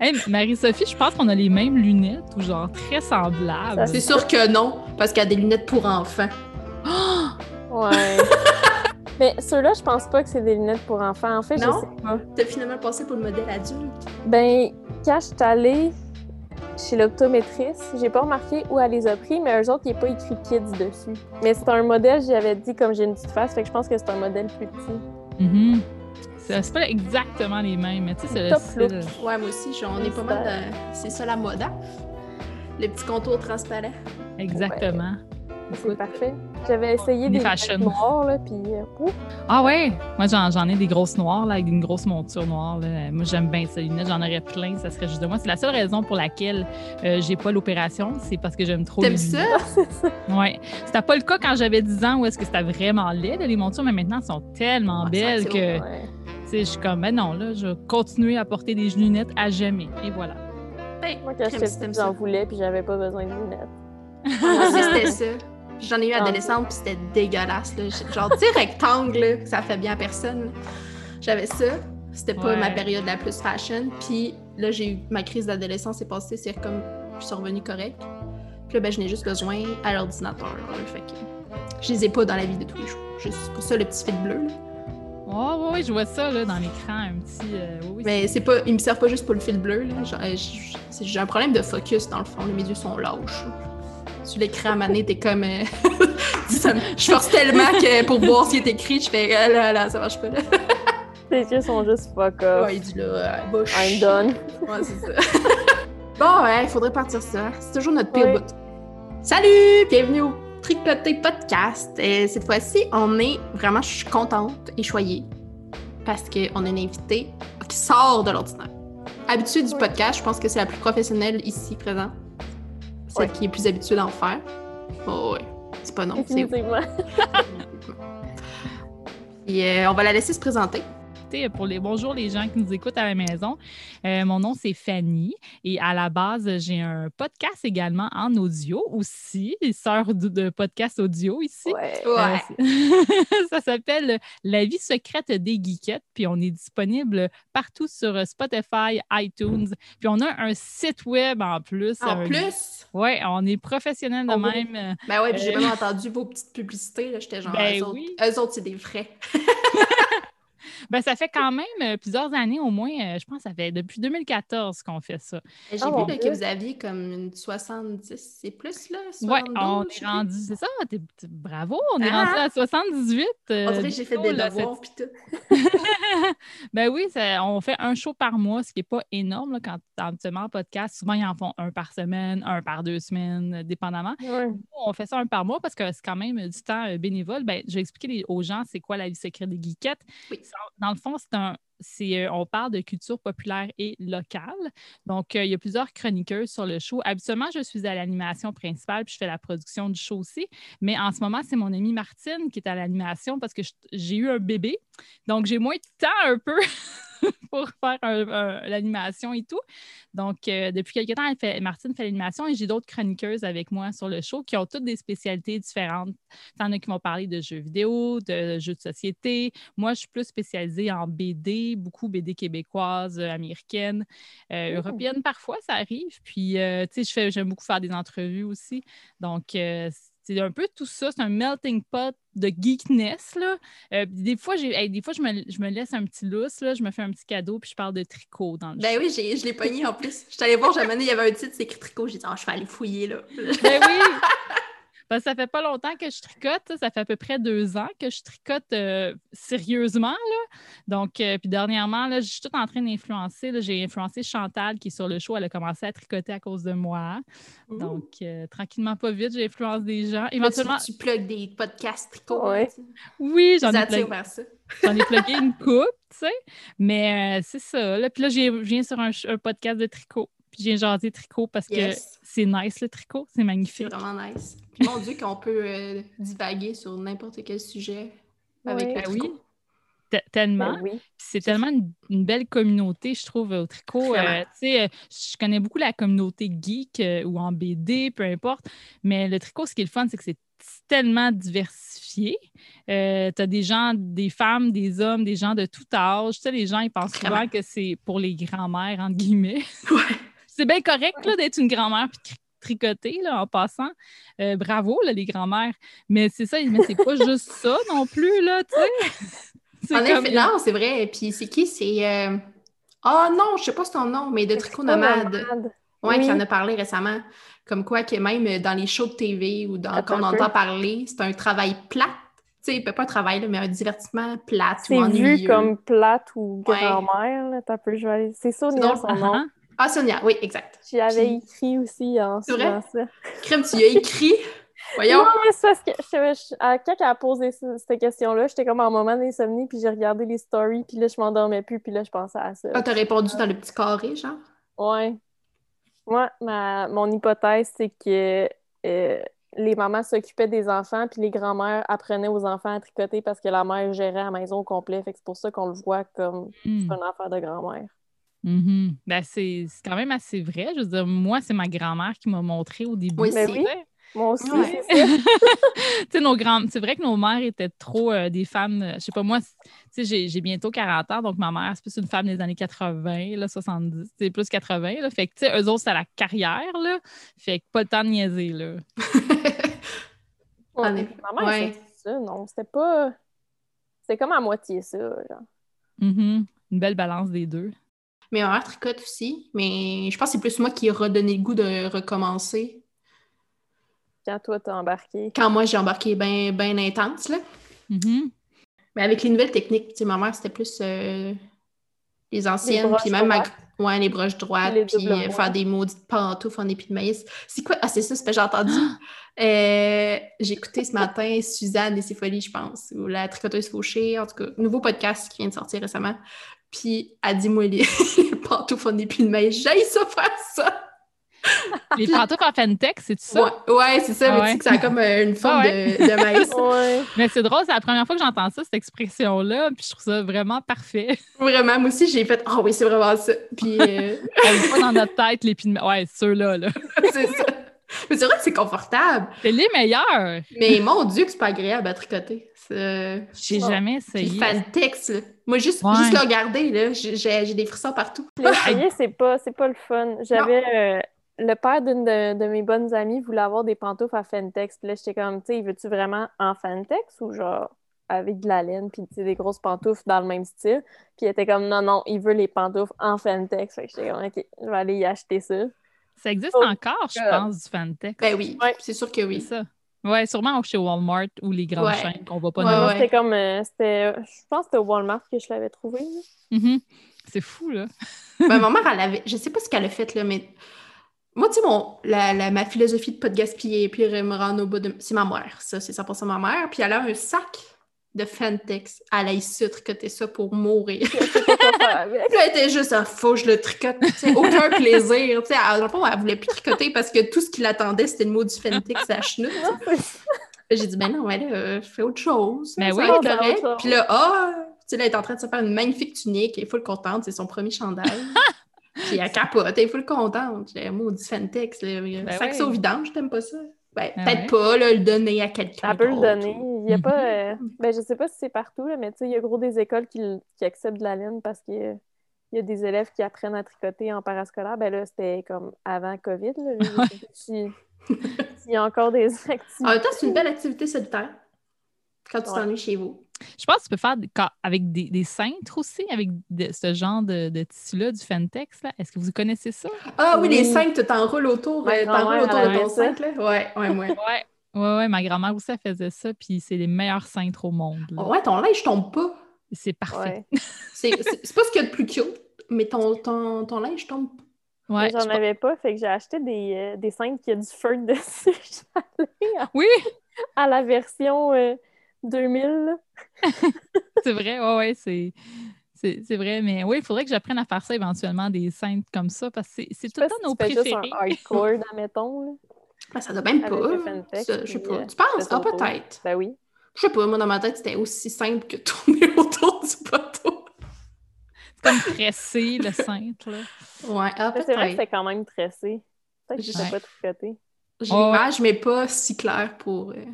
Hey, Marie-Sophie, je pense qu'on a les mêmes lunettes ou genre très semblables. C'est sûr que non, parce qu'elle a des lunettes pour enfants. Ouais. Mais ceux-là, je pense pas que c'est des lunettes pour enfants. En fait, je Non? sais pas. T'as finalement passé pour le modèle adulte. Ben, quand je suis allée chez l'optométriste, j'ai pas remarqué où elle les a pris, mais eux autres, il n'y a pas écrit kids dessus. Mais c'est un modèle, j'avais dit, comme j'ai une petite face, fait que je pense que c'est un modèle plus petit. C'est c'est pas exactement les mêmes, mais tu sais, c'est le Top style. look. Ouais, moi aussi, j'en ai pas mal de... C'est ça la mode, hein? Les petits contours transparents. Exactement. C'est parfait. J'avais essayé Des des fashion. lunettes noires, là, puis... ouf, Ah ouais, moi j'en j'en ai des grosses noires là, avec une grosse monture noire. là. Moi j'aime bien ces lunettes, j'en aurais plein, ça serait juste de moi. C'est la seule raison pour laquelle euh, j'ai pas l'opération, c'est parce que j'aime trop les T'aimes ça? lunettes. Ouais. C'était pas le cas quand j'avais 10 ans où est-ce que c'était vraiment laid les montures, mais maintenant elles sont tellement Ouais, belles que ouais. Je suis comme ben non là, je vais continuer à porter des lunettes à jamais. Et voilà. Ben, Moi, quand j'étais petite, j'en voulais, puis j'avais pas besoin de lunettes. Moi aussi, c'était ça. J'en ai eu Ah. adolescente, puis c'était dégueulasse. Là. Genre, tu sais, rectangle, là, ça fait bien à personne. J'avais ça. C'était pas Ouais. ma période la plus fashion. Puis là, j'ai eu ma crise d'adolescence, c'est passé, c'est comme je suis revenue correct. Puis là, ben, je n'ai juste besoin à l'ordinateur. Fait que je les ai pas dans la vie de tous les jours. Juste pour ça, le petit fil bleu. Là. Oh ouais, ouais, je vois ça là, dans l'écran, un petit. euh, oui, oui, Mais c'est pas, ils me servent pas juste pour le fil bleu. J'ai un problème de focus dans le fond. Mes yeux sont lâches. Sur l'écran, donné, t'es comme. euh, je force tellement que pour voir ce qui est écrit, je fais ah là là, ça marche pas là. Tes yeux sont juste fuck off. Ouais, il dit là, euh, bouche. I'm done. Ouais, c'est ça. bon, ouais, il faudrait partir ça. C'est toujours notre pire bout. Salut! Bienvenue au Tricoté Podcast. Et cette fois-ci, on est vraiment, je suis contente et choyée parce qu'on a une invitée qui sort de l'ordinaire. Habituée du podcast, je pense que c'est la plus professionnelle ici présente. Celle Ouais. qui est plus habituée d'en faire. Oh, ouais. C'est pas non, c'est. Puis euh, on va la laisser se présenter. Écoutez, Pour les bonjour les gens qui nous écoutent à la maison, Euh, mon nom c'est Fanny et à la base j'ai un podcast également en audio aussi, sœur de, de podcast audio ici. Ouais. Euh, c'est- ça s'appelle La vie secrète des geekettes, puis on est disponible partout sur Spotify, iTunes, puis on a un site web en plus. En un- plus, Ouais, on est professionnel de On va- même. euh, ben ouais, j'ai Euh. même entendu vos petites publicités. là, J'étais genre, Ben eux, autres, oui. eux autres, c'est des vrais. Ben, ça fait quand même euh, plusieurs années au moins. euh, je pense que ça fait depuis 2014 qu'on fait ça. J'ai Ah, vu là, que vous aviez comme une 70 et plus, là. Oui, 72, on est rendu, c'est ça, bravo, on est Ah! rendu à 78. euh, plus. On dirait que j'ai fait des là, devoirs pis tout. ben oui, ça- on fait un show par mois, ce qui n'est pas énorme là, quand habituellement en podcast. Souvent, ils en font un par semaine, un par deux semaines, dépendamment. Ouais. Nous, on fait ça un par mois parce que c'est quand même du temps bénévole. Ben, je vais expliquer les- aux gens c'est quoi la vie secrète des geekettes. Oui. Dans le fond, c'est un. euh, on parle de culture populaire et locale. Donc, euh, il y a plusieurs chroniqueurs sur le show. Habituellement, je suis à l'animation principale puis je fais la production du show aussi. Mais en ce moment, c'est mon amie Martine qui est à l'animation parce que j'ai eu un bébé. Donc, j'ai moins de temps un peu pour faire l'animation et tout. Donc, euh, depuis quelques temps, elle fait, Martine fait l'animation et j'ai d'autres chroniqueuses avec moi sur le show qui ont toutes des spécialités différentes. T'en as qui vont parler de jeux vidéo, de jeux de société. Moi, je suis plus spécialisée en BD, beaucoup BD québécoises, euh, américaines, euh, Oh. européennes parfois, ça arrive. Puis, euh, tu sais, j'aime beaucoup faire des entrevues aussi. Donc, euh, c'est un peu tout ça. C'est un melting pot de geekness. Là. Euh, des fois, j'ai, hey, des fois je, me, je me laisse un petit lousse, là, je me fais un petit cadeau, puis je parle de tricot dans le Ben oui, j'ai- je l'ai pogné en plus. Je suis allée voir, j'ai amené, il y avait un titre, c'est écrit tricot. J'ai dit, ah, je vais aller fouiller là. Ben oui! Parce que ça fait pas longtemps que je tricote. Ça fait à peu près deux ans que je tricote euh, sérieusement. Là. Donc, euh, puis dernièrement, là, je suis toute en train d'influencer. J'ai influencé Chantal qui est sur le show. Elle a commencé à tricoter à cause de moi. Donc, euh, tranquillement, pas vite, j'influence des gens. Éventuellement, tu, tu plugues des podcasts tricot. Ouais. sais. oui, j'en ai, attires plug- vers ça. j'en ai plugué une coupe, tu sais. Mais euh, c'est ça. Là. Puis là, j'ai- je viens sur un, un podcast de tricot. Puis j'ai jasé tricot parce Yes. que c'est nice le tricot. C'est C'est magnifique. vraiment nice. Puis mon Dieu, qu'on peut euh, divaguer sur n'importe quel sujet avec Ouais. le oui? tricot. Tellement. Ben oui. Puis C'est tellement une, une belle communauté, je trouve, au tricot. Euh, Vraiment. tu sais, euh, je connais beaucoup la communauté geek euh, ou en BD, peu importe. Mais le tricot, ce qui est le fun, c'est que c'est tellement diversifié. tu as des gens, des femmes, des hommes, des gens de tout âge. Tu sais, les gens, ils pensent souvent Vraiment. que c'est pour les grands-mères, entre guillemets. Ouais. C'est bien correct là, d'être une grand-mère puis de tricoter là, en passant. Euh, bravo, là, les grands-mères. Mais c'est ça, mais c'est pas juste ça non plus, là, tu sais. C'est En comme- effet, non, c'est vrai. Puis c'est qui? C'est. euh, Ah non, je sais pas son nom, mais de Tricot Pas Nomade? Ouais, Oui. qui en a parlé récemment. Comme quoi que même dans les shows de TV ou dans, quand on entend parler, c'est un travail plat. Tu sais, pas un travail, là, mais un divertissement plat ou C'est vu comme plate ou Ouais. grand-mère. C'est Sonia, drôle. son nom. Ah, Sonia, oui, exact. J'y avais Puis- écrit aussi en C'est vrai? ça. Crème, tu y as écrit? Voyons. Non, mais c'est parce que je, je- à- quand elle a posé ce- cette question-là, j'étais comme en moment d'insomnie, puis j'ai regardé les stories, puis là, je m'endormais plus, puis là, je pensais à ça. Ah, t'as répondu dans le petit carré, genre? Ouais. Moi, ma, mon hypothèse, c'est que euh, les mamans s'occupaient des enfants, puis les grands-mères apprenaient aux enfants à tricoter parce que la mère gérait la maison au complet. Fait que c'est pour ça qu'on le voit comme Hmm. une affaire de grand-mère. Mhm. Ben, c'est c'est quand même assez vrai. Je veux dire, moi, c'est ma grand-mère qui m'a montré au début. Oui, Ben c'est- oui. Moi aussi, Ouais. c'est ça. Tu sais, nos grands... C'est vrai que nos mères étaient trop euh, des femmes, euh, je sais pas, moi, c- tu sais, j'ai- j'ai bientôt 40 ans, donc ma mère, c'est plus une femme des années 80, là, 70, c'est plus 80, là. Fait que, tu sais, eux autres, c'est la carrière, là. Fait que pas le temps de niaiser, là. Ouais. Ma mère, Ouais. c'est ça, non. C'était pas. C'était comme à moitié ça, genre. Mhm. Une belle balance des deux. Mais ma mère tricote aussi. Mais je pense que c'est plus moi qui ai redonné le goût de recommencer. Quand toi, t'as embarqué. Quand moi, j'ai embarqué bien ben intense, là. Mhm. Mais avec les nouvelles techniques, tu sais, ma mère, c'était plus euh, les anciennes, puis même ma... ouais, les broches droites, puis euh, faire des maudites pantoufles en épis de maïs. C'est quoi? Ah, c'est ça, c'est que j'ai entendu. Euh, j'ai écouté ce matin Suzanne et ses folies, je pense, ou la tricoteuse fauchée, en tout cas, nouveau podcast qui vient de sortir récemment. Puis, elle dit, moi, les, les pantoufles en épis de maïs, j'ai ça faire ça! Les pantoufles en Fentex, c'est ça? Ouais, ouais, c'est ça, Ah mais ouais. tu sais que ça a comme euh, une forme Ah ouais. de, de maïs. Ouais. Mais c'est drôle, c'est la première fois que j'entends ça, cette expression-là, puis je trouve ça vraiment parfait. Vraiment, moi aussi, j'ai fait, ah oui, c'est vraiment ça. Puis, euh, On le voit dans notre tête, les pin- Ouais, ceux-là, là. c'est ça. Mais c'est vrai que c'est confortable. C'est les meilleurs! Mais mon Dieu, que c'est pas agréable à tricoter. C'est J'ai jamais c'est essayé. fantex, là. Moi, juste, Ouais. juste le regarder, là, j'ai des frissons partout. L'essayer, c'est pas, c'est pas le fun. J'avais euh, le père d'une de, de mes bonnes amies voulait avoir des pantoufles à Fentex. Puis là, j'étais comme, tu sais, veux-tu vraiment en Fentex ou genre avec de la laine puis des grosses pantoufles dans le même style? Puis il était comme, non, non, il veut les pantoufles en Fentex. Fait que j'étais comme, OK, je vais aller y acheter ça. Ça existe Oh, encore, je pense, du Fantex. Ben oui, Ouais. c'est sûr que C'est oui. ça. Ouais, sûrement chez Walmart ou les grandes Ouais. chaînes qu'on va pas Ouais, nommer. C'était comme, euh, c'était, je pense que c'était au Walmart que je l'avais trouvé. Mhm. C'est fou, là. Ben, ma mère, elle avait, je sais pas ce qu'elle a fait, là, mais moi, tu sais, mon, la, la- ma philosophie de pas de gaspiller, puis me rendre au bout de. C'est ma mère, ça, c'est 100% ma mère. Puis elle a un sac de Fantex. Elle a ici tricoter ça pour mourir. Là, elle était juste, ah, faut que je le tricote. Tu sais, aucun plaisir. Tu sais, à- dans le fond, elle voulait plus tricoter parce que tout ce qui l'attendait, c'était le mot du Fantex à chenoute. J'ai dit, ben non, là, euh, fais autre chose. Ben oui. correct. Puis là, ah, tu sais, là, elle est en train de se faire une magnifique tunique. Elle est full contente. C'est son premier chandail. Puis elle capote. Elle est full contente. J'ai maudit Fantex. Là. Sac oui. ça au vidange, t'aimes pas ça? Ben, Ben peut-être ouais. pas, là, le donner à quelqu'un. Elle peut le donner. Il y a pas. Mhm. euh, Ben, je sais pas si c'est partout, là, mais tu sais, il y a gros des écoles qui, qui acceptent de la laine parce qu'il y a- il y a des élèves qui apprennent à tricoter en parascolaire. Ben là, c'était comme avant COVID. Là. S'il y a encore des activités. En même temps, c'est une belle activité solitaire. Quand tu Ouais. t'ennuies chez vous. Je pense que tu peux faire quand- avec des, des cintres aussi, avec de- ce genre de, de tissu-là, du Fantex. Là. Est-ce que vous connaissez ça? Ah oui, les Oui. cinq, tu t'enroules autour, euh, t'enroules autour de ton cinq, là? Ouais, ouais, ouais. Ouais. Ouais, ouais, ma grand-mère aussi, elle faisait ça, puis c'est les meilleurs cintres au monde. là. Ouais, ton linge tombe pas. C'est parfait. Ouais. C'est c'est- c'est pas ce qu'il y a de plus cute, mais ton, ton, ton linge tombe pas. Ouais, Mais J'en je- avais pas, fait que j'ai acheté des, euh, des cintres qui a du feu dessus. À, Oui, à la version euh, 2000. là. c'est vrai. Ouais, ouais, c'est. C'est c'est vrai, mais oui, il faudrait que j'apprenne à faire ça éventuellement, des cintres comme ça, parce que c'est- c'est tout le temps nos si juste préférés. un hardcore, admettons. Ah, ça doit même pas. Ça, je sais pas. euh, Tu penses? Ah, peut-être. Ben oui. Je sais pas, moi, dans ma tête, c'était aussi simple que tourner autour du bateau. C'est comme tressé, le cintre, là. Ouais, ah, C'est vrai que c'était quand même tressé. Peut-être que Je sais. pas tricoté. J'ai Oh, l'image, mais pas si claire pour euh,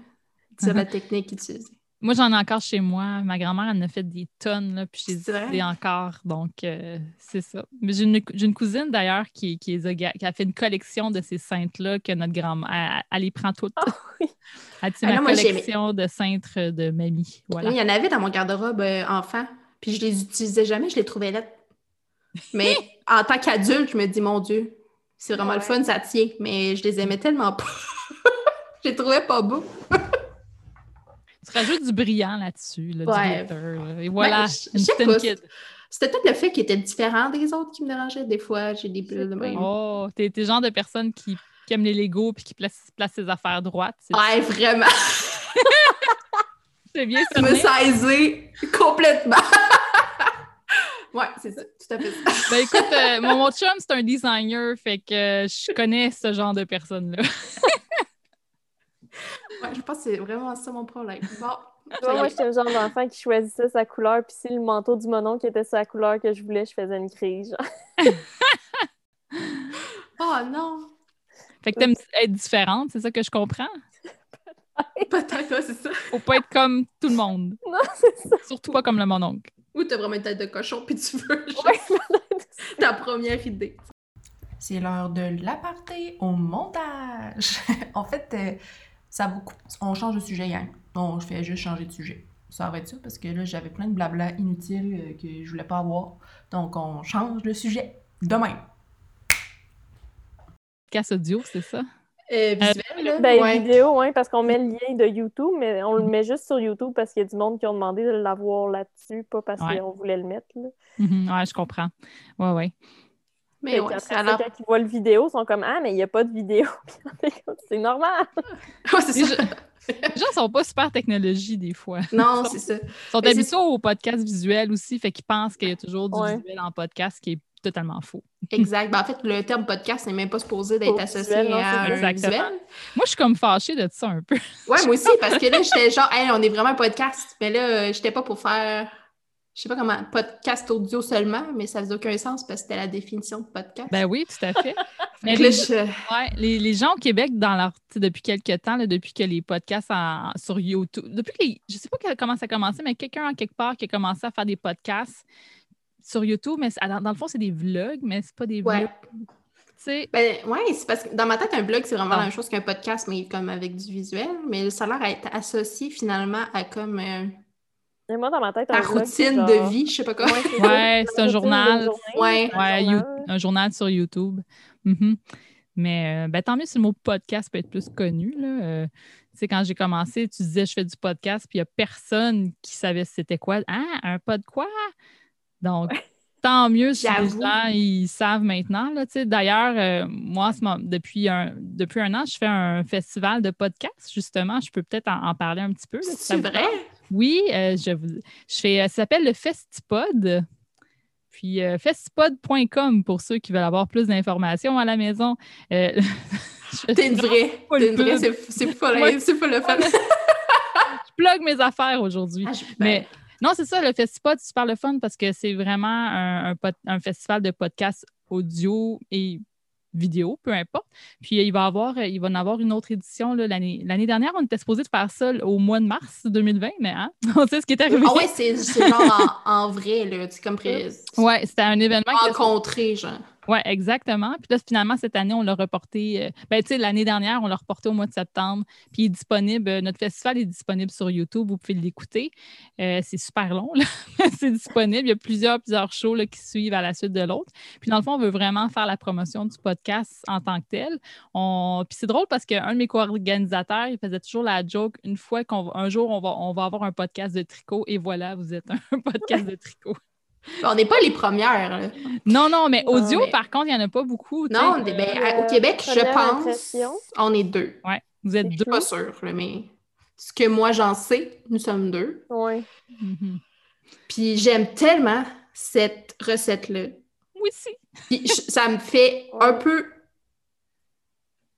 dire la technique utilisée. Moi, j'en ai encore chez moi. Ma grand-mère, elle en a fait des tonnes, là, puis je les encore. Donc, euh, c'est ça. Mais j'ai une, j'ai une cousine, d'ailleurs, qui, a ga- qui a fait une collection de ces cintres-là que notre grand-mère, elle, elle les prend toutes. Ah oui. Elle dit, Ah ma j'ai- collection de cintres de mamie. Voilà. Oui, il y en avait dans mon garde-robe euh, enfant, puis je les utilisais jamais, je les trouvais là. Mais en tant qu'adulte, je me dis, mon Dieu, c'est vraiment le fun, ça tient. Mais je les aimais tellement pas. je les trouvais pas beaux. Tu rajoutes du brillant là-dessus, là, Ouais. du glitter. Et voilà, Ben, pas, kid. C'était peut-être le fait qu'ils étaient différents des autres qui me dérangeait. Des fois, j'ai des bulles de même. Oh, t'es le genre de personne qui, qui aime les Legos puis qui place, place ses affaires droites. Ouais, vraiment. c'est bien Je me saisais complètement. ouais, c'est ça, tout à fait ça. Ben écoute, euh, mon, mon chum, c'est un designer, fait que euh, je connais ce genre de personnes-là. Ouais, je pense que c'est vraiment ça mon problème. Bon, Tu vois, moi, j'étais le genre d'enfant qui choisissait sa couleur, puis si le manteau du monon qui était sa couleur que je voulais, je faisais une crise. genre. oh non. Fait que t'aimes être différente, c'est ça que je comprends? Peut-être, ouais, c'est ça. Faut pas être comme tout le monde. Non, c'est ça. Surtout pas comme le mon oncle. Ou t'as vraiment une tête de cochon, puis tu veux juste Ouais, ta première idée. C'est l'heure de l'aparté au montage. en fait, euh, ça va coup- on change de sujet, gang. On je fais juste changer de sujet. Ça va être ça parce que là, j'avais plein de blabla inutiles euh, que je voulais pas avoir. Donc, on change de sujet demain. Casse audio, c'est ça? Euh, visuel, là? Ben, ouais. vidéo, oui, parce qu'on met le lien de YouTube, mais on le met juste sur YouTube parce qu'il y a du monde qui ont demandé de l'avoir là-dessus, pas parce Ouais. qu'on voulait le mettre. Là. Ouais, je comprends. Ouais, ouais. Mais ouais, ça, alors... quand ils voient le vidéo, ils sont comme Ah, mais il n'y a pas de vidéo. C'est normal. Ouais, c'est Les ça. gens, les gens sont pas super technologie des fois. Non, c'est ça. Ils sont Mais habitués au podcast visuel aussi, fait qu'ils pensent qu'il y a toujours du Ouais. visuel en podcast, ce qui est totalement faux. Exact. Ben, en fait, le terme podcast n'est même pas supposé d'être associé visuel, non, à un visuel. Moi, je suis comme fâchée de ça un peu. Ouais, moi aussi, parce que là, j'étais genre, hey, on est vraiment un podcast. Mais là, euh, j'étais pas pour faire, je sais pas comment, podcast audio seulement, mais ça faisait aucun sens parce que c'était la définition de podcast. Ben oui, tout à fait. Mais les, je- ouais, les, les gens au Québec, dans leur, depuis quelques temps, là, depuis que les podcasts en- sur YouTube, depuis que les- je sais pas comment ça a commencé, mais quelqu'un en quelque part qui a commencé à faire des podcasts sur YouTube, mais c'est- dans, dans le fond, c'est des vlogs, mais c'est pas des vlogs. Ben, ouais, c'est parce que dans ma tête, un blog, c'est vraiment Ah. la même chose qu'un podcast, mais comme avec du visuel. Mais ça a l'air à être associé finalement à comme euh, Et moi, dans ma tête, ta routine genre- de vie, je sais pas quoi. Ouais, c'est un journal. Ouais. Ouais, journal. You- un journal sur YouTube. Mhm. Mais euh, ben, tant mieux si le mot podcast peut être plus connu. Là. Euh, tu sais, quand j'ai commencé, tu disais je fais du podcast, puis il n'y a personne qui savait c'était quoi. Ah, un pod quoi? Donc, tant mieux si les gens ils savent maintenant. Là, tu sais. D'ailleurs, euh, moi, depuis, un, depuis un an, je fais un festival de podcasts, justement. Je peux peut-être en, en parler un petit peu. C'est vrai? Oui, euh, je, fais, ça s'appelle le Festipod. Puis euh, festipod.com pour ceux qui veulent avoir plus d'informations à la maison. Euh, T'es pub. c'est pas, le- c'est pas le fun. Je plug mes affaires aujourd'hui. Ah, ben, Mais non, c'est ça, le Festipod, c'est super le fun parce que c'est vraiment un, un festival de podcasts audio et vidéo, peu importe. Puis euh, il va avoir, il va en avoir une autre édition l'année dernière. On était supposé de faire ça au mois de mars 2020, mais hein, on sait ce qui est arrivé. Ah ouais, c'est genre en, en vrai, là. Comme pré- Ouais, c'était un événement rencontré, genre. Oui, exactement. Puis là, finalement, cette année, on l'a reporté. euh, ben, tu sais, l'année dernière, on l'a reporté au mois de septembre. Puis il est disponible. euh, notre festival est disponible sur YouTube. Vous pouvez l'écouter. Euh, c'est super long, là. c'est disponible. Il y a plusieurs, plusieurs shows qui suivent à la suite de l'autre. Puis dans le fond, on veut vraiment faire la promotion du podcast en tant que tel. On... Puis c'est drôle parce qu'un de mes co-organisateurs, il faisait toujours la joke une fois qu'un jour, on va, on va avoir un podcast de tricot. Et voilà, vous êtes un podcast de tricot. On n'est pas les premières, là. Non, non, mais Non, audio, mais- par contre, il n'y en a pas beaucoup. Non, ben, au Québec, je pense, impression. on est deux. Ouais, vous êtes deux. Pas sûr, là, mais ce que moi j'en sais, nous sommes deux. Ouais. Mhm. Puis j'aime tellement cette recette-là. Moi aussi. Puis je- ça me fait Ouais. un peu.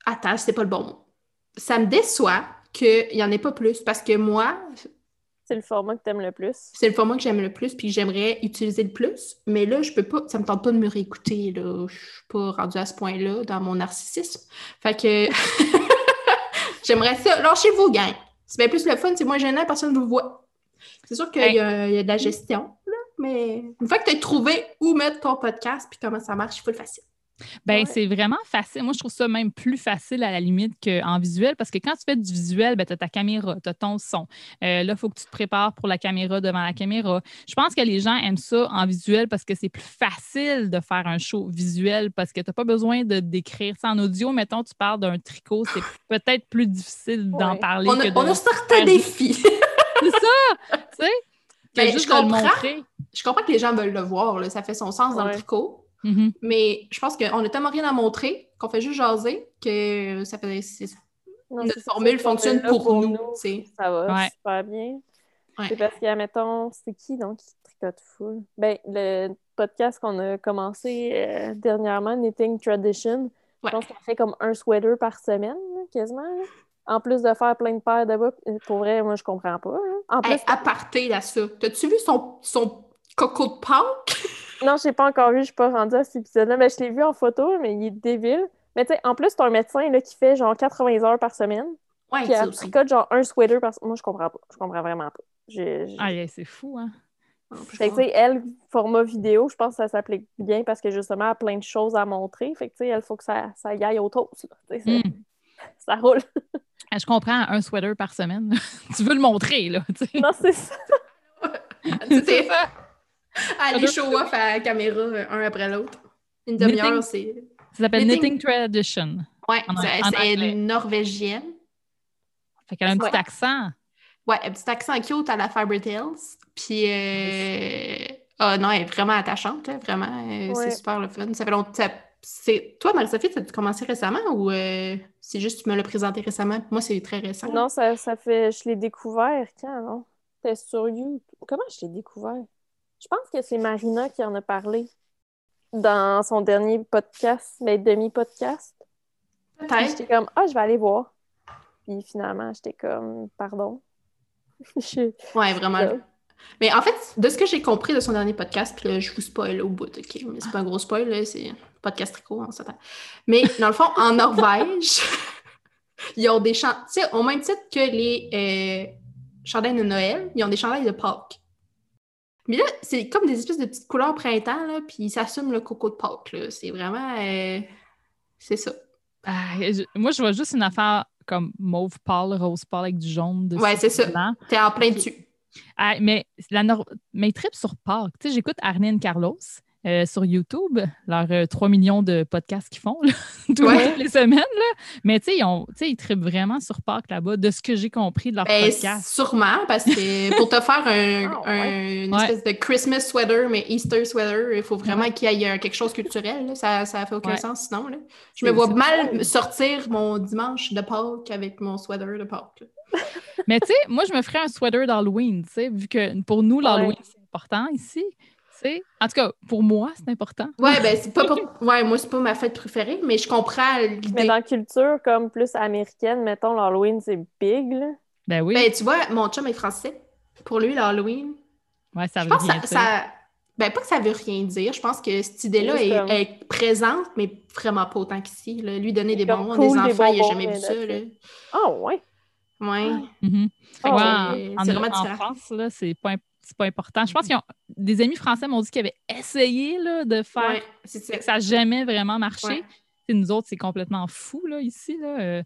Attends, c'est pas le bon mot. Ça me déçoit qu'il n'y en ait pas plus parce que moi, C'est le format que t'aimes le plus. C'est le format que j'aime le plus puis que j'aimerais utiliser le plus. Mais là, je peux pas, ça me tente pas de me réécouter. Là. Je suis pas rendue à ce point-là dans mon narcissisme. Fait que j'aimerais ça. Lâchez-vous, gang. C'est bien plus le fun, c'est moins gênant, personne ne vous voit. C'est sûr qu'il y, a il y a de la gestion, là, mais une fois que tu as trouvé où mettre ton podcast puis comment ça marche, il faut le facile. Ben, Ouais. c'est vraiment facile. Moi, je trouve ça même plus facile à la limite qu'en visuel parce que quand tu fais du visuel, ben, tu as ta caméra, tu as ton son. Euh, là, il faut que tu te prépares pour la caméra devant la caméra. Je pense que les gens aiment ça en visuel parce que c'est plus facile de faire un show visuel parce que tu n'as pas besoin de décrire ça en audio. Mettons, tu parles d'un tricot, c'est peut-être plus difficile d'en Ouais. parler On a, que de. on a certains défis. C'est ça! Tu sais? Ben, juste je le comprends. montrer. je comprends que les gens veulent le voir, là, ça fait son sens dans le Ouais. Mhm. Mais je pense qu'on a tellement rien à montrer qu'on fait juste jaser que ça fait. Non, Notre formule fonctionne pour, nous. Ça va Ouais. super bien. Ouais. C'est parce qu'il y a, mettons, c'est qui donc qui tricote full? Ben, le podcast qu'on a commencé euh, dernièrement, Knitting Tradition, Ouais. je pense qu'elle fait comme un sweater par semaine, quasiment. là. En plus de faire plein de paires de bas, euh, pour vrai, moi, je comprends pas. là. En plus, Hey, aparté là, ça. T'as-tu vu son, son coco de Pâques? Non, je l'ai pas encore vu, je suis pas rendue à cet épisode-là, mais je l'ai vu en photo, mais il est débile. Mais tu sais, en plus, c'est un médecin là, qui fait genre 80 heures par semaine, Ouais, ça elle aussi. tricote genre un sweater par semaine. Moi, je comprends pas. Je comprends vraiment pas. J'ai- j'ai- Aïe, c'est fou, hein? Fait que, tu sais, elle, format vidéo, je pense que ça s'applique bien parce que justement, elle a plein de choses à montrer. Fait que, tu sais, elle, faut que ça, ça y aille au toast. là. Tu sais, ça- Mm. Ça roule. Je comprends un sweater par semaine. tu veux le montrer, là. non, c'est ça. C'était aller show off à la caméra euh, un après l'autre. Une demi-heure, c'est. Ça s'appelle Knitting. Knitting Tradition. Ouais, En- c'est norvégienne. Fait qu'elle a un petit Ouais. accent. Ouais, un petit accent cute à la Fiber Tales. Puis, euh... ah non, elle est vraiment attachante, là, vraiment. euh, Ouais. C'est super le fun. Ça fait longtemps. c'est... Toi, Marie-Sophie, ça a commencé récemment ou euh, c'est juste que tu me l'as présenté récemment? Moi, c'est très récent. Non, ça, ça fait. Je l'ai découvert quand, non? C'était sur YouTube. Comment je l'ai découvert? Je pense que c'est Marina qui en a parlé dans son dernier podcast, mais demi-podcast. Puis Peut-être. J'étais comme, ah, je vais aller voir. Puis finalement, j'étais comme, pardon. Je- Ouais, vraiment. Ouais. Mais en fait, de ce que j'ai compris de son dernier podcast, là, je vous spoil au bout, OK? Mais c'est pas un gros spoil, c'est un podcast tricot, on s'entend. Mais dans le fond, en Norvège, ils ont des chandails, tu sais, au même titre que les euh, chandails de Noël, ils ont des chandails de Pâques. Mais là, c'est comme des espèces de petites couleurs printemps, là, puis ils s'assument le coco de Pâques, là. C'est vraiment... euh, c'est ça. Ah, je- moi, je vois juste une affaire comme mauve pâle, rose pâle avec du jaune dessus. Ouais, c'est ça. T'es en plein dessus. Ah, mais la Nor- mais ils trippent sur Pâques. Tu sais, j'écoute Arnine Carlos euh, sur YouTube, leurs euh, 3 millions de podcasts qu'ils font là, tous Ouais. toutes les semaines. Là. Mais tu sais, ils, ils trippent vraiment sur Pâques là-bas, de ce que j'ai compris de leur Ben, podcast. sûrement, parce que pour te faire un, Ah, un- une Ouais. espèce de Christmas sweater, mais Easter sweater, il faut vraiment qu'il y ait un- quelque chose culturel. là. Ça ça fait aucun Ouais. sens sinon. là. Je me vois mal sortir mon dimanche de Pâques avec mon sweater de Pâques. Mais tu sais, moi, je me ferais un sweater d'Halloween, tu sais, vu que pour nous, l'Halloween, c'est important ici. En tout cas, pour moi, c'est important. Ouais, ben c'est pas pour... Ouais, moi, c'est pas ma fête préférée, mais je comprends Mais l'idée. dans la culture comme plus américaine, mettons, l'Halloween, c'est big, là. Ben oui, Ben, tu vois, mon chum est français. Pour lui, l'Halloween, ouais, ça je veut pense que rien ça, dire. ça- Ben, pas que ça veut rien dire. Je pense que cette idée-là est, comme- est présente, mais vraiment pas autant qu'ici. Lui donner des bonbons à cool, des des enfants, il n'a jamais vu mais ça. Là. Ah, ouais. Ouais. Oh, Ouais, que, en, euh, en- c'est vraiment en différent. France, là, c'est pas, imp- c'est pas important. Je pense qu'ils ont des amis français m'ont dit qu'ils avaient essayé là, de faire Ouais, c'est ça. que ça n'a jamais vraiment marché. Ouais. Nous autres, c'est complètement fou là, ici. Là. euh,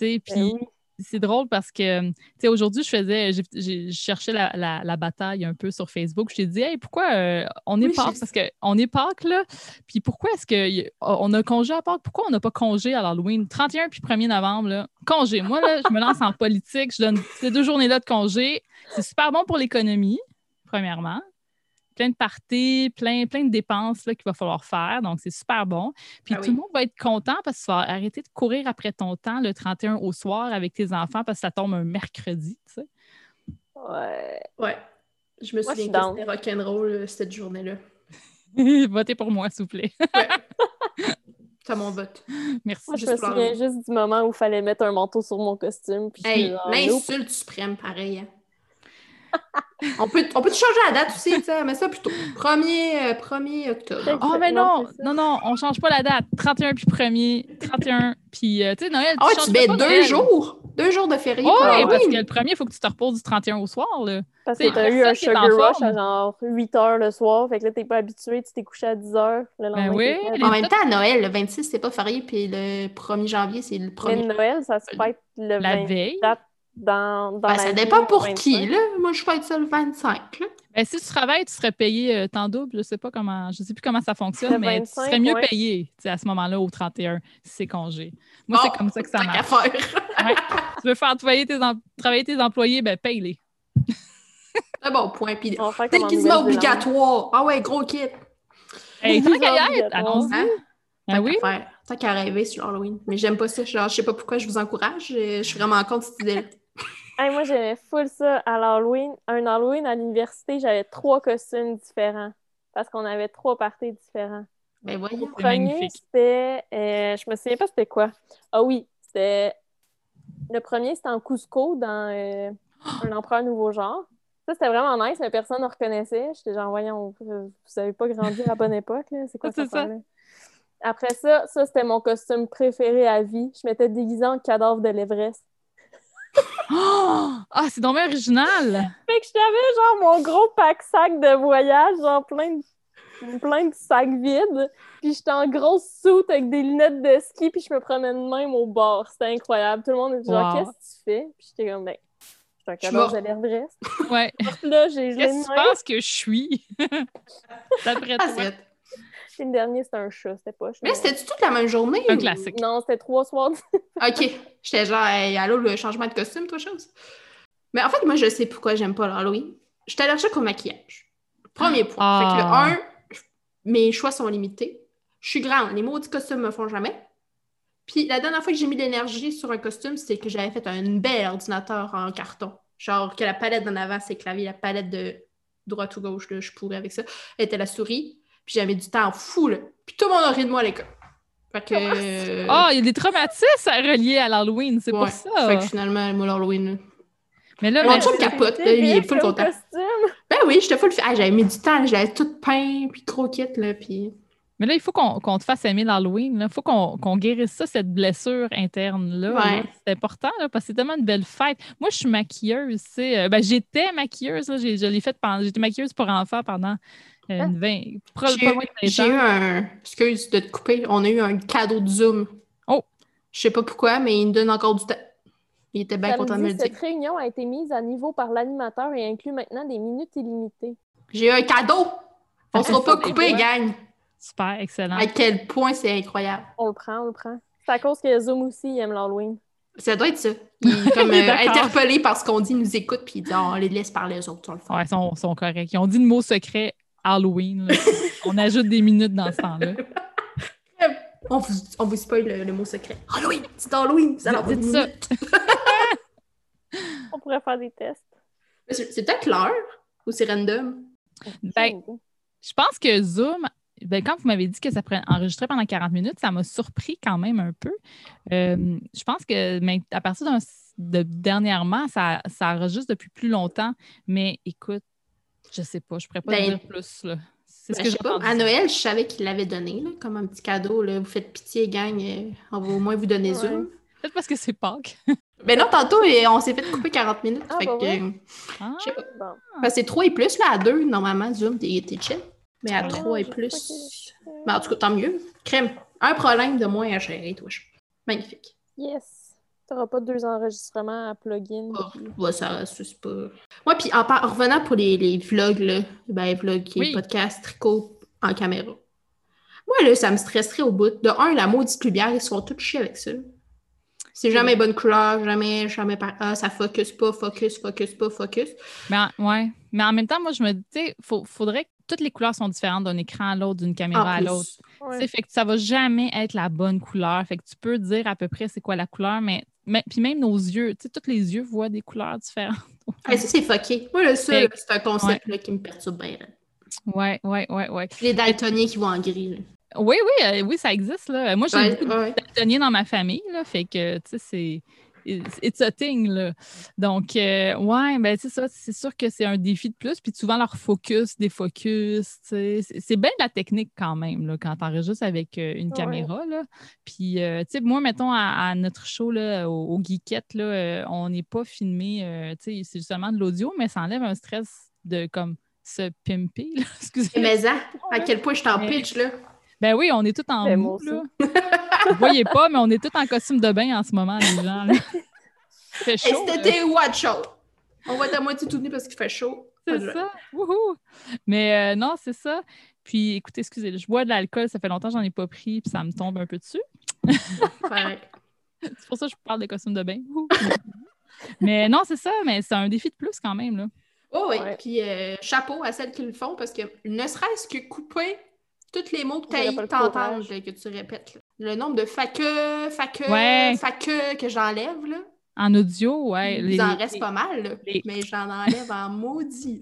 Ben puis oui. c'est drôle parce que aujourd'hui, je faisais, j'ai- j'ai- je cherchais la, la- la bataille un peu sur Facebook. Je t'ai dit, hey, pourquoi euh, on est Oui, Pâques? Parce qu'on est Pâques, là. Puis pourquoi est-ce qu'on a congé à Pâques? Pourquoi on n'a pas congé à l'Halloween? 31 puis 1er novembre, là. Congé. Moi, là, je me lance en politique. Je donne ces deux journées-là de congé. C'est super bon pour l'économie, premièrement. Plein de parties, plein, plein de dépenses là, qu'il va falloir faire. Donc, c'est super bon. Puis Ah tout oui. le monde va être content parce que tu vas arrêter de courir après ton temps le 31 au soir avec tes enfants parce que ça tombe un mercredi. Tu sais. Ouais. Ouais. Je me Moi, souviens suis que c'était rock'n'roll euh, cette journée-là. Votez pour moi, s'il vous plaît. T'as mon vote. Merci. Moi, je me souviens juste du moment où il fallait mettre un manteau sur mon costume. Puis Hey, l'insulte suprême, pareil. hein. On peut, on peut changer la date aussi, tu sais, mais ça plutôt. 1er, euh, 1er octobre. Oh, mais Non, non, non, on change pas la date. 31 puis 1er, 31 puis, euh, tu sais, Noël. Ah ouais, tu mets pas deux Noël. jours. Deux jours de férié. Oh, Halloween. parce que le premier, il faut que tu te reposes du 31 au soir, là. Parce que t'as eu un sugar rush à genre 8 heures le soir. Fait que là, t'es pas habitué, tu t'es couché à 10 heures. Le lendemain, Ben oui, En même temps, à Noël, le 26, c'est pas férié, puis le 1er janvier, c'est le Mais 1er. Noël, ça se fête le La 24 veille. Dans, dans Ben, la ça dépend pour 25. qui, là. Moi, je fête ça le 25, là. Ben, si tu travailles, tu serais payé euh, temps double. Je sais pas comment, je sais plus comment ça fonctionne, mais 25, tu serais mieux ouais. payé à ce moment-là au 31 si c'est congé. Moi, Bon, c'est comme ça que ça tant marche. faire. Ouais. tu veux faire travailler tes, em- travailler tes employés, ben paye-les. C'est bon point. Puis, déguisement obligatoire. Ah ouais, gros kit. Hey, tant qu'à y être, allons-y. Hein? Ben Tant oui. Tant qu'à rêver sur Halloween. Mais j'aime pas ça. Genre, je sais pas pourquoi je vous encourage. Je je suis vraiment contre cette idée-là. Hey, moi, j'aimais full ça à l'Halloween. Un Halloween à l'université, j'avais trois costumes différents. Parce qu'on avait trois parties différents. Ben Le voyons. Premier, c'était. euh, je me souviens pas c'était quoi. Ah oui, c'était. Le premier, c'était en Cusco, dans euh, Un empereur nouveau genre. Ça, c'était vraiment nice, mais personne ne reconnaissait. J'étais genre, voyons, vous avez pas grandi à la bonne époque, là. C'est quoi ça. Après ça, ça, c'était mon costume préféré à vie. Je m'étais déguisée en cadavre de l'Everest. Oh! Ah, c'est dommage original! Fait que j'avais genre mon gros pack-sac de voyage, genre plein de, plein de sacs vides. Puis j'étais en grosse soute avec des lunettes de ski, puis je me promène même au bord. C'était incroyable. Tout le monde était genre, Wow. qu'est-ce que tu fais? Puis j'étais comme, ben, je suis un cadavre de l'Everest. Ouais. Là, j'ai Qu'est-ce que de tu penses que je suis? D'après toi. Le dernier, c'était un chat, c'était pas Mais c'était-tu toute la même journée? Un ou- classique. Non, c'était trois soirs. OK. J'étais genre, hey, allô, le changement de costume, toi, chose? Mais en fait, moi, je sais pourquoi j'aime pas l'Halloween. J'étais allergique au maquillage. Premier point. Ah. Fait que le un, mes choix sont limités. Je suis grande. Les maudits costumes me font jamais. Puis la dernière fois que j'ai mis de l'énergie sur un costume, c'est que j'avais fait un bel ordinateur en carton. Genre que la palette d'en avant, c'est clavier, la palette de droite ou gauche, là, je pourrais avec ça, était la souris. Puis j'avais du temps fou, là. Puis tout le monde a ri de moi à l'école. Fait que... Ah, il y a des traumatismes à relier à l'Halloween, c'est Ouais. pour ça. Fait que finalement, moi, l'Halloween. là. Mais là, Mon chum capote, là, il est full content. Ben oui, j'étais full. Ah, j'avais mis du temps, j'avais tout peint, puis kit, là, puis. mais là, il faut qu'on te fasse aimer l'Halloween. Il faut qu'on guérisse ça, cette blessure interne-là. Ouais. là. C'est important là, parce que c'est tellement une belle fête. Moi, je suis maquilleuse. tu sais. Euh, Ben, j'étais maquilleuse. là. Je l'ai fait pendant. J'étais maquilleuse pour enfants pendant euh, pro- J'ai pas eu, moins de 20 j'ai ans. eu un. Excuse de te couper, on a eu un cadeau de Zoom. Oh. Je sais pas pourquoi, mais il me donne encore du temps. Il était bien content de me le dire. cette réunion a été mise à niveau par l'animateur et inclut maintenant des minutes illimitées. J'ai eu un cadeau! On sera pas coupé, gang! Super, excellent. À quel point c'est incroyable. On le prend, on le prend. C'est à cause que Zoom aussi il aime l'Halloween. Ça doit être ça. Il est comme euh, interpellé par ce qu'on dit, il nous écoute, puis il dit Ah, on les laisse parler aux autres, on le fait. Ouais, ils sont, sont corrects. Ils ont dit le mot secret Halloween. là. On ajoute des minutes dans ce temps-là. On vous, on vous spoil le, le mot secret. Halloween! C'est Halloween! Ça Dites. On pourrait faire des tests. C'est peut-être l'heure ou c'est random? Ben, Je pense que Zoom, ben, quand vous m'avez dit que ça pourrait enregistrer pendant 40 minutes, ça m'a surpris quand même un peu. Euh, je pense que mais à partir d'un- de dernièrement, ça, ça enregistre depuis plus longtemps. Mais écoute, je sais pas, je pourrais pas Ben, dire plus. là. C'est ce Ben, que je j'ai sais pas. entendu. À Noël, je savais qu'il l'avait donné là, comme un petit cadeau. Là. Vous faites pitié, gang. euh, On va au moins vous donner Ouais. Zoom. Peut-être parce que c'est Pâques. Ben non, tantôt, et on s'est fait couper 40 minutes. Ah, fait bah que, ouais. euh, Ah, je sais pas. Bon. Ben, c'est 3 et plus, là, à 2, normalement, Zoom, t'es chill. Mais à Ah, 3 et plus. Ben, en tout cas, tant mieux. Crème. Un problème de moins à gérer, toi. Magnifique. Yes. T'auras pas deux enregistrements à plugin. Oh, ouais, ça, ça, c'est pas. Moi, puis en, revenant pour les, les vlogs, là, ben, vlogs, Oui. podcasts, tricot en caméra. Moi, là, ça me stresserait au bout. De un, la maudite lumière, ils sont tous chiés avec ça. C'est jamais bonne couleur, jamais, jamais par... Ah, ça focus pas, focus, focus pas, focus. Mais en, ouais. Mais en même temps, moi, je me dis, tu sais, faut- faudrait que toutes les couleurs sont différentes d'un écran à l'autre, d'une caméra à l'autre. Ouais. Tu sais, Fait que ça va jamais être la bonne couleur. Fait que tu peux dire à peu près c'est quoi la couleur, mais puis même nos yeux, tu sais, tous les yeux voient des couleurs différentes. Ah, ça, c'est fucké. Moi, là, ça, Fait là, que- c'est un concept là, qui me perturbe bien. Ouais, ouais, ouais, ouais. Puis Les daltoniens qui vont en gris. Là. Oui, oui, euh, oui, ça existe. Là. Moi, j'ai Ouais, beaucoup de ouais. daltoniens dans ma famille. Là, fait que, tu sais, c'est. It's a thing, là. Donc, euh, ouais, ben c'est ça. C'est sûr que c'est un défi de plus. Puis souvent, leur focus, des focus, c'est c'est bien de la technique quand même, là, quand t'enregistres avec euh, une Ouais. caméra, là. Puis, euh, tu sais, moi, mettons, à, à notre show, là, au, au Geekette, là, euh, on n'est pas filmé, euh, tu sais, c'est seulement de l'audio, mais ça enlève un stress de, comme, se pimper, là. Excusez. Mais hein, à quel point je t'en pitch, là? Ben oui, on est tous en Ben, mou, là. Vous voyez pas, mais on est tous en costume de bain en ce moment, les gens, fait chaud, c'était watch out. On va être à moitié tout nu parce qu'il fait chaud. De C'est ça. Wouhou! Mais euh, non, c'est ça. Puis écoutez, excusez, je bois de l'alcool, ça fait longtemps que j'en ai pas pris, puis ça me tombe un peu dessus. C'est pour ça que je vous parle des costumes de bain. Mais non, c'est ça, mais c'est un défi de plus quand même. Là. Oh oui, Ouais. puis euh, chapeau à celles qui le font parce que ne serait-ce que couper tous les mots que tu courage. que tu répètes. là. Le nombre de faque, faque, Ouais. faque que j'enlève, là, En audio, ouais. il les- en les- reste pas mal, là. les- mais j'en enlève en maudit.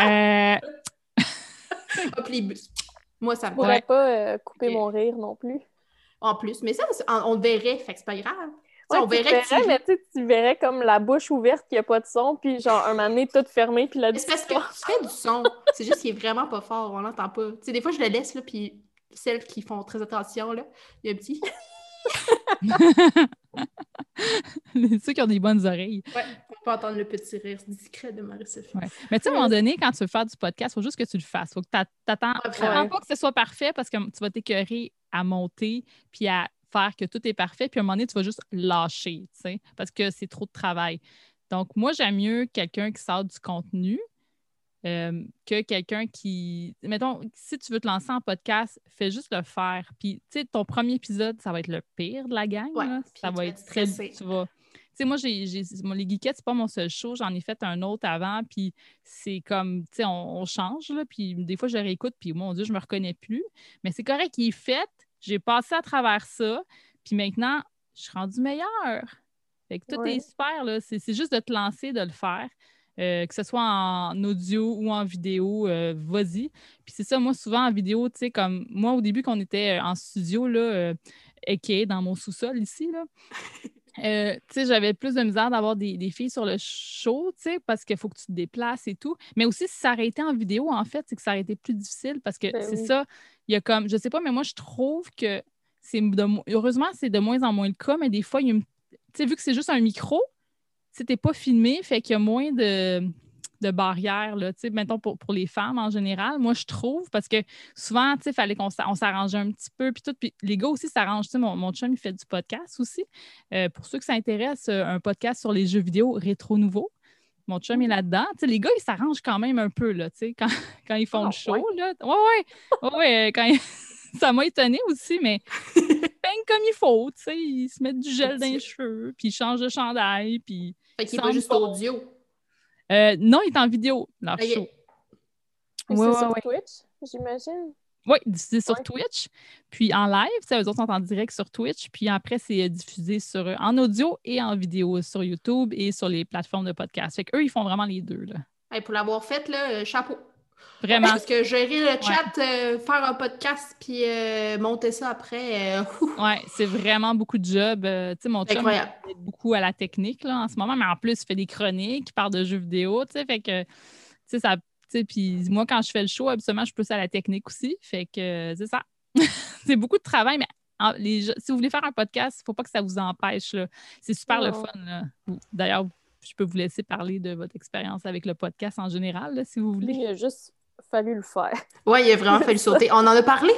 Euh, Hop, les bus. Moi, ça me pourrais Ouais. pas euh, couper mon rire non plus. En plus, mais ça, on, verrait, fait que c'est pas grave. Tu sais, Ouais, on tu verrait que tu verrais, mais tu sais, tu verrais comme la bouche ouverte, qu'il n'y a pas de son, puis genre un moment donné, toute fermée, puis la Mais c'est parce que tu fais du son. C'est juste qu'il est vraiment pas fort, on l'entend pas. Tu sais, des fois, je le laisse, là, puis celles qui font très attention, là, il y a un petit. ceux qui ont des bonnes oreilles. Ouais, on peut entendre le petit rire discret de Marie-Sophie. Ouais. Mais tu sais, à un moment donné, quand tu veux faire du podcast, il faut juste que tu le fasses. faut que t'a- t'attends. Ouais, pas que ce soit parfait parce que tu vas t'écœurer à monter puis à faire que tout est parfait. Puis à un moment donné, tu vas juste lâcher, tu sais, parce que c'est trop de travail. Donc, moi, j'aime mieux quelqu'un qui sort du contenu euh, que quelqu'un qui. Mettons, si tu veux te lancer en podcast, fais juste le faire. Puis, tu sais, ton premier épisode, ça va être le pire de la gang. Ouais, là. puis Ça va être très. stressé. Tu vas. Tu sais, moi, j'ai, les geekettes, c'est pas mon seul show. J'en ai fait un autre avant, puis c'est comme, tu sais, on, on change, là, puis des fois, je le réécoute, puis mon Dieu, je me reconnais plus. Mais c'est correct, il est fait. J'ai passé à travers ça, puis maintenant, je suis rendue meilleure. Fait que tout Ouais. est super, là. C'est, c'est juste de te lancer, de le faire. Euh, que ce soit en audio ou en vidéo, euh, vas-y. Puis c'est ça, moi, souvent en vidéo, tu sais, comme moi, au début, qu'on était euh, en studio, là, aka dans mon sous-sol ici, là, euh, tu sais, j'avais plus de misère d'avoir des, des filles sur le show, tu sais, parce qu'il faut que tu te déplaces et tout. Mais aussi, si ça aurait été en vidéo, en fait, c'est que ça aurait été plus difficile parce que Ben c'est oui. ça, il y a comme, je sais pas, mais moi, je trouve que c'est de, heureusement, c'est de moins en moins le cas, mais des fois, il y a une- tu sais, vu que c'est juste un micro, tu n'es pas filmé, fait qu'il y a moins de, de barrières, là, tu sais, mettons pour, pour les femmes en général, moi, je trouve, parce que souvent, tu sais, il fallait qu'on s'a- on s'arrangeait un petit peu, puis tout, puis les gars aussi s'arrangent, tu sais, mon, mon chum, il fait du podcast aussi. Euh, pour ceux que ça intéresse, euh, un podcast sur les jeux vidéo rétro nouveau. Mon chum est là-dedans. Tu sais, les gars, ils s'arrangent quand même un peu, là, tu sais, quand, quand ils font Ah, le show, ouais? là. Ouais, ouais. Ouais, ouais, euh, quand ils- ça m'a étonné aussi, mais ils peignent comme il faut, tu sais, ils se mettent du gel dans les cheveux, puis ils changent de chandail, puis... Fait qu'il est Sans pas juste audio. Euh, non, il est en vidéo, leur show. C'est Ouais, ouais, sur ouais. Twitch, j'imagine. Oui, diffusé sur Ouais. Twitch, puis en live, eux autres sont en direct sur Twitch, puis après, c'est euh, diffusé sur, euh, en audio et en vidéo sur YouTube et sur les plateformes de podcast. Fait qu'eux, ils font vraiment les deux, là. Hey, pour l'avoir fait, là, chapeau. Vraiment. Parce que gérer le chat, euh, faire un podcast, puis euh, monter ça après, euh, c'est vraiment beaucoup de job. Tu sais, mon chum, aide beaucoup à la technique, là, en ce moment, mais en plus, il fait des chroniques, il parle de jeux vidéo, tu sais, fait que, tu sais, ça... Puis moi, quand je fais le show, habituellement, je suis plus à la technique aussi. Fait que c'est ça. c'est beaucoup de travail, mais en- les, si vous voulez faire un podcast, il ne faut pas que ça vous empêche. C'est super le Non. fun. D'ailleurs, je peux vous laisser parler de votre expérience avec le podcast en général, là, si vous voulez. Il a juste fallu le faire. Ouais, il a vraiment fallu sauter. On en a parlé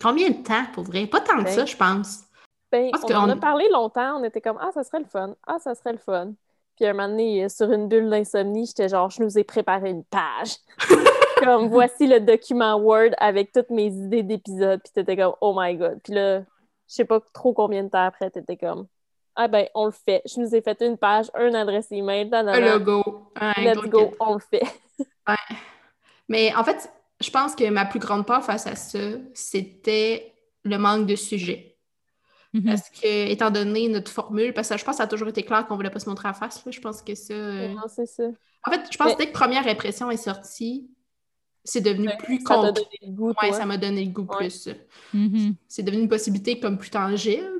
combien de temps, pour vrai? Pas tant que Ben, ça, je pense. Ben, Parce on qu'on- en a parlé longtemps, on était comme Ah, ça serait le fun, ah, ça serait le fun. Puis un moment donné, euh, sur une bulle d'insomnie, j'étais genre, je nous ai préparé une page. comme voici le document Word avec toutes mes idées d'épisodes. Puis t'étais comme, oh my god. Puis là, je sais pas trop combien de temps après, t'étais comme, ah ben, on le fait. Je nous ai fait une page, une adresse email, Un nanana, logo. un let's go, kit. on le fait. Mais en fait, je pense que ma plus grande peur face à ça, c'était le manque de sujet. Mhm. Parce que, étant donné notre formule, parce que je pense que ça a toujours été clair qu'on voulait pas se montrer à face, là, je pense que ça... euh, Non, c'est ça. En fait, je pense Mais- que dès que Première Impression est sortie, c'est devenu plus Ça concret. donné le goût, Ouais, ça m'a donné le goût Ouais. plus. Mhm. C'est devenu une possibilité comme plus tangible.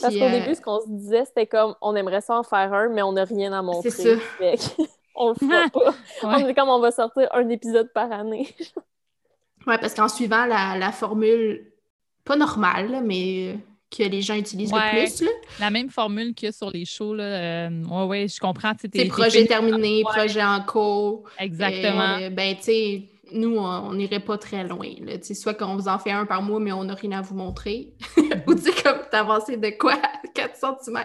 Parce qu'au euh, début, ce qu'on se disait, c'était comme on aimerait ça en faire un, mais on n'a rien à montrer. ça. Fait que on le fera pas. On est comme on va sortir un épisode par année. Ouais, parce qu'en suivant la, la formule, pas normale, mais euh, que les gens utilisent Ouais. le plus, là. La même formule qu'il y a sur les shows. Là, euh, ouais, ouais, je comprends. C'est projet terminé, Ouais. projet en cours. Exactement. Euh, ben, tu sais, nous, on n'irait pas très loin. Là. Soit qu'on vous en fait un par mois, mais on n'a rien à vous montrer. Ou tu sais, comme t'avancer de quoi? 4 cm.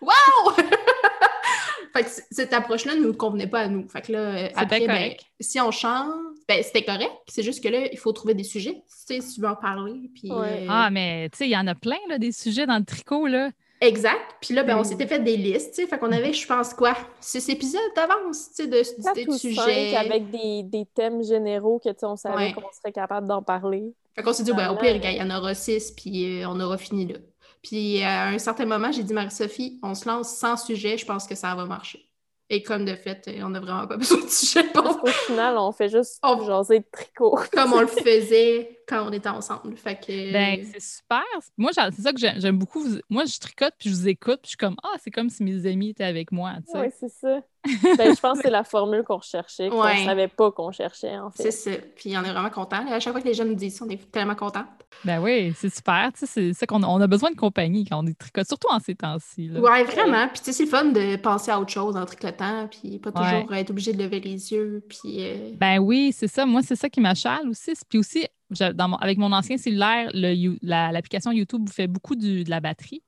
Wow! fait que cette approche-là ne nous convenait pas à nous. Fait que là, euh, après, ben, correct. si on change, ben, c'était correct. C'est juste que là, il faut trouver des sujets. Tu sais, si tu veux en parler. Puis, Ouais. euh, Ah, mais tu sais, il y en a plein, là, des sujets dans le tricot, là. Exact. Puis là, ben, on Mm. s'était fait des listes. tu sais. Fait qu'on avait, je pense, quoi? Six épisodes d'avance, tu sais, de, de, sujets. avec des, des thèmes généraux que tu sais, on savait Ouais. qu'on serait capable d'en parler. Fait qu'on s'est dit, ben, au pire, gars, il y en aura six, puis euh, on aura fini là. Puis à un certain moment, j'ai dit, Marie-Sophie, on se lance sans sujet, je pense que ça va marcher. Et comme de fait, euh, on n'a vraiment pas besoin de sujet Parce pour... qu'au final, on fait juste On- jaser de tricot. comme on le faisait quand on était ensemble. Fait que... Ben, c'est super. Moi, c'est ça que j'ai- j'aime beaucoup. vous- Moi, je tricote, puis je vous écoute, puis je suis comme, ah, c'est comme si mes amis étaient avec moi. Oui, c'est ça. Ben, je pense que c'est la formule qu'on recherchait, qu'on Ouais. savait pas qu'on cherchait, en c'est fait. ça. Puis on est vraiment contents. À chaque fois que les gens nous disent ça, on est tellement contents. Ben oui, c'est super. Tu sais, c'est ça qu'on a, on a besoin de compagnie quand on est tricote, surtout en ces temps-ci. Ouais, vraiment. Puis tu sais, c'est le fun de penser à autre chose en tricotant, puis pas Ouais. toujours être obligé de lever les yeux, puis... euh, Ben oui, c'est ça. Moi, c'est ça qui m'achale aussi. Puis aussi, dans mon- avec mon ancien cellulaire, You- la- l'application YouTube vous fait beaucoup du- de la batterie.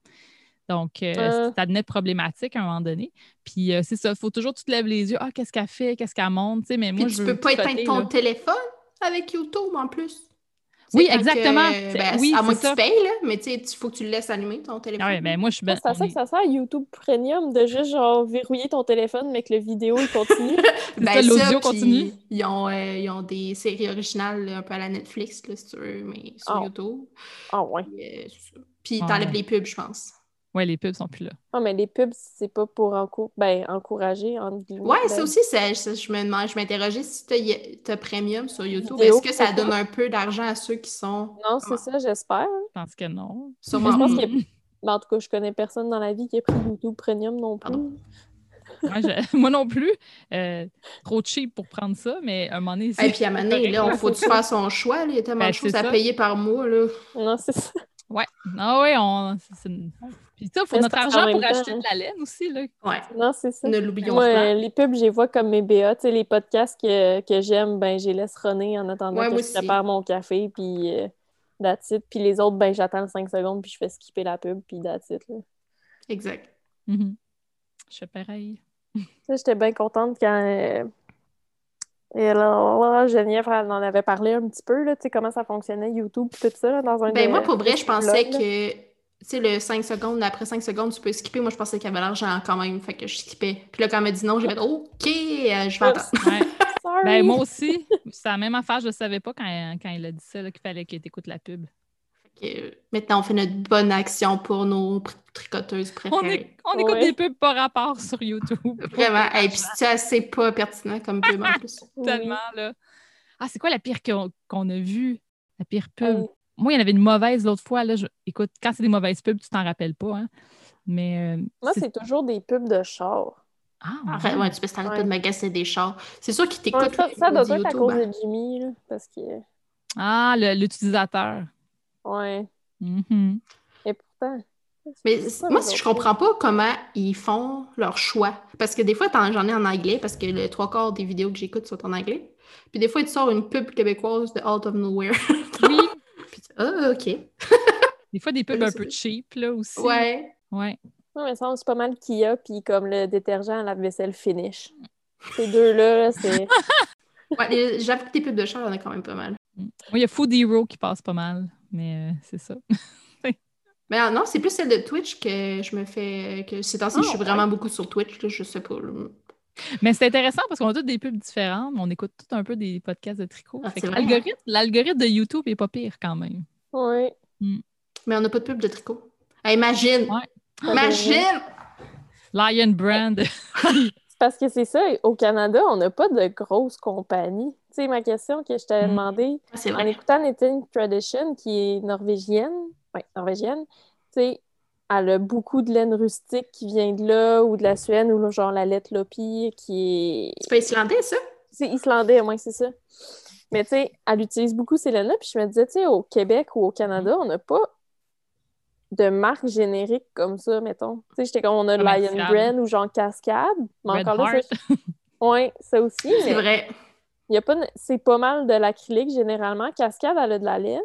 Donc, euh, Ah. ça devenait problématique à un moment donné. Puis euh, c'est ça, il faut toujours que tu te lèves les yeux. Ah, qu'est-ce qu'elle fait? Qu'est-ce qu'elle monte? Tu sais, mais Puis moi, tu peux pas éteindre ton là. téléphone avec YouTube en plus. Oui, exactement. que, ben, oui, à moins que ça. tu payes, là, mais tu sais, il faut que tu le laisses allumer, ton téléphone. Ah ouais, ben moi, je suis ben, c'est à ça est- que ça sert, YouTube Premium, de juste genre verrouiller ton téléphone, mais que le vidéo, il continue. ça, l'audio puis continue. Ils ont, euh, ils ont des séries originales là, un peu à la Netflix, là, si tu veux, mais sur Ah. YouTube. Ah ouais. Puis, euh, Ah t'enlèves ouais. les pubs, je pense. Ouais, les pubs sont plus là. Ah, mais les pubs, c'est pas pour encou- ben, encourager, entre guillemets. Ouais, ben, ça aussi, ça, ça, je me demande, je m'interrogeais si t'as as premium sur YouTube, est-ce que ça donne un peu d'argent à ceux qui sont Non, c'est ça, j'espère. Je pense que non. sûrement Je pense y a- Ben, en tout cas, je connais personne dans la vie qui a pris YouTube Premium non plus. Pardon. Moi, je- moi non plus. Euh, trop cheap pour prendre ça, mais à un moment donné, Et puis à un moment donné, là, on faut faire son choix. là? Il y a tellement Ben, de choses à ça. payer par mois. Là. Non, c'est ça. Ouais. Ah oui, on. une- Puis ça, il faut notre argent pour temps, acheter hein. de la laine aussi, là. Ouais, Non, c'est ça. ne l'oublions pas. euh, les pubs, je les vois comme mes BA. Tu sais, les podcasts que, que j'aime, ben, je les laisse runner en attendant Ouais, que je prépare mon café, puis euh, that's it. Puis les autres, ben, j'attends 5 secondes, puis je fais skipper la pub, puis that's it. Là. Exact. Mhm. Je fais pareil. Ça, j'étais bien contente quand euh, et là, là, Geneviève elle en avait parlé un petit peu, là, tu sais, comment ça fonctionnait, YouTube, tout ça, là, dans un Ben moi, pour vrai, je pensais que, sais, le 5 secondes, après 5 secondes, tu peux skipper. Moi, je pensais qu'il y avait l'argent quand même, fait que je skippais. Puis là, quand elle m'a dit non, j'ai fait OK, euh, je vais attendre. Ouais. Ben, moi aussi, c'est la même affaire. Je ne savais pas quand, quand il a dit ça, qu'il fallait que tu écoutes la pub. Maintenant, on fait notre bonne action pour nos tricoteuses On, préférées. est- on écoute Ouais. des pubs par rapport sur YouTube. Vraiment. Et puis, c'est assez pas pertinent comme pub en plus. Oui. Tellement, là. Ah, c'est quoi la pire qu'on a vue? La pire pub? Euh, Moi, il y en avait une mauvaise l'autre fois. Là, je- Écoute, quand c'est des mauvaises pubs, tu t'en rappelles pas. Hein? Mais. euh, moi, c'est toujours des pubs de char. Ah, Arrête, ouais, tu peux t'arrêter Ouais. de magasiner des chars. C'est sûr qu'ils Ouais, t'écoutent. ça, doit être à cause hein. de Jimmy, là, parce que, Ah, l'utilisateur. ouais. Mhm. Et pourtant... Mais moi, les je comprends pas comment ils font leur choix. Parce que des fois, t'en- j'en ai en anglais, parce que le trois quarts des vidéos que j'écoute sont en anglais. Puis des fois, ils te sortent une pub québécoise de Out of Nowhere. Oui, ah, OK. des fois des pubs Oui, un peu cheap, là aussi. Ouais. Ouais. Non, mais ça, c'est pas mal Kia, puis comme le détergent à la vaisselle finish. Ces deux-là, là, c'est... Ouais, J'avoue que tes pubs de char, il y en a quand même pas mal. Moi, il y a Food Hero qui passe pas mal, mais euh, c'est ça. Mais ah, non, c'est plus celle de Twitch que je me fais. que ces temps-ci, Ah, je suis ouais. vraiment beaucoup sur Twitch, là, je sais pas. là. Mais c'est intéressant parce qu'on a toutes des pubs différentes. On écoute tout un peu des podcasts de tricot. Ah, l'algorithme, l'algorithme de YouTube est pas pire quand même. Ouais. Mais on n'a pas de pub de tricot. Imagine! Ouais. Imagine! Lion Brand. C'est parce que c'est ça, au Canada, on n'a pas de grosses compagnies. Tu sais, ma question que je t'avais Mm. demandé, Ah, c'est en écoutant Knitting Tradition, qui est norvégienne, ouais, norvégienne, tu sais, elle a beaucoup de laine rustique qui vient de là, ou de la Suède, ou genre la lette Lopi, qui est... C'est pas islandais, ça? C'est islandais, moi, c'est ça. Mais tu sais, elle utilise beaucoup ces laines-là, puis je me disais, tu sais, au Québec ou au Canada, on n'a pas de marque générique comme ça, mettons. Tu sais, j'étais comme, on a Lion Brand ou genre Cascade, mais Red encore là, Heart. c'est- ouais, ça aussi, C'est mais vrai. il y a pas... de- c'est pas mal de l'acrylique, généralement. Cascade, elle a de la laine,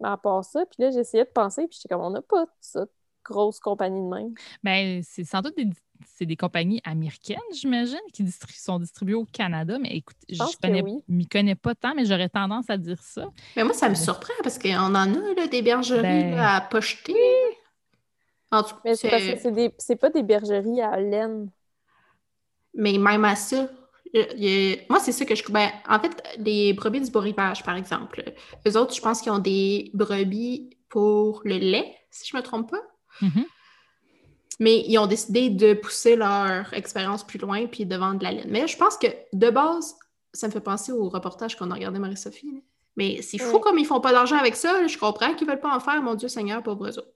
mais à part ça, puis là, j'essayais de penser, puis j'étais comme, on n'a pas ça, de grosse compagnie de même? Ben, c'est sans doute des, c'est des compagnies américaines, j'imagine, qui distri- sont distribuées au Canada. Mais écoute, je oui. m'y connais pas tant, mais j'aurais tendance à dire ça. Mais moi, ça me surprend parce qu'on en a là, des bergeries Ben, là, à pocheter. En tout cas, Mais c'est parce que c'est- c'est des... c'est pas des bergeries à laine. mais même à ça, moi, c'est ça que je. Ben, en fait, les brebis du beau rivage, par exemple, eux autres, je pense qu'ils ont des brebis pour le lait, si je me trompe pas. Mhm. Mais ils ont décidé de pousser leur expérience plus loin puis de vendre de la laine. Mais je pense que de base, ça me fait penser au reportage qu'on a regardé Marie-Sophie. Mais c'est fou Ouais. comme ils font pas d'argent avec ça. Je comprends qu'ils veulent pas en faire, mon Dieu Seigneur, pauvres autres.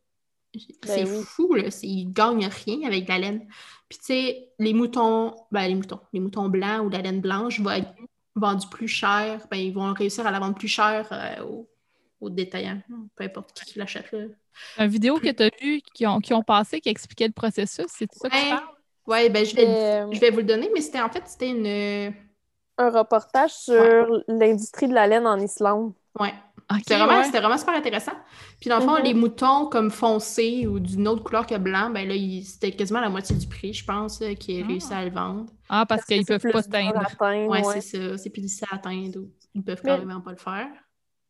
C'est oui. fou, là. C'est- Ils gagnent rien avec de la laine. Puis tu sais, les moutons, ben les moutons, les moutons blancs ou la laine blanche vont être vendus plus cher. Ben, ils vont réussir à la vendre plus cher euh, aux, aux détaillants. Peu importe qui, qui l'achète. là. Une vidéo que tu as vue qui ont, qui ont passé qui expliquait le processus, c'est ça que tu Ouais. parles? Ouais, ben je vais, Euh, je vais vous le donner, mais c'était en fait, c'était une. un reportage sur l'industrie de la laine en Islande. Ouais. Ok, C'était vraiment, ouais. c'était vraiment super intéressant. Puis dans le fond, Mhm. les moutons comme foncés ou d'une autre couleur que blanc, ben là, il- c'était quasiment la moitié du prix, je pense, euh, qui a Ah. réussi à le vendre. Ah, parce qu'ils c'est peuvent pas se teindre. atteindre, Ouais, c'est ça. C'est plus difficile à atteindre ou ils peuvent Mais- carrément pas le faire.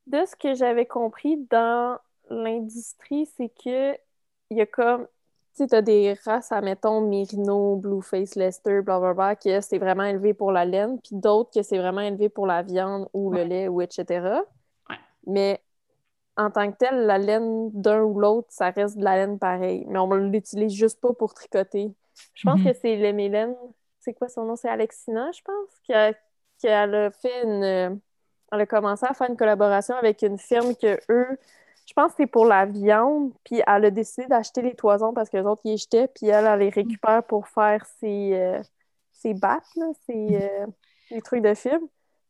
De ce que j'avais compris dans l'industrie, c'est que il y a comme, tu t'as des races, admettons, Merino, Blueface, Leicester, blablabla, que c'est vraiment élevé pour la laine, puis d'autres que c'est vraiment élevé pour la viande ou le lait, ou etc. Ouais. Mais en tant que tel, la laine d'un ou l'autre, ça reste de la laine pareil. Mais on l'utilise juste pas pour tricoter. Je pense Mhm. que c'est le Mélène, c'est quoi son nom? C'est Alexina, je pense, qui a, qui a fait une... Elle a commencé à faire une collaboration avec une firme que eux, je pense que c'est pour la viande, puis elle a décidé d'acheter les toisons parce que les autres, les jetaient, puis elle, elle les récupère pour faire ses, euh, ses battes, là, ses, euh, les trucs de fibre.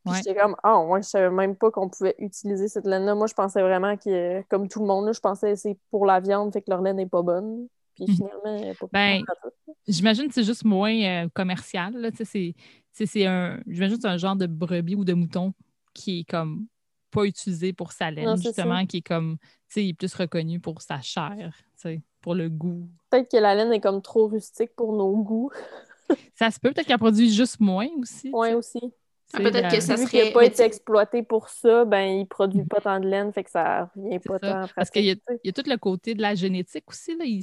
Puis Ouais. j'étais comme, ah, ouais, je savais même pas qu'on pouvait utiliser cette laine-là. Moi, je pensais vraiment que, comme tout le monde, là, je pensais que c'est pour la viande, fait que leur laine n'est pas bonne. Puis Mhm. finalement, elle pas Ben. J'imagine que c'est juste moins euh, commercial. C'est, un, j'imagine que c'est un genre de brebis ou de mouton qui est comme pas utilisé pour sa laine, Non, justement, qui est comme, tu sais, il est plus reconnu pour sa chair, tu sais, pour le goût. Peut-être que la laine est comme trop rustique pour nos goûts. Ça se peut, peut-être qu'elle produit juste moins aussi. Sais. aussi. Ah, peut-être que ça Vu serait- qu'il n'a pas été exploité pour ça, ben il produit pas tant de laine, fait que ça revient pas ça. tant Parce qu'il y a, il y tout le côté de la génétique aussi. Là. Ils-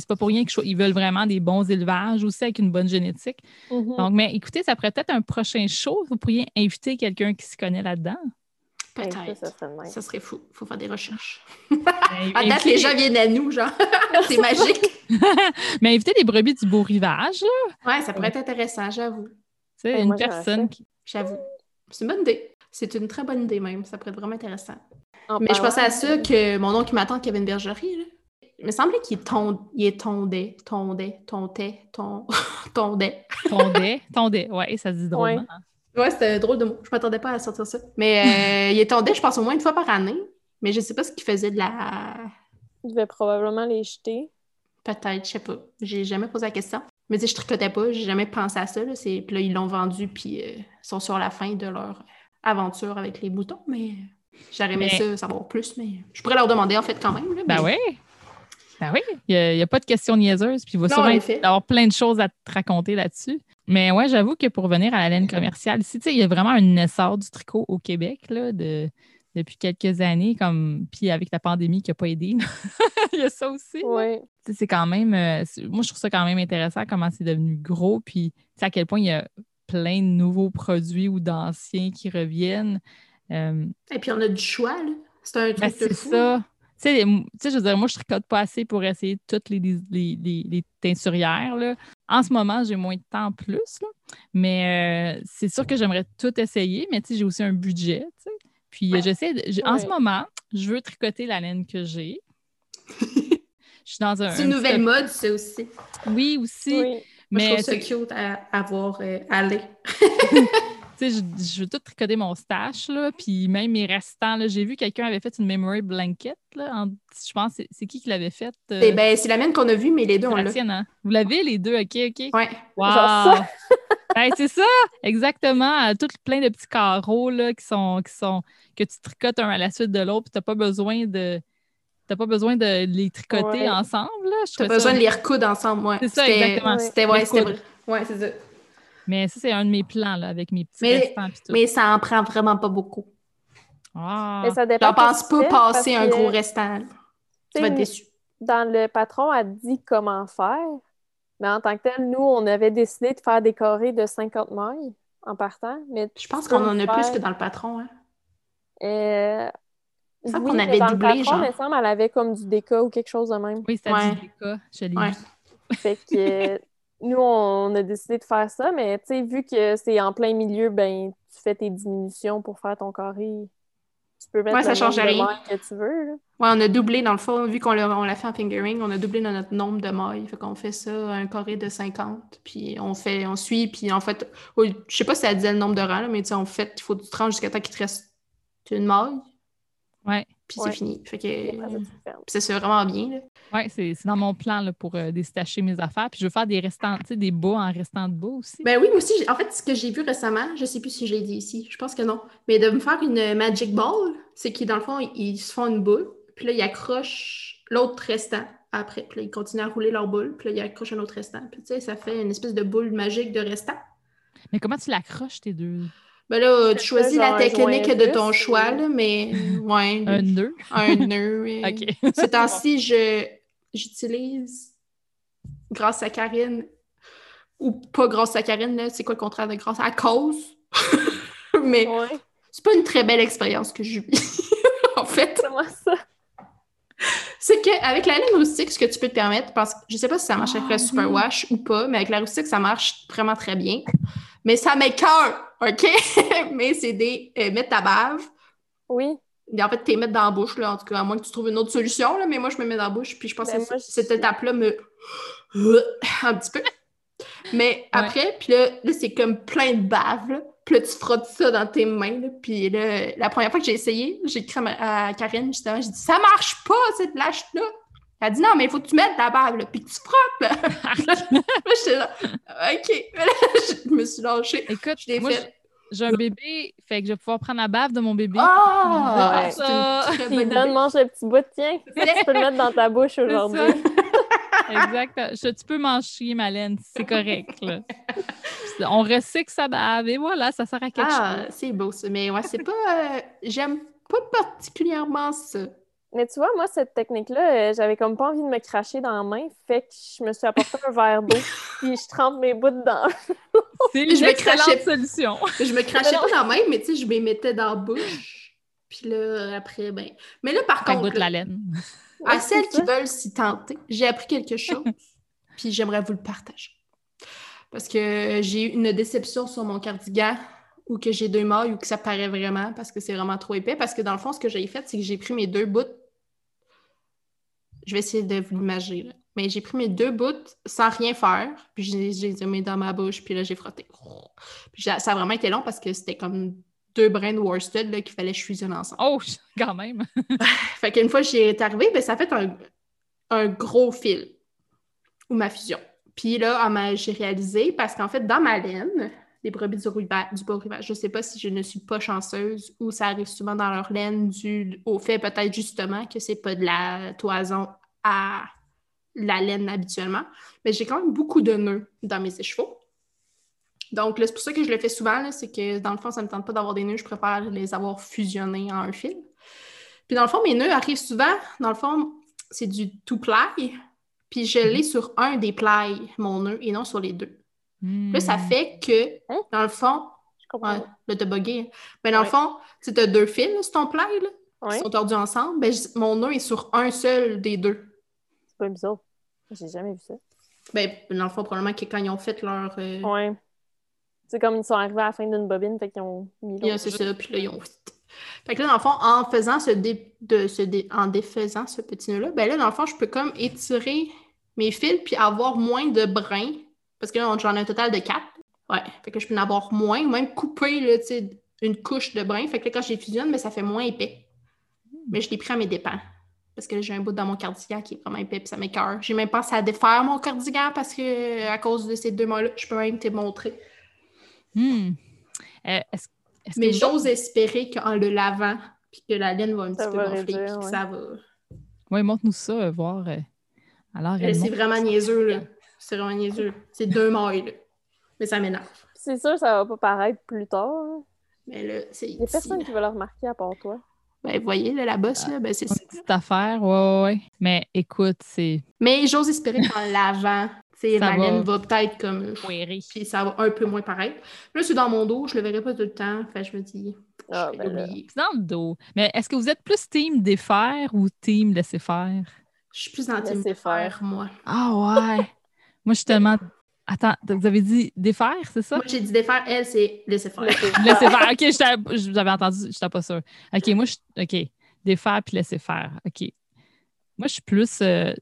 C'est pas pour rien qu'ils veulent vraiment des bons élevages aussi avec une bonne génétique. Mhm. Donc, mais écoutez, ça pourrait peut-être un prochain show. Vous pourriez inviter quelqu'un qui s'y connaît là-dedans. Ben, ça, Peut-être. ça serait nice. Ça serait fou. Faut faire des recherches. Mais À date, les gens viennent à nous, genre. c'est magique. mais inviter des brebis du beau rivage, là. Ouais, ça pourrait être intéressant, j'avoue. Sais, Ouais, une moi, personne qui. J'avoue. C'est une bonne idée. C'est une très bonne idée même. Ça pourrait être vraiment intéressant. En Mais je pensais à ça que mon oncle qui m'attend qui avait une bergerie. Là. Il me semblait qu'il tond... il est tondait, tondait, tondait, ton... tondait. Tondait. Tondait. Ouais, ça se dit drôlement. Ouais, c'était un drôle de mot. Je m'attendais pas à sortir ça. Mais euh, il est tondait, je pense, au moins une fois par année. Mais je sais pas ce qu'il faisait de la. Il devait probablement les jeter. Peut-être, je sais pas. J'ai jamais posé la question. Mais je tricotais pas, j'ai jamais pensé à ça. Là. C'est- Puis là, ils l'ont vendu, puis euh, ils sont sur la fin de leur aventure avec les moutons. Mais j'aurais aimé Mais- ça, savoir plus. Mais je pourrais leur demander, en fait, quand même. Là, Ben oui. Ben oui. Il n'y a, pas de questions niaiseuses. Puis il va Non, sûrement avoir plein de choses à te raconter là-dessus. Mais ouais, j'avoue que pour revenir à la laine commerciale, ici, tu sais, il y a vraiment un essor du tricot au Québec là, de, depuis quelques années, comme puis avec la pandémie qui n'a pas aidé. il y a ça aussi. Oui. C'est quand même. euh, moi, je trouve ça quand même intéressant comment c'est devenu gros, puis tu sais, à quel point il y a plein de nouveaux produits ou d'anciens qui reviennent. Euh, Et puis on a du choix, là. C'est un ben, truc de c'est ça. Tu sais, je veux dire, moi, je tricote pas assez pour essayer toutes les, les, les- les teinturières. là. En ce moment, j'ai moins de temps en plus, là. mais euh, c'est sûr que j'aimerais tout essayer, mais tu sais, j'ai aussi un budget. tu sais. Puis Ouais. j'essaie, en ce moment, je veux tricoter la laine que j'ai. Je suis dans un. C'est une un nouvelle petit- mode, ça aussi. Oui, aussi. Oui. Moi, je Mais trouve ça cute à, à voir euh, aller. sais, je, je veux tout tricoter mon stash, là, puis même mes restants. là, J'ai vu quelqu'un avait fait une memory blanket. Là, en- je pense, c'est- c'est qui qui l'avait faite? euh, Eh ben, c'est la mienne qu'on a vue, mais les deux, on la l'a. tienne, hein? Vous l'avez, les deux? OK, OK. Ouais. Wow! Genre ça. Ben, c'est ça, exactement. euh, Tout plein de petits carreaux là, qui sont, qui sont que tu tricotes un à la suite de l'autre, puis tu n'as pas besoin de. T'as pas besoin de les tricoter Ouais. ensemble. T'as besoin ça- de les recoudre ensemble, ouais. C'est ça, C'était- exactement. C'était, ouais, c'est ça. Mais ça, c'est un de mes plans là, avec mes petits Mais- restants. tout. Mais ça en prend vraiment pas beaucoup. Ah. Mais ça dépend. J'en pense pas passer un gros restant. Tu vas être déçu. Dans le patron, elle dit comment faire. Mais en tant que tel, nous, on avait décidé de faire des carrés de 50 mailles en partant. Mais Je pense qu'on en a plus que dans le patron. Hein. Euh, Il me semble oui, qu'on avait dans doublé, le patron, genre. il me semble, elle avait comme du déca ou quelque chose de même. Oui, c'était Ouais. du déca. Je l'ai Ouais. vu. Fait que euh, nous, on a décidé de faire ça, mais tu sais, vu que c'est en plein milieu, ben tu fais tes diminutions pour faire ton carré. Tu peux mettre Ouais, ça le change nombre de rien. mailles que tu veux. là. Ouais, on a doublé, dans le fond, vu qu'on l'a, on l'a fait en fingering, on a doublé dans notre nombre de mailles. Fait qu'on fait ça, un carré de 50. Puis on fait, on suit, puis en fait, oui, je sais pas si ça disait le nombre de rangs, là, mais tu sais, en fait, il faut que tu jusqu'à temps qu'il te reste une maille. Ouais. Puis Ouais. c'est fini. Fait que. Ça, se fait vraiment bien, là. Ouais, c'est c'est dans mon plan là, pour euh, déstacher mes affaires. Puis je veux faire des restants, tu sais, des bas en restant de bas aussi. Ben oui, moi aussi, en fait, ce que j'ai vu récemment, je sais plus si je l'ai dit ici, je pense que non, mais de me faire une Magic Ball, c'est qu'ils, dans le fond, ils, ils se font une boule, puis là, ils accrochent l'autre restant après, puis là, ils continuent à rouler leur boule, puis là, ils accrochent un autre restant. Puis tu sais, ça fait une espèce de boule magique de restant. Mais comment tu l'accroches, tes deux? Ben là, tu choisis ça, la technique de ton choix, là, mais ouais, Un nœud? un nœud. et- OK. Ces temps-ci, je, j'utilise, grâce à Karine, ou pas grâce à Karine, là, c'est quoi le contraire de grâce? À cause? Mais Ouais, c'est pas une très belle expérience que je vis, en fait. comment ça? C'est qu'avec la laine rustique, ce que tu peux te permettre, parce que je sais pas si ça marche avec Ah, le super oui. wash ou pas, mais avec la rustique, ça marche vraiment très bien. Mais ça m'écoeure, OK? mais c'est des... euh, mettre ta bave, Oui, Et en fait, t'es mettre dans la bouche, là, en tout cas, à moins que tu trouves une autre solution, là, mais moi, je me mets dans la bouche, puis je pense Ben, que moi, cette je- étape-là me... un petit peu. Mais après, puis là, là, c'est comme plein de bave, là. Puis là, tu frottes ça dans tes mains, là. Puis là, la première fois que j'ai essayé, j'ai écrit à Karine, justement, j'ai dit « Ça marche pas, cette lâche-là! » Elle a dit « Non, mais il faut que tu mettes de la bave, là, puis que tu frottes, là! » Là, j'étais là « OK! » je me suis lâchée. Écoute, Je l'ai moi, fait. j'ai un bébé, fait que je vais pouvoir prendre la bave de mon bébé. Ah! Ouais. Très Puis bonne donne, mange le petit bout, tiens. C'est- Tu peux le mettre dans ta bouche aujourd'hui? exact. Je- tu peux m'en chier, ma laine, c'est correct. là. On recycle sa bave et voilà, ça sert à quelque Ah, chose. c'est beau ça. Mais ouais, c'est pas. euh, J'aime pas particulièrement ça. Mais tu vois, moi, cette technique-là, euh, j'avais comme pas envie de me cracher dans la main, fait que je me suis apporté un verre d'eau, puis je trempe mes bouts dedans. C'est Je une me excellente crachais- solution. Je me crachais pas dans la main, mais tu sais, je me mettais dans la bouche. Puis là, après, ben. Mais là, par Ça contre, goûte la laine. à Ouais, celles qui veulent s'y tenter, j'ai appris quelque chose. puis j'aimerais vous le partager. Parce que j'ai eu une déception sur mon cardigan ou que j'ai deux mailles ou que ça paraît vraiment parce que c'est vraiment trop épais. Parce que dans le fond, ce que j'ai fait, c'est que j'ai pris mes deux bouts. Je vais essayer de vous l'imaginer. là. Mais j'ai pris mes deux bouts sans rien faire, puis je les ai mis dans ma bouche, puis là, j'ai frotté. Puis ça a vraiment été long parce que c'était comme deux brins de worsted là, qu'il fallait que je fusionne ensemble. Oh, quand même. Fait qu'une fois que j'y est arrivé, ben, ça a fait un, un gros fil ou ma fusion. Puis là, ah, j'ai réalisé parce qu'en fait, dans ma laine, les brebis du, du bas rivage, je sais pas si je ne suis pas chanceuse ou ça arrive souvent dans leur laine dû au fait peut-être justement que c'est pas de la toison à la laine habituellement. Mais j'ai quand même beaucoup de nœuds dans mes écheveaux. Donc, là, c'est pour ça que je le fais souvent, c'est que dans le fond, ça ne me tente pas d'avoir des nœuds, je préfère les avoir fusionnés en un fil. Puis dans le fond, mes nœuds arrivent souvent, dans le fond, c'est du two-ply, puis je l'ai sur un des plies, mon nœud, et non sur les deux. Là, ça Hmm. fait que, Hein? dans le fond, Je comprends. ouais, là, t'as bugué. Mais dans le fond, tu as deux fils sur ton ply, là, Ouais, qui sont tordus ensemble. Ben, mon nœud est sur un seul des deux. c'est pas bizarre. J'ai jamais vu ça. Ben, dans le fond, probablement que quand ils ont fait leur... euh, Ouais. C'est comme ils sont arrivés à la fin d'une bobine, fait qu'ils ont mis l'autre. c'est ça, puis là, ils ont... Fait que là, dans le fond, en faisant ce dé- de, ce dé- en défaisant ce petit nœud-là, ben là, dans le fond, je peux comme étirer mes fils puis avoir moins de brins. Parce que là, j'en ai un total de quatre. Ouais. Fait que je peux en avoir moins, ou même couper, là, tu sais, une couche de brins. Fait que là, quand je les fusionne, ben, ça fait moins épais. Mais je l'ai pris à mes dépens. Parce que j'ai un bout dans mon cardigan qui est vraiment épais puis ça m'écoeure. J'ai même pensé à défaire mon cardigan parce que à cause de ces deux mots-là, je peux même te montrer. Hmm. Euh, est-ce, est-ce Mais que vous- j'ose espérer qu'en le lavant, puis que la laine va un Ça petit peu gonfler, réduire, puis que ouais. ça va. Ouais, montre-nous ça, euh, voir. alors, Euh, c'est vraiment niaiseux, là. C'est vraiment niaiseux. C'est deux mailles, là. Mais ça m'énerve. C'est sûr, ça va pas paraître plus tard. hein. Mais là, c'est Il y a personne là. qui va le remarquer à part toi. Ben, vous voyez, là, la bosse, là, ben, c'est ça. Une petite affaire, ouais, ouais, ouais. Mais écoute, c'est. Mais j'ose espérer qu'en lavant, tu la va. va peut-être comme... Poiré. Puis ça va un peu moins paraître. Là, c'est dans mon dos, je le verrai pas tout le temps. Fait que je me dis, Ah, je vais ben l'oublier. C'est dans le dos. Mais est-ce que vous êtes plus team défaire ou team laisser faire? Je suis plus dans le team Laisser faire. moi. Ah ouais. Moi, je suis tellement. Attends, vous avez dit défaire, c'est ça? Moi, j'ai dit défaire, elle, c'est laisser faire. Laisser faire. OK, j'avais entendu, je n'étais pas sûre. OK, moi, je, OK. Défaire puis laisser faire. OK. Moi, je suis plus euh,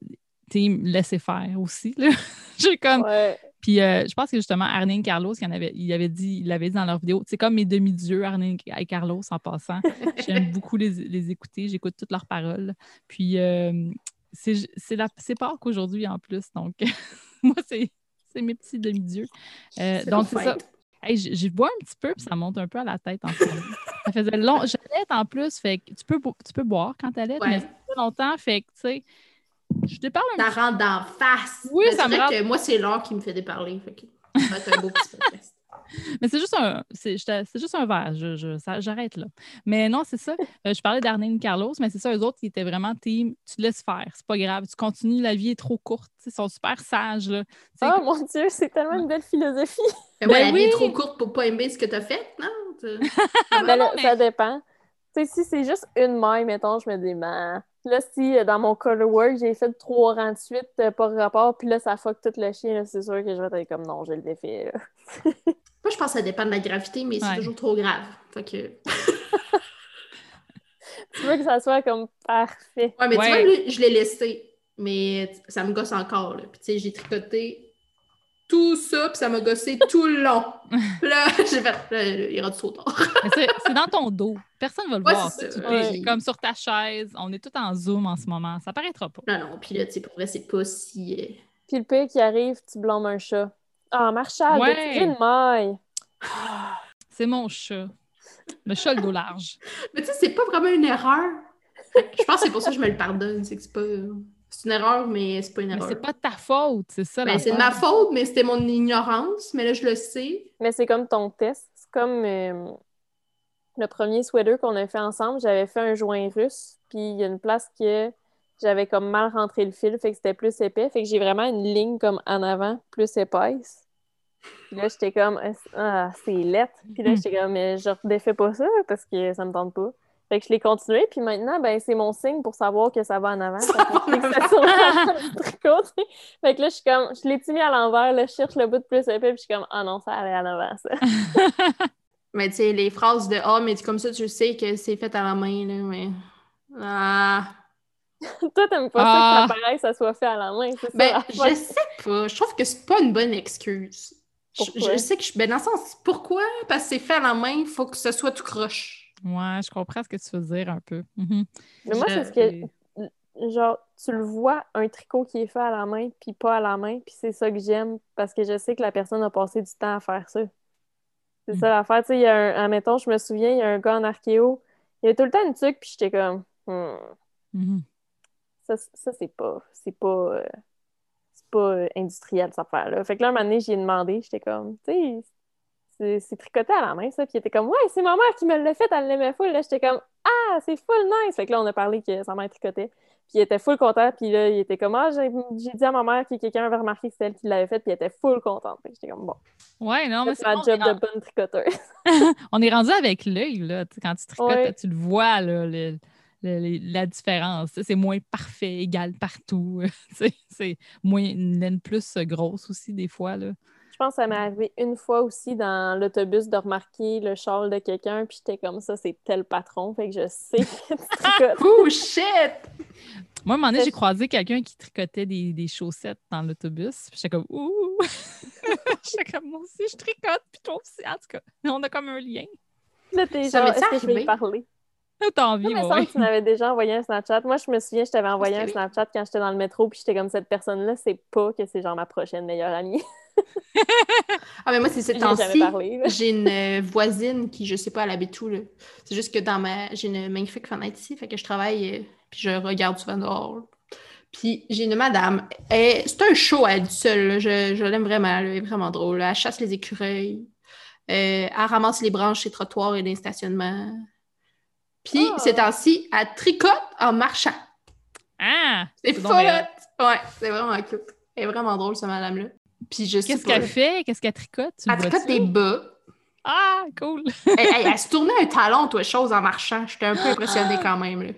team laisser faire aussi. là. J'ai comme. Ouais. Puis euh, je pense que justement, Arne Carlos, il, en avait, il avait dit, il l'avait dit dans leur vidéo. C'est comme mes demi-dieux, Arne et Carlos, en passant. J'aime beaucoup les, les écouter. J'écoute toutes leurs paroles. Puis euh, c'est c'est la- c'est Pâques aujourd'hui en plus. Donc, moi, c'est mes petits demi-dieux. Euh, donc, c'est ça. Hey, j'y bois un petit peu, puis ça monte un peu à la tête en moment. Ça faisait long. J'allais en plus, fait que tu peux, tu peux boire quand t'allaites, Ouais. mais ça fait longtemps, fait que, tu sais, je te parle un Ça rentre d'en face. Oui, Mais ça me que moi, c'est l'or qui me fait déparler. Fait que ça va être un beau petit podcast. Mais c'est juste un, c'est, juste un verre. Je, je- ça- j'arrête là. Mais non, c'est ça. Euh, je parlais d'Arnine Carlos, mais c'est ça, eux autres, ils étaient vraiment team. Tu te laisses faire. C'est pas grave. Tu continues. La vie est trop courte. Ils sont super sages. Là. Tu Oh mon Dieu, c'est tellement une belle philosophie. Mais ouais, Ben la vie est trop courte pour pas aimer ce que t'as fait, non? Tu- Ben mais- Ça dépend. Tu sais, si c'est juste une maille, mettons, je me dis, ben. Là, si euh, dans mon color work, j'ai fait trois rangs de suite, euh, pas rapport, puis là, ça fuck tout le chien, c'est sûr que je vais être comme non, je le défais. là. Moi, je pense que ça dépend de la gravité, mais c'est Ouais. toujours trop grave. Fait que... Tu veux que ça soit comme parfait. Ouais, mais Ouais. tu vois, là, je l'ai laissé, mais ça me gosse encore. Là. Puis, tu sais, j'ai tricoté tout ça, puis ça m'a gossé tout le long. Puis là, j'ai fait, là, il ira du mais c'est, dans ton dos. Personne ne va le Ouais, voir. Tu ça. Ouais. comme sur ta chaise. On est tout en zoom en ce moment. Ça paraîtra pas. Non, non, puis là, tu sais, pour vrai, c'est pas si. euh, Puis le pire qui arrive, tu blâmes un chat. Ah, Marshall, Ouais. une maille. C'est mon chat. Le chat le dos large. Mais tu sais, c'est pas vraiment une erreur. Je pense que c'est pour ça que je me le pardonne. C'est que c'est pas. C'est une erreur, mais c'est pas une Mais erreur. c'est pas de ta faute. C'est ça. Ben, c'est de ma faute, mais c'était mon ignorance. Mais là, je le sais. Mais c'est comme ton test. C'est comme euh, le premier sweater qu'on a fait ensemble. J'avais fait un joint russe, puis il y a une place que j'avais comme mal rentré le fil, fait que c'était plus épais. Fait que j'ai vraiment une ligne comme en avant, plus épaisse. Puis là, j'étais comme, ah, c'est lettre. Puis là, Hmm. j'étais comme, mais je redéfais pas ça parce que ça me tente pas. Fait que je l'ai continué, puis maintenant, ben, c'est mon signe pour savoir que ça va en avant. Fait que tricot. Fait là, je suis comme, je l'ai mis à l'envers, là, je cherche le bout de plus épais, puis je suis comme, ah non, ça allait à l'avant, ça. Mais tu sais, les phrases de Ah, mais comme ça, tu sais que c'est fait à la main, là, mais. Ah. Toi, t'aimes pas Ah. ça que ça paraisse, ça soit fait à la main, c'est ça? Ben, l'affaire. je sais pas. Je trouve que c'est pas une bonne excuse. Je, Pourquoi? je sais que je. Ben, dans le sens, pourquoi? Parce que c'est fait à la main, il faut que ce soit tout croche. Ouais, je comprends ce que tu veux dire un peu. Mhm. Mais moi, c'est ce que, genre, tu le vois, un tricot qui est fait à la main, puis pas à la main, puis c'est ça que j'aime, parce que je sais que la personne a passé du temps à faire ça. C'est Mm. ça l'affaire, tu sais, il y a un, admettons, je me souviens, il y a un gars en archéo, il y a tout le temps une tuque, puis j'étais comme, Hmm, Mhm. ça, ça c'est pas, c'est pas, euh, c'est pas euh, industriel, cette affaire-là. Fait que là, un moment donné, j'y ai demandé, j'étais comme, tu sais, c'est- c'est tricoté à la main, ça, puis il était comme, ouais, c'est ma mère qui me l'a fait, elle l'aimait full, là, j'étais comme, ah, c'est full nice! Fait que là, on a parlé que sa mère tricotait. Puis il était full content, puis là, il était comme, ah, j'ai dit à ma mère que quelqu'un avait remarqué que c'était elle qui l'avait fait, puis il était full contente. Fait que j'étais comme, bon, Ouais, non, mais c'est c'est ma bon, job de bonne tricoteuse. on est rendu avec l'œil, là. Quand tu tricotes, Ouais. tu le vois, là, le- le- le- la différence. C'est moins parfait, égal partout. c'est c'est moins une laine plus grosse aussi, des fois, là. Je pense que ça m'est arrivé une fois aussi dans l'autobus de remarquer le châle de quelqu'un, puis j'étais comme ça, c'est tel patron, fait que je sais que tu tricotes. Oh shit! Moi, à un moment donné, j'ai croisé quelqu'un qui tricotait des, des chaussettes dans l'autobus. Puis j'étais comme, ouh! j'étais comme, moi aussi, je tricote, puis toi aussi. En tout cas, on a comme un lien. Là, t'es genre, est-ce que je vais y parler? T'as envie, ça, ouais. tu m'avais déjà envoyé un Snapchat. Moi, je me souviens, je t'avais envoyé que un. Snapchat quand j'étais dans le métro, puis j'étais comme cette personne-là, c'est pas que c'est genre ma prochaine meilleure amie. Ah, mais moi, c'est jamais temps-ci. J'ai une euh, voisine qui, je sais pas, elle habite où, là. C'est juste que dans ma... J'ai une magnifique fenêtre ici, fait que je travaille, euh, puis je regarde souvent dehors. là. Puis j'ai une madame, elle- c'est un show à elle seule, là. je, je l'aime vraiment, là. elle est vraiment drôle. là. Elle chasse les écureuils, euh, elle ramasse les branches des trottoirs et des stationnements. Puis Ah. ces temps-ci, elle tricote en marchant. Ah! C'est folle! Ouais, c'est vraiment cute. Elle est vraiment drôle, cette madame-là. Puis je sais Qu'est-ce pas. qu'elle fait? Qu'est-ce qu'elle tricote? Tu Elle tricote des bas. Ah, cool! elle, elle- elle se tournait un talon, toi, chose en marchant. J'étais un peu impressionnée quand même. Là.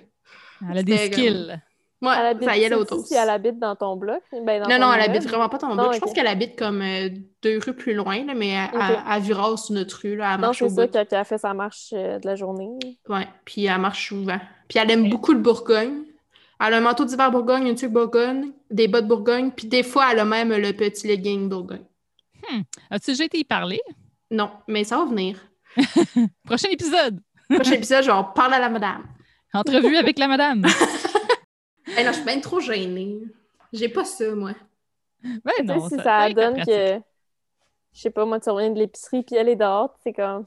Elle a des skills. Ouais, Elle habite ça y aussi, si elle habite dans ton bloc? Ben, dans Non, ton non, elle habite vraiment pas ton Non, bloc. Je pense qu'elle habite comme euh, deux rues plus loin, là, mais elle, elle virage sur notre rue. Là, elle Non, marche c'est au ça bout. qu'elle a fait sa marche euh, de la journée. Ouais, puis elle marche souvent. Puis elle aime beaucoup le Bourgogne. Elle a un manteau d'hiver Bourgogne, une tuque Bourgogne, des bottes Bourgogne, puis des fois, elle a même le petit legging Bourgogne. As-tu déjà été y parler? Non, mais ça va venir. Prochain épisode! Prochain épisode, je vais en parler à la madame. Entrevue avec la madame. Eh non, je suis bien trop gênée. J'ai pas ça, moi. Ben Tu sais, non, si ça, ça, donne que, je sais pas, moi, tu reviens de l'épicerie puis elle est dehors, c'est comme,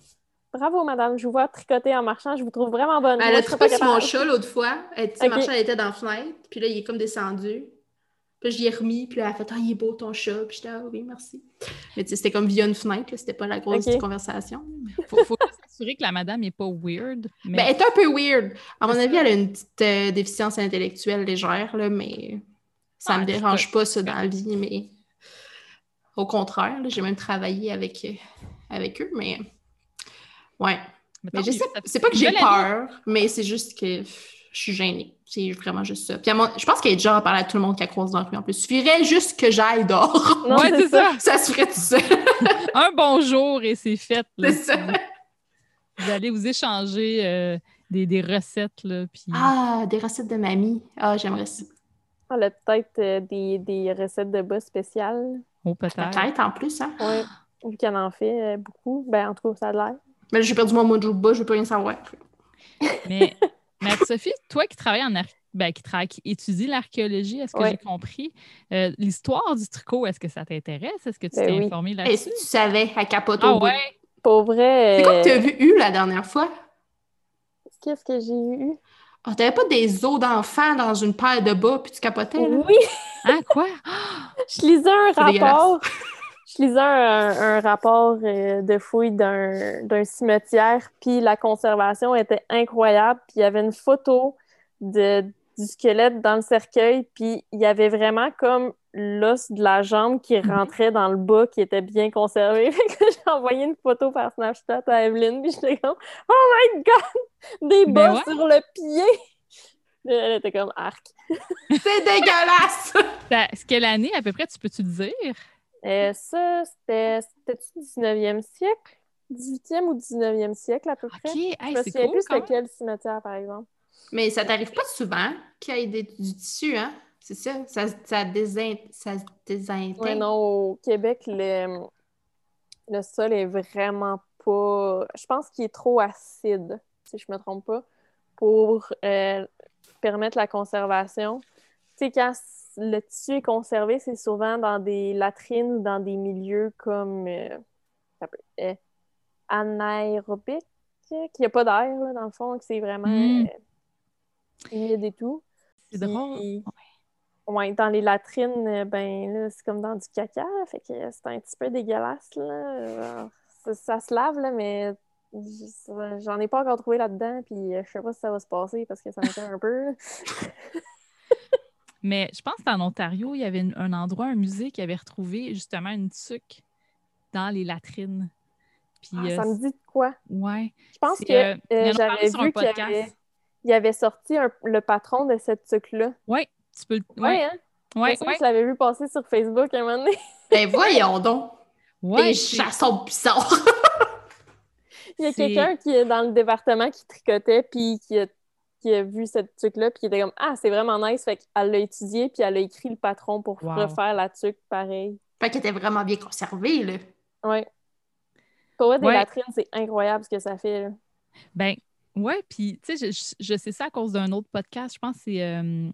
bravo, madame, je vous vois tricoter en marchant, je vous trouve vraiment bonne. Elle a je trippé sur mon chat l'autre fois. Elle, tu sais, Ok. marchait, elle était dans la fenêtre. Puis là, il est comme descendu. Puis là, j'y ai remis. Puis là, elle a fait Ah, il est beau ton chat. Puis j'étais Ah, oui, merci. Mais tu sais, c'était comme via une fenêtre. là, C'était pas la grosse conversation. Faut, faut s'assurer que la madame n'est pas weird. Mais Ben, elle est un peu weird. À mon avis, elle a une petite euh, déficience intellectuelle légère, là, mais ça Ah, me dérange pas- ça, dans la vie. Mais au contraire, j'ai même travaillé avec, euh, avec eux. Mais ouais. mais je sais, c'est pas que j'ai peur, mais c'est juste que je suis gênée. C'est vraiment juste ça. Puis à mon- je pense qu'elle est déjà à parler à tout le monde qu'elle croise dans la rue en plus. Il suffirait juste que j'aille dehors. Ouais, c'est ça. ça se ferait tout seul. Un bonjour et c'est fait. là. C'est ça. Vous allez vous échanger euh, des, des recettes. Là, puis... Ah, des recettes de mamie. Ah, j'aimerais ça. Elle a peut-être euh, des, des recettes de bas spéciales. Oh, peut-être. Peut-être en plus, hein. Ouais. Vu qu'elle en fait euh, beaucoup. Ben, en tout cas, ça a l'air. Mais j'ai perdu mon mojo de bas, je veux pas rien savoir. Mais, mais Sophie, toi qui travailles en ar- ben, qui, travaille, qui étudie l'archéologie, est-ce que Ouais. j'ai compris? euh, L'histoire du tricot, est-ce que ça t'intéresse? Est-ce que tu Ben t'es oui. informé Et là-dessus? si tu savais, elle capote Ah au bout. ouais? Pour vrai. C'est quoi que tu euh, as vu eu la dernière fois? Qu'est-ce que j'ai eu? Ah, t'avais pas des os d'enfants dans une paire de bas puis tu capotais, là? Oui, Hein, quoi? je lisais un rapport. Je lisais un, un rapport euh, de fouille d'un d'un cimetière, puis la conservation était incroyable, puis il y avait une photo de, du squelette dans le cercueil, puis il y avait vraiment comme l'os de la jambe qui rentrait dans le bas, qui était bien conservé. J'ai envoyé une photo par Snapchat à Evelyne, puis j'étais comme « Oh my God! Des Ben bas ouais. sur le pied! » Elle était comme « Arc! » C'est dégueulasse! Ça- C'est quelle année à peu près, tu peux-tu dire? Euh, ça, c'était c'était-tu 19e siècle? 18e ou 19e siècle à peu près? OK, hey, Je me c'est souviens cool plus c'était quel cimetière, par exemple. Mais ça t'arrive pas souvent qu'il y ait des- du tissu, hein? C'est ça? Ça, ça, désin... ça se désintègre. Ouais, non, au Québec, le, le sol est vraiment pas... Je pense qu'il est trop acide, si je me trompe pas, pour euh, permettre la conservation. Tu sais, quand le tissu est conservé, c'est souvent dans des latrines ou dans des milieux comme... euh, euh, anaérobique, qu'il n'y a pas d'air, là, dans le fond, que c'est vraiment Mm. euh, humide et tout. C'est drôle. Ouais, dans les latrines, euh, ben là, c'est comme dans du caca, là, fait que c'est un petit peu dégueulasse, là. Ça, ça se lave, là, mais j'en ai pas encore trouvé là-dedans, puis euh, je sais pas si ça va se passer parce que ça m'étonne un peu. Mais je pense qu'en Ontario, il y avait une- un endroit, un musée qui avait retrouvé justement une tuque dans les latrines. Puis, Ah, euh, ça me dit de quoi? ouais. Je pense que euh, il euh, j'avais vu qu'il avait, il avait sorti un- le patron de cette tuque-là. Ouais, tu peux. le- Ouais, Ouais, hein? ouais, ouais. Je l'avais vu passer sur Facebook un moment donné. Ben voyons donc! Ouais, Les sont bizarres. Il y a quelqu'un qui est dans le département qui tricotait, puis qui a, qui a vu cette tuque-là, puis qui était comme Ah, c'est vraiment nice. Fait qu'elle l'a étudié, puis elle a écrit le patron pour Wow. refaire la tuque pareil. fait qu'elle était vraiment bien conservée, là. Ouais. Pour vrai, des Ouais. latrines, c'est incroyable ce que ça fait. là. Ben, ouais, puis, tu sais, je, je- je sais ça à cause d'un autre podcast. Je pense que c'est euh,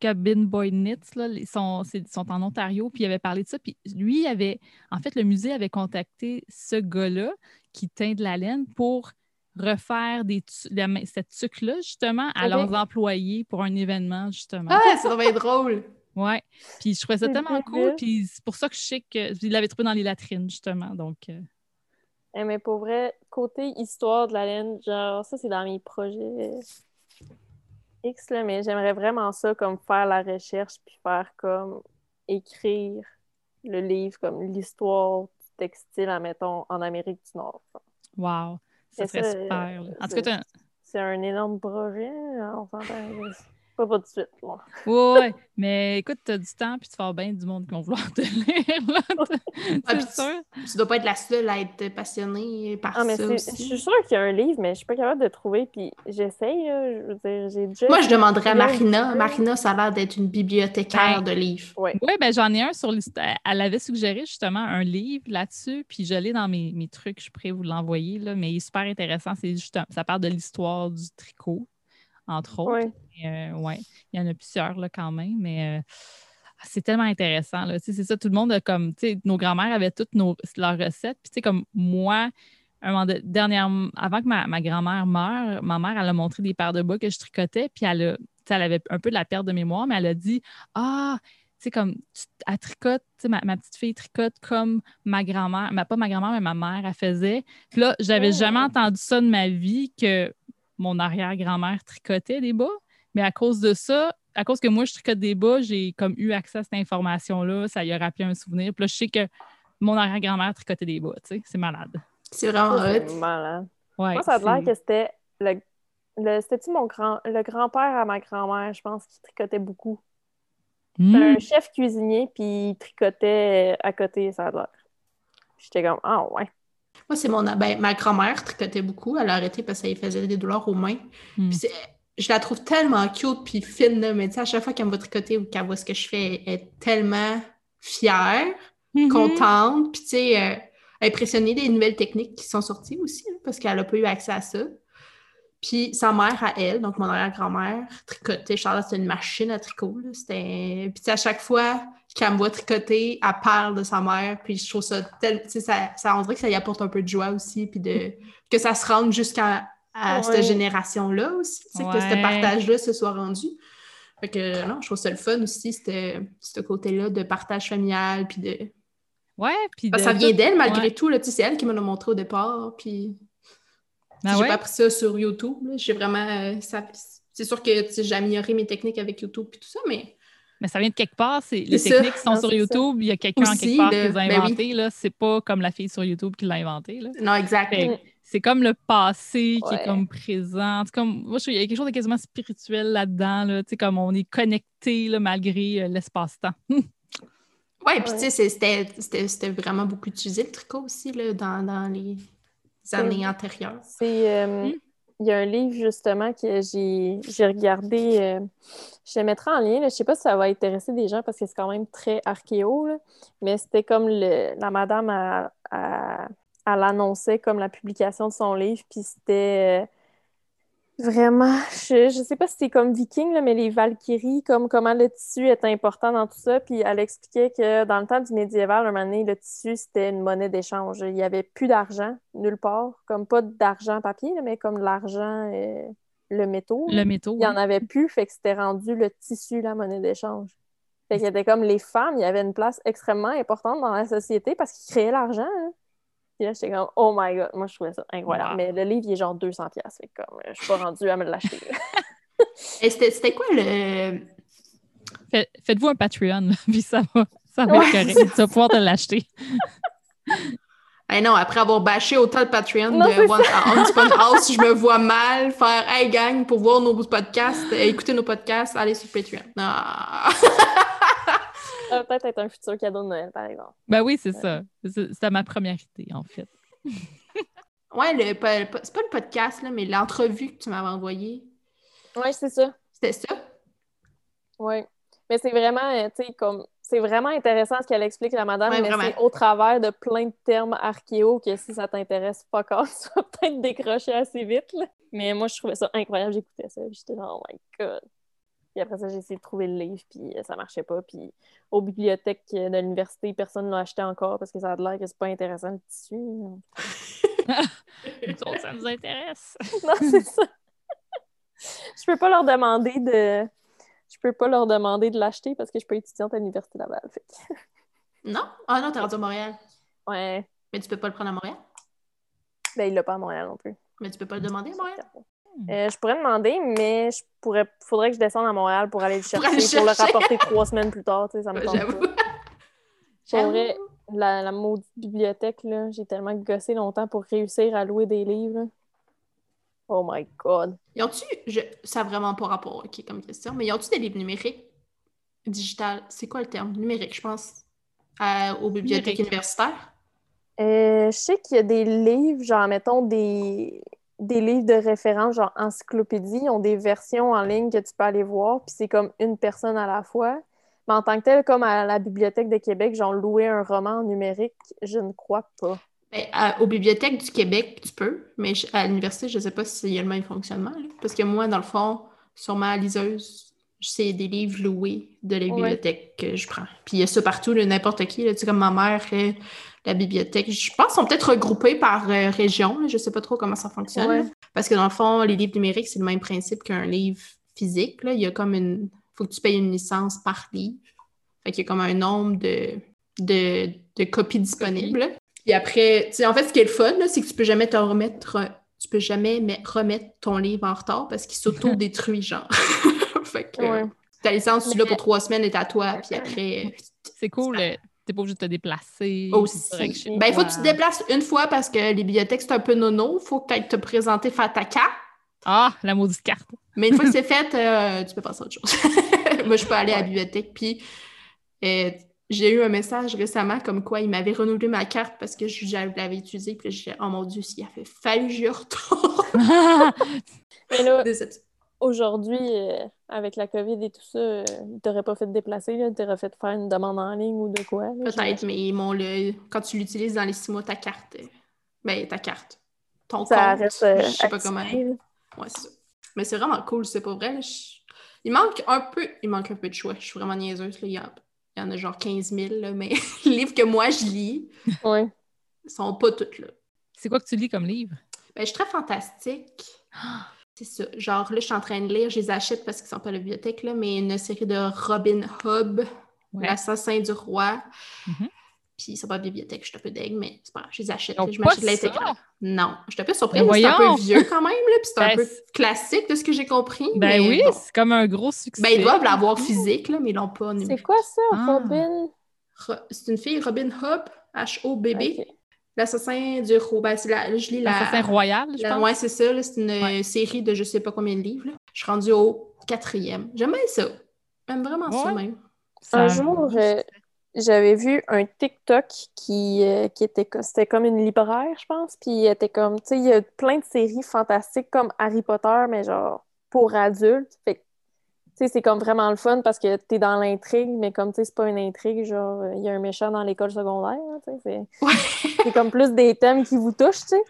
Cabin Boy Knits, là. Ils sont, c'est- ils sont en Ontario, puis il avait parlé de ça. Puis lui, il avait, en fait, le musée avait contacté ce gars-là qui teint de la laine pour refaire des tu- la main- cette tuque-là, justement, à leurs employés pour un événement, justement. Ah, c'est vraiment drôle. Ouais. Puis je trouvais ça tellement cool. Puis c'est pour ça que je sais qu'il l'avait trouvé dans les latrines, justement. Donc, euh, Eh, mais pour vrai, côté histoire de la laine, genre, ça, c'est dans mes projets X, là, mais j'aimerais vraiment ça, comme faire la recherche, puis faire comme écrire le livre, comme l'histoire du textile, admettons, en Amérique du Nord. wow. Ça serait ça, super. là. En tout c'est- cas, t'as- C'est un énorme projet, on s'entend. Pas pas tout de suite. bon. Ouais, ouais. Mais écoute, tu as du temps, puis tu vas avoir bien du monde qui vont vouloir te lire. là. Ah, sûr. Tu dois pas être la seule à être passionnée par Ah, mais ça aussi. je suis sûre qu'il y a un livre, mais je suis pas capable de trouver, puis j'essaye, là, je veux dire, j'ai déjà... Moi, je demanderais à Marina. Marina, ça a l'air d'être une bibliothécaire Ben, de livres. Ouais. Oui, ben j'en ai un sur l'histoire. Elle avait suggéré justement un livre là-dessus, puis je l'ai dans mes, mes trucs, je pourrais vous l'envoyer, là, mais il est super intéressant. C'est juste, ça parle de l'histoire du tricot, entre autres. Ouais. Mais, euh, ouais, il y en a plusieurs là, quand même, mais euh, c'est tellement intéressant. Là. Tu sais, C'est ça, tout le monde a comme, tu sais, nos grands-mères avaient toutes nos, leurs recettes. Puis, tu sais, comme moi, un moment de- dernièrement, avant que ma, ma grand-mère meure, ma mère, elle a montré des paires de bas que je tricotais, puis elle, a, elle avait un peu de la perte de mémoire, mais elle a dit Ah, tu sais, comme, tu, elle tricote, tu sais, ma, ma petite fille tricote comme ma grand-mère, pas ma grand-mère, mais ma mère, elle faisait. Puis là, j'avais Oh. jamais entendu ça de ma vie que mon arrière-grand-mère tricotait des bas. Mais à cause de ça, à cause que moi, je tricote des bas, j'ai comme eu accès à cette information-là. Ça lui a rappelé un souvenir. Puis là, je sais que mon arrière-grand-mère tricotait des bas, tu sais. C'est malade. C'est vraiment hot. malade. Ouais, Moi, ça a c'est- l'air que c'était le, le- c'était-tu mon grand le grand-père à ma grand-mère, je pense, qui tricotait beaucoup. C'était un chef cuisinier, puis il tricotait à côté, ça a l'air. J'étais comme Ah ouais. Moi, c'est mon. Ben, ma grand-mère tricotait beaucoup. Elle a arrêté parce qu'elle faisait des douleurs aux mains. Hmm. Puis je la trouve tellement cute puis fine, là, mais tu sais, à chaque fois qu'elle me voit tricoter ou qu'elle voit ce que je fais, elle est tellement fière, Mhm. contente, puis tu sais, euh, impressionnée des nouvelles techniques qui sont sorties aussi, là, parce qu'elle n'a pas eu accès à ça. Puis sa mère à elle, donc mon arrière-grand-mère, tricotait. Charlotte, c'était une machine à tricot. là. C'était... Puis à chaque fois qu'elle me voit tricoter, elle parle de sa mère. Puis je trouve ça tel... tu sais, ça, ça, on dirait que ça y apporte un peu de joie aussi, puis de... que ça se rende jusqu'à à Ouais. cette génération-là aussi, tu sais, que ce Ouais. partage-là se soit rendu. Fait que non, je trouve ça le fun aussi, ce côté-là de partage familial, puis de... Ouais, puis de- ça vient d'elle malgré ouais. tout, là, tu sais, c'est elle qui me l'a montré au départ, puis... Ben j'ai ouais. pas appris ça sur YouTube. J'ai vraiment. euh, ça- C'est sûr que tu sais, j'ai amélioré mes techniques avec YouTube et tout ça, mais Mais ça vient de quelque part. C'est, les C'est ça. techniques qui sont Non, sur ça. YouTube, il y a quelqu'un quelque part le- qui les a ben oui. inventées. là. C'est pas comme la fille sur YouTube qui l'a inventé. Là. non, exact. C'est comme le passé qui est comme présent. C'est comme, moi, je trouve qu'il y a quelque chose de quasiment spirituel là-dedans. Là. Tu sais, Comme on est connecté là, malgré euh, l'espace-temps. Ouais, puis tu sais, c'est- c'était- c'était c'était vraiment beaucoup utilisé le tricot aussi là, dans, dans les années antérieures. C'est. euh, Hmm. Il y a un livre justement que j'ai regardé. euh, je le mettrai en lien. là. Je sais pas si ça va intéresser des gens parce que c'est quand même très archéo. là. Mais c'était comme la madame, elle, elle- elle annonçait comme la publication de son livre. Puis c'était euh, vraiment. Je, je sais pas si c'est comme viking, là, mais les Valkyries, comme comment le tissu est important dans tout ça. Puis elle expliquait que dans le temps du médiéval, un moment donné, le tissu, c'était une monnaie d'échange. Il n'y avait plus d'argent nulle part. Comme pas d'argent papier, là, mais comme l'argent, euh, le métaux. Le métaux. Il n'y en avait plus, fait que c'était rendu le tissu, la monnaie d'échange. Fait qu'il y avait comme les femmes, il y avait une place extrêmement importante dans la société parce qu'ils créaient l'argent. hein. Puis là, j'étais comme, oh my god, moi je trouvais ça incroyable. Wow. Mais le livre, il est genre 200$. piastres, Fait que comme, je suis pas rendue à me l'acheter. c'était c'était quoi le. Fait- Faites-vous un Patreon, là, puis ça va, ça va Ouais, être correct. Tu vas pouvoir te l'acheter. Eh non, après avoir bâché autant le Patreon Non, de One, House, je me vois mal faire Hey gang, pour voir nos podcasts, euh, écouter nos podcasts, allez sur Patreon. Non. Ça va peut-être être un futur cadeau de Noël, par exemple. Ben oui, c'est ça. C'est- C'était ma première idée, en fait. Ouais, le, pas- le- c'est pas le podcast, là, mais l'entrevue que tu m'avais envoyée, Oui, c'est ça. c'était ça? Oui. Mais c'est vraiment, euh, tu sais, comme. C'est vraiment intéressant ce qu'elle explique, la madame, Ouais, mais vraiment. c'est au travers de plein de termes archéo que si ça t'intéresse pas encore, tu vas peut-être décrocher assez vite. là. Mais moi, je trouvais ça incroyable. J'écoutais ça, j'étais genre, oh my god. Puis après ça, j'ai essayé de trouver le livre, puis euh, ça marchait pas. Puis aux bibliothèques euh, de l'université, personne ne l'a acheté encore parce que ça a l'air que c'est pas intéressant le tissu. Autres, ça nous intéresse. Non, c'est ça. je peux pas leur demander de. Je peux pas leur demander de l'acheter parce que je suis pas étudiante à l'Université Laval. Fait Non? Ah non, t'es rendu à Montréal. Ouais. Mais tu peux pas le prendre à Montréal? Ben, il l'a pas à Montréal non plus. Mais tu peux pas le demander à Montréal? Euh, je pourrais demander, mais je pourrais faudrait que je descende à Montréal pour aller le chercher, aller pour, le chercher. rapporter trois semaines plus tard. Tu sais, ça me tente. Pour vrai, la, la maudite bibliothèque, là, j'ai tellement gossé longtemps pour réussir à louer des livres. là. Oh my god. Ils ont-tu, je... ça a vraiment pas rapport, ok, comme question, mais ils ont-tu des livres numériques? Digital, c'est quoi le terme? Numérique, je pense, à- aux bibliothèques Numérique. universitaires? Euh, je sais qu'il y a des livres, genre, mettons, des, des livres de référence, genre encyclopédie. Ils ont des versions en ligne que tu peux aller voir, puis c'est comme une personne à la fois. Mais en tant que tel, comme à la Bibliothèque de Québec, genre, louer un roman en numérique, je ne crois pas. Ben, à- aux bibliothèques du Québec, tu peux, mais je- à l'université, je sais pas s'il y a le même fonctionnement. là. Parce que moi, dans le fond, sur ma liseuse, c'est des livres loués de la Ouais. bibliothèque que je prends. Puis il y a ça partout, n'importe qui. Là, tu sais, comme ma mère, la bibliothèque. Je pense qu'ils sont peut-être regroupés par euh, région. Je sais pas trop comment ça fonctionne. Ouais. Parce que dans le fond, les livres numériques, c'est le même principe qu'un livre physique. Là. Il y a comme une. faut que tu payes une licence par livre. Fait qu'il y a comme un nombre de, de, de copies disponibles. Puis après, tu sais, en fait, ce qui est le fun, c'est que tu peux jamais te remettre. Tu peux jamais me- remettre ton livre en retard parce qu'il s'auto-détruit, genre. fait que Ouais. ta licence, tu l'as pour trois semaines, est à toi. Puis après, C'est cool. T'es pas obligé de te déplacer. aussi. Ben, il faut que tu te déplaces une fois parce que les bibliothèques, c'est un peu nono. Il faut ailles te présenter, faire ta carte. Ah, la maudite carte. Mais une fois que c'est fait, euh, tu peux passer à autre chose. Moi, je peux aller à la bibliothèque. Puis, euh, j'ai eu un message récemment comme quoi il m'avait renouvelé ma carte parce que je je l'avais utilisée. Puis j'ai dit, oh mon Dieu, s'il a fait fallu que j'y retourne. Mais là. Aujourd'hui, euh, avec la COVID et tout ça, euh, ils t'auraient pas fait déplacer, là, t'aurais fait faire une demande en ligne ou de quoi. Peut-être, mais mon, le, quand tu l'utilises dans les six mois, ta carte, euh, ben, ta carte, ton Ça compte, reste euh, je sais pas comment. Ouais, c'est ça. Mais c'est vraiment cool, c'est pas vrai. là. Je- Il manque un peu, il manque un peu de choix. Je suis vraiment niaiseuse. Là. Il, y en... il y en a genre 15 000, là, mais les livres que moi je lis Ouais. sont pas tous là. C'est quoi que tu lis comme livre? Ben, je suis très fantastique. C'est ça. Genre, là, je suis en train de lire, je les achète parce qu'ils sont pas à la bibliothèque, là, mais une série de Robin Hood, Ouais. l'assassin du roi. Mhm. Puis, ils sont pas à la bibliothèque, je suis un peu deg, mais c'est pas grave, je les achète. Là, je m'achète l'intégrale. Non, je suis un peu surprise, Ben c'est un peu vieux quand même, là, puis c'est un Ben, peu classique de ce que j'ai compris. Ben mais oui, bon. c'est comme un gros succès. Ben, ils doivent l'avoir physique, là, mais ils l'ont pas en C'est quoi ça, Ah. Robin? Ro- C'est une fille, Robin Hood, H-O-B-B. L'assassin du roi. Ben, c'est la... je lis la... L'assassin royal, je La- pense. ouais, c'est ça. là, C'est une Ouais. série de je sais pas combien de livres. là. Je suis rendue au quatrième. J'aime bien ça. J'aime vraiment ça même. Ça- Un jour, euh, j'avais vu un TikTok qui, euh, qui était, c'était comme une libraire, je pense, puis il était comme, tu sais, il y a plein de séries fantastiques comme Harry Potter, mais genre pour adultes. Fait c'est comme vraiment le fun parce que t'es dans l'intrigue, mais comme, tu sais, c'est pas une intrigue, genre, euh, il y a un méchant dans l'école secondaire, hein, tu sais, c'est... Ouais. Comme plus des thèmes qui vous touchent, tu sais.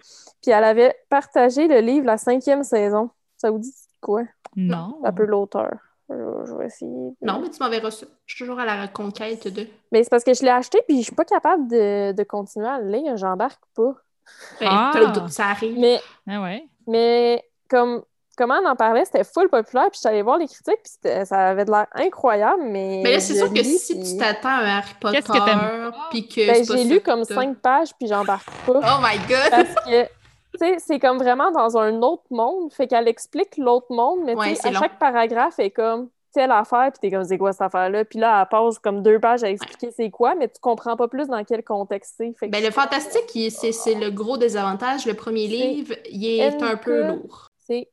Puis elle avait partagé le livre La cinquième saison. Ça vous dit quoi? Non. Un peu l'auteur. Je, je vais essayer. de- Non, mais tu m'enverras ça. Je suis toujours à la conquête de. Mais c'est parce que je l'ai acheté puis je suis pas capable de, de continuer à le lire. J'embarque pas. Ben, Ah. ça arrive. Mais, Ah ouais. mais comme comment on en parlait, c'était full populaire. Puis je suis allée voir les critiques puis ça avait de l'air incroyable. Mais, Mais là, c'est sûr que si puis- tu t'attends à un Harry Potter, Qu'est-ce que puis que Ben, j'ai lu comme cinq pages puis j'embarque pas. Oh my God! Parce que, tu sais, c'est comme vraiment dans un autre monde. Fait qu'elle explique l'autre monde, mais Ouais, à long. chaque paragraphe est comme telle affaire, puis t'es comme, c'est quoi cette affaire-là? Puis là, elle passe comme deux pages à expliquer c'est quoi, mais tu comprends pas plus dans quel contexte c'est. Fait que Ben, le fantastique, c'est c'est le gros désavantage. Le premier livre, il est un peu lourd. C'est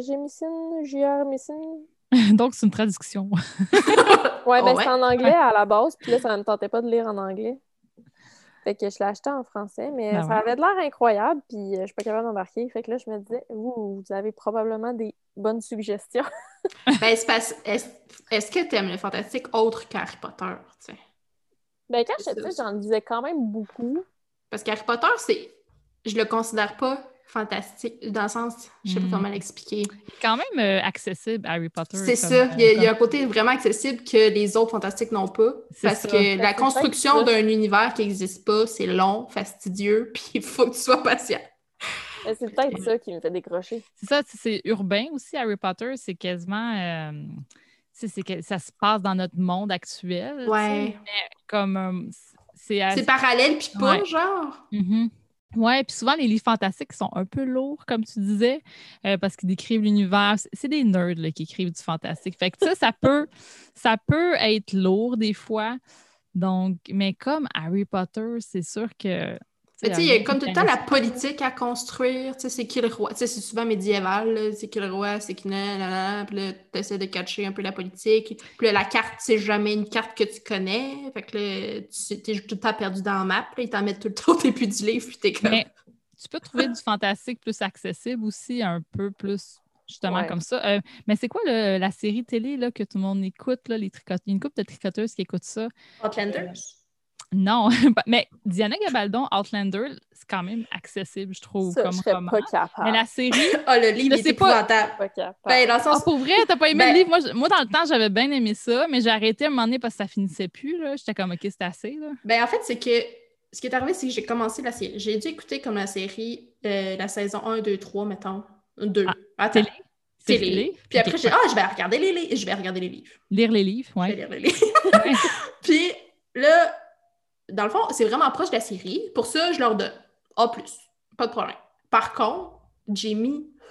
Gemicine, J.R. Messine. Donc, c'est une traduction. Ouais, Oh, ben ouais? c'est en anglais à la base, puis là, ça ne me tentait pas de lire en anglais. Fait que je l'ai acheté en français, mais Ben ça ouais. avait de l'air incroyable, puis euh, je suis pas capable d'embarquer. Fait que là, je me disais, vous, vous avez probablement des bonnes suggestions. Ben, Est-ce que tu aimes le fantastique autre qu'Harry Potter? tu sais? Ben, quand j'étais petite, j'en lisais quand même beaucoup. Parce qu'Harry Potter, c'est. Je le considère pas fantastique, dans le sens, je sais pas Hmm. comment l'expliquer. Quand même euh, accessible, Harry Potter. C'est ça. euh, Il y, a, il y a comme- un côté vraiment accessible que les autres fantastiques n'ont pas. C'est Parce ça. que la construction d'un univers qui n'existe pas, c'est long, fastidieux, puis il faut que tu sois patient. C'est peut-être ça qui me fait décrocher. C'est ça, c'est- urbain aussi, Harry Potter. C'est quasiment. euh, c'est que ça se passe dans notre monde actuel. Ouais. mais comme. euh, c'est C'est parallèle, puis pas, Ouais. genre? Mhm. Ouais, puis souvent les livres fantastiques sont un peu lourds, comme tu disais, euh, parce qu'ils décrivent l'univers. C'est des nerds là, qui écrivent du fantastique. Fait que ça, ça peut, ça peut être lourd des fois. Donc, mais comme Harry Potter, c'est sûr que. Mais tu sais, il y a comme tout le temps la politique à construire. Tu sais, c'est qui le roi? Tu sais, c'est souvent médiéval. là. C'est qui le roi? C'est qui nan, nan, nan. Puis là, tu essaies de catcher un peu la politique. Puis là, la carte, c'est jamais une carte que tu connais. Fait que là, tu sais, t'es tout le temps perdu dans la map. Là, ils t'en mettent tout le temps au début du livre. Puis t'es comme. Mais tu peux trouver du fantastique plus accessible aussi, un peu plus justement Ouais. comme ça. Euh, mais c'est quoi le- la série télé là, que tout le monde écoute, là, les tricot- Il y a une couple de tricoteuses qui écoutent ça? Outlanders? Non, mais Diana Gabaldon, Outlander, c'est quand même accessible, je trouve, Ça, je comme roman. pas capable. Mais la série, Ah, le livre Je est sais pas. Pas capable. Ben, dans le ah, sens. pour vrai, t'as pas aimé Ben- le livre? Moi, je- moi, dans le temps, j'avais bien aimé ça, mais j'ai arrêté à un moment donné parce que ça finissait plus. là. J'étais comme, OK, c'est assez. Là. Ben, en fait, c'est que ce qui est arrivé, c'est que j'ai commencé la série. J'ai dû écouter comme la série, euh, la saison 1, 2, 3, mettons. 2. Ah, Attends. télé? C'est Télé. télé? Puis après, j'ai dit, ah, je vais regarder les livres. Je vais regarder les livres. Lire les livres, Je vais ouais. lire les livres. Ouais. Puis là, dans le fond, c'est vraiment proche de la série. Pour ça, je leur donne A. Pas de problème. Par contre, Jamie,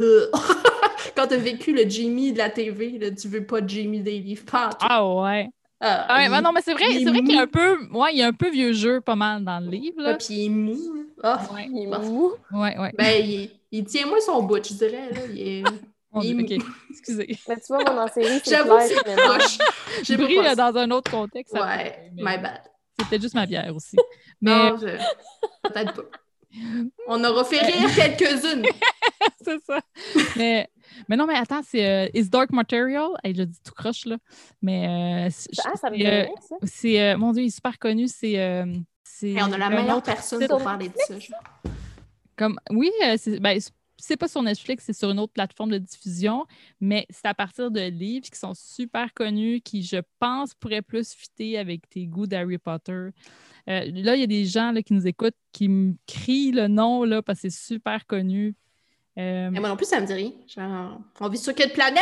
quand tu as vécu le Jamie de la TV, là, tu veux pas de Jamie des livres. Ah ouais. Ah, Ah ouais, il- ben non, mais c'est vrai, il est c'est vrai qu'il y a un peu, ouais, il y a un peu vieux jeu pas mal dans le livre. Ah, Là. puis il est mou. Ah. Ouais, Il est mou. ouais, ouais. Ben, il, il tient moins son bout, je dirais. Là. Il est... Mon il- Dieu, OK, excusez. Mais tu vois, moi, dans la série, c'est J'avoue, c'est proche. J'ai pris dans un autre contexte. Ouais, mais my bad. C'était juste ma bière aussi. Mais Non, je... peut-être pas. On aura fait rire quelques-unes. c'est ça. Mais, mais non, mais attends, c'est euh, Is Dark Material? Hey, je dis tout croche, là. Mais euh, c'est- Ah, ça me c'est, dit euh, rien, ça. c'est, euh, mon Dieu, il est super connu. C'est. euh, c'est Hey, on a la meilleure personne pour parler de ça. Comme, oui, euh, c'est ben, c'est- c'est pas sur Netflix, c'est sur une autre plateforme de diffusion, mais c'est à partir de livres qui sont super connus, qui, je pense, pourraient plus fitter avec tes goûts d'Harry Potter. Euh, là, il y a des gens là, qui nous écoutent qui me crient le nom là, parce que c'est super connu. Euh, Mais moi non plus, ça me dit rien. Genre, on vit sur quelle planète?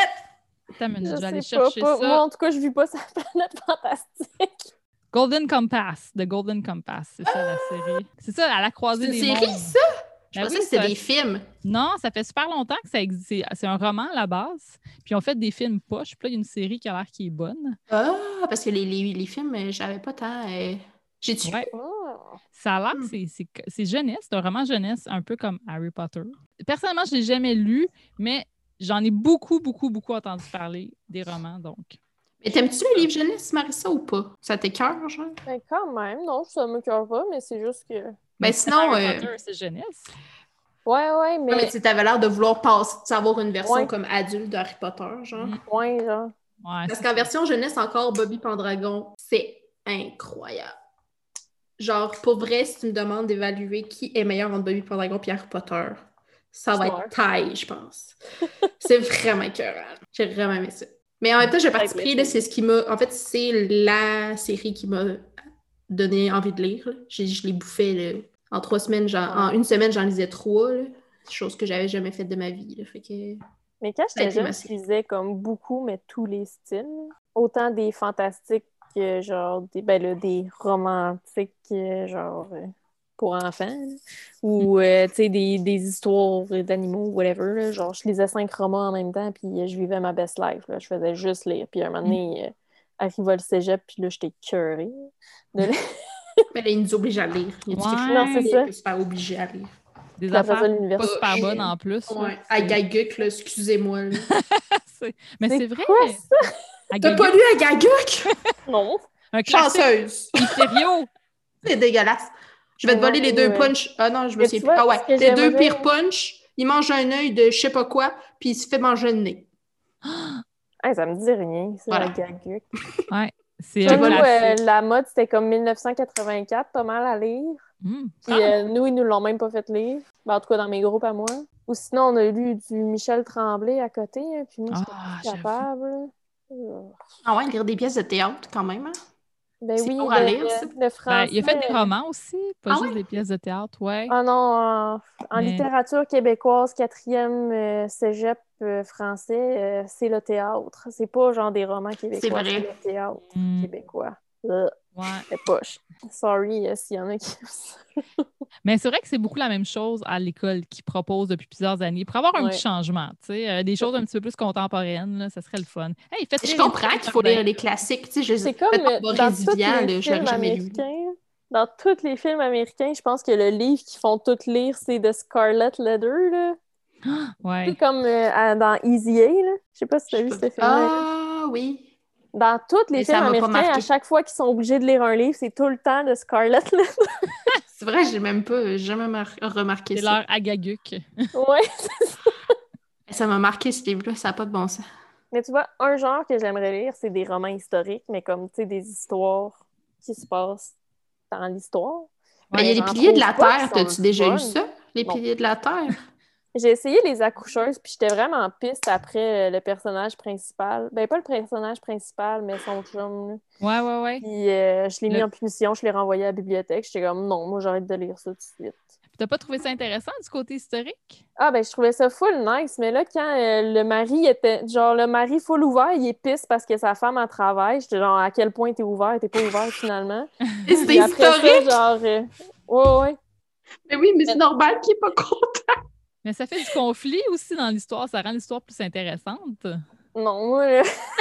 attends une minute, Je je vais aller sais pas, chercher pas- ça. Moi, en tout cas, je vis pas sa planète fantastique. Golden Compass, The Golden Compass, c'est ça la série. C'est ça, à la C'est croisée une des série, mondes. ça? Je Ben pensais oui, que c'était ça- des films. Non, ça fait super longtemps que ça existe. C'est- un roman à la base. Puis on fait des films poches. Puis là, il y a une série qui a l'air qui est bonne. Ah, parce que les, les, les films, euh, j'avais pas tant. euh, Ouais. Oh. Ça a l'air, Hmm. c'est- c'est c'est jeunesse, c'est un roman jeunesse, un peu comme Harry Potter. Personnellement, je ne l'ai jamais lu, mais j'en ai beaucoup, beaucoup, beaucoup entendu parler des romans, donc. Mais t'aimes-tu les livres jeunesse, Marissa, ou pas? Ça t'écœure, genre? Ben, quand même, non, ça me cœur pas, mais c'est juste que. Ben sinon, Harry euh, Potter, c'est jeunesse. Ouais, ouais, mais. ouais, mais tu t'avais l'air de vouloir passer, avoir une version Ouais. comme adulte de Harry Potter, genre. Mm. Ouais, genre. Ouais, Parce qu'en version jeunesse, encore, Bobby Pendragon, c'est incroyable. Genre, pour vrai, si tu me demandes d'évaluer qui est meilleur entre Bobby Pendragon et Harry Potter, ça va être taille, je pense. c'est vraiment écœurant. J'ai vraiment aimé ça. Mais en même temps, j'ai parti pris, là, c'est ce qui m'a. En fait, c'est la série qui m'a donné envie de lire. Je l'ai bouffé là, en trois semaines. genre- En une semaine, j'en lisais trois. là. Chose que j'avais jamais faite de ma vie. là. Fait que. Mais quand j'étais jeune, je lisais comme beaucoup, mais tous les styles. Autant des fantastiques que genre des, ben là, des romantiques, euh, genre euh, pour enfants. Ou euh, tu sais, des, des histoires d'animaux, whatever. là. Genre, je lisais cinq romans en même temps, puis euh, je vivais ma best life. là. Je faisais juste lire. Puis à un moment donné, arriva le cégep, puis là, j'étais curée. De... Mais là, il nous oblige à lire. Il y a Ouais. quelque chose Non, c'est ça. faire obliger à lire. Des affaires pas super bonnes en plus. Ouais. Agaguk, là, excusez-moi. là. C'est- Mais c'est vrai. quoi, ça? à T'as pas lu Agaguk? Non. un Chanceuse. Hyperion. C'est dégueulasse. Je vais te voler les deux Ouais. punch. Ah non, je me vois, Ah ouais, les deux pires punch. Il mange un œil de je sais pas quoi, puis il se fait manger le nez. Hey, ça me dit rien, ça, Voilà. la gaguque. C'est euh, la mode, c'était comme 1984, pas mal à lire. Hmm. Puis Ah, euh, nous, ils nous l'ont même pas fait lire. Ben, en tout cas, dans mes groupes à moi. Ou sinon, on a lu du Michel Tremblay à côté. hein, puis moi, j'étais Ah, pas capable. Ah ouais, lire des pièces de théâtre quand même. hein? Ben oui, lourd à le, lire, Ben, il a fait des romans aussi, pas Ah juste des pièces de théâtre, ouais. Ah non, en, en Mais- littérature québécoise, quatrième euh, cégep euh, français, euh, c'est le théâtre. C'est pas genre des romans québécois, vrai. c'est le théâtre Hmm, québécois. Ouais. c'est poche. Sorry euh, s'il y en a qui... Mais c'est vrai que c'est beaucoup la même chose à l'école qui propose depuis plusieurs années pour avoir un Ouais. petit changement, tu sais, euh, des choses un petit peu plus contemporaines, là, ça serait le fun. Hey, Je comprends qu'il faut lire les classiques. Tu sais, je C'est comme euh, dans tous les films américains. Dans tous les films américains, je pense que le livre qu'ils font tous lire, c'est de Scarlet Letter. Là. Ouais. C'est comme euh, à- dans Easy A. Là. Je sais pas si tu as vu ce film Ah oui. Dans tous les Mais ça films américains, à chaque fois qu'ils sont obligés de lire un livre, c'est tout le temps de Scarlet Letter. C'est vrai, j'ai même pas jamais mar- remarqué C'est ça. leur agaguc. ouais. Ça m'a marqué ce livre-là, ça n'a pas de bon sens. Mais tu vois, un genre que j'aimerais lire, c'est des romans historiques, mais comme, tu sais, des histoires qui se passent dans l'histoire. Ben, il y a les j'en piliers de la Terre, t'as-tu déjà fun. lu ça? Les Non. piliers de la Terre? J'ai essayé les accoucheuses, puis j'étais vraiment piste après euh, le personnage principal. Ben, pas le personnage principal, mais son chum. là. Ouais, ouais, ouais. Puis euh, je l'ai mis en punition, je l'ai renvoyé à la bibliothèque. J'étais comme, non, moi, j'arrête de lire ça tout de suite. Puis T'as pas trouvé ça intéressant du côté historique? Ah, ben, je trouvais ça full nice, mais là, quand euh, le mari était. Genre, le mari full ouvert, il est piste parce que sa femme en travaille. J'étais genre, à quel point t'es ouvert, t'es pas ouvert finalement. Et C'était ça, historique! genre. euh, Ouais, ouais. Mais oui, mais c'est normal qu'il n'est pas content. Mais ça fait du conflit aussi dans l'histoire, ça rend l'histoire plus intéressante. Non, moi. là-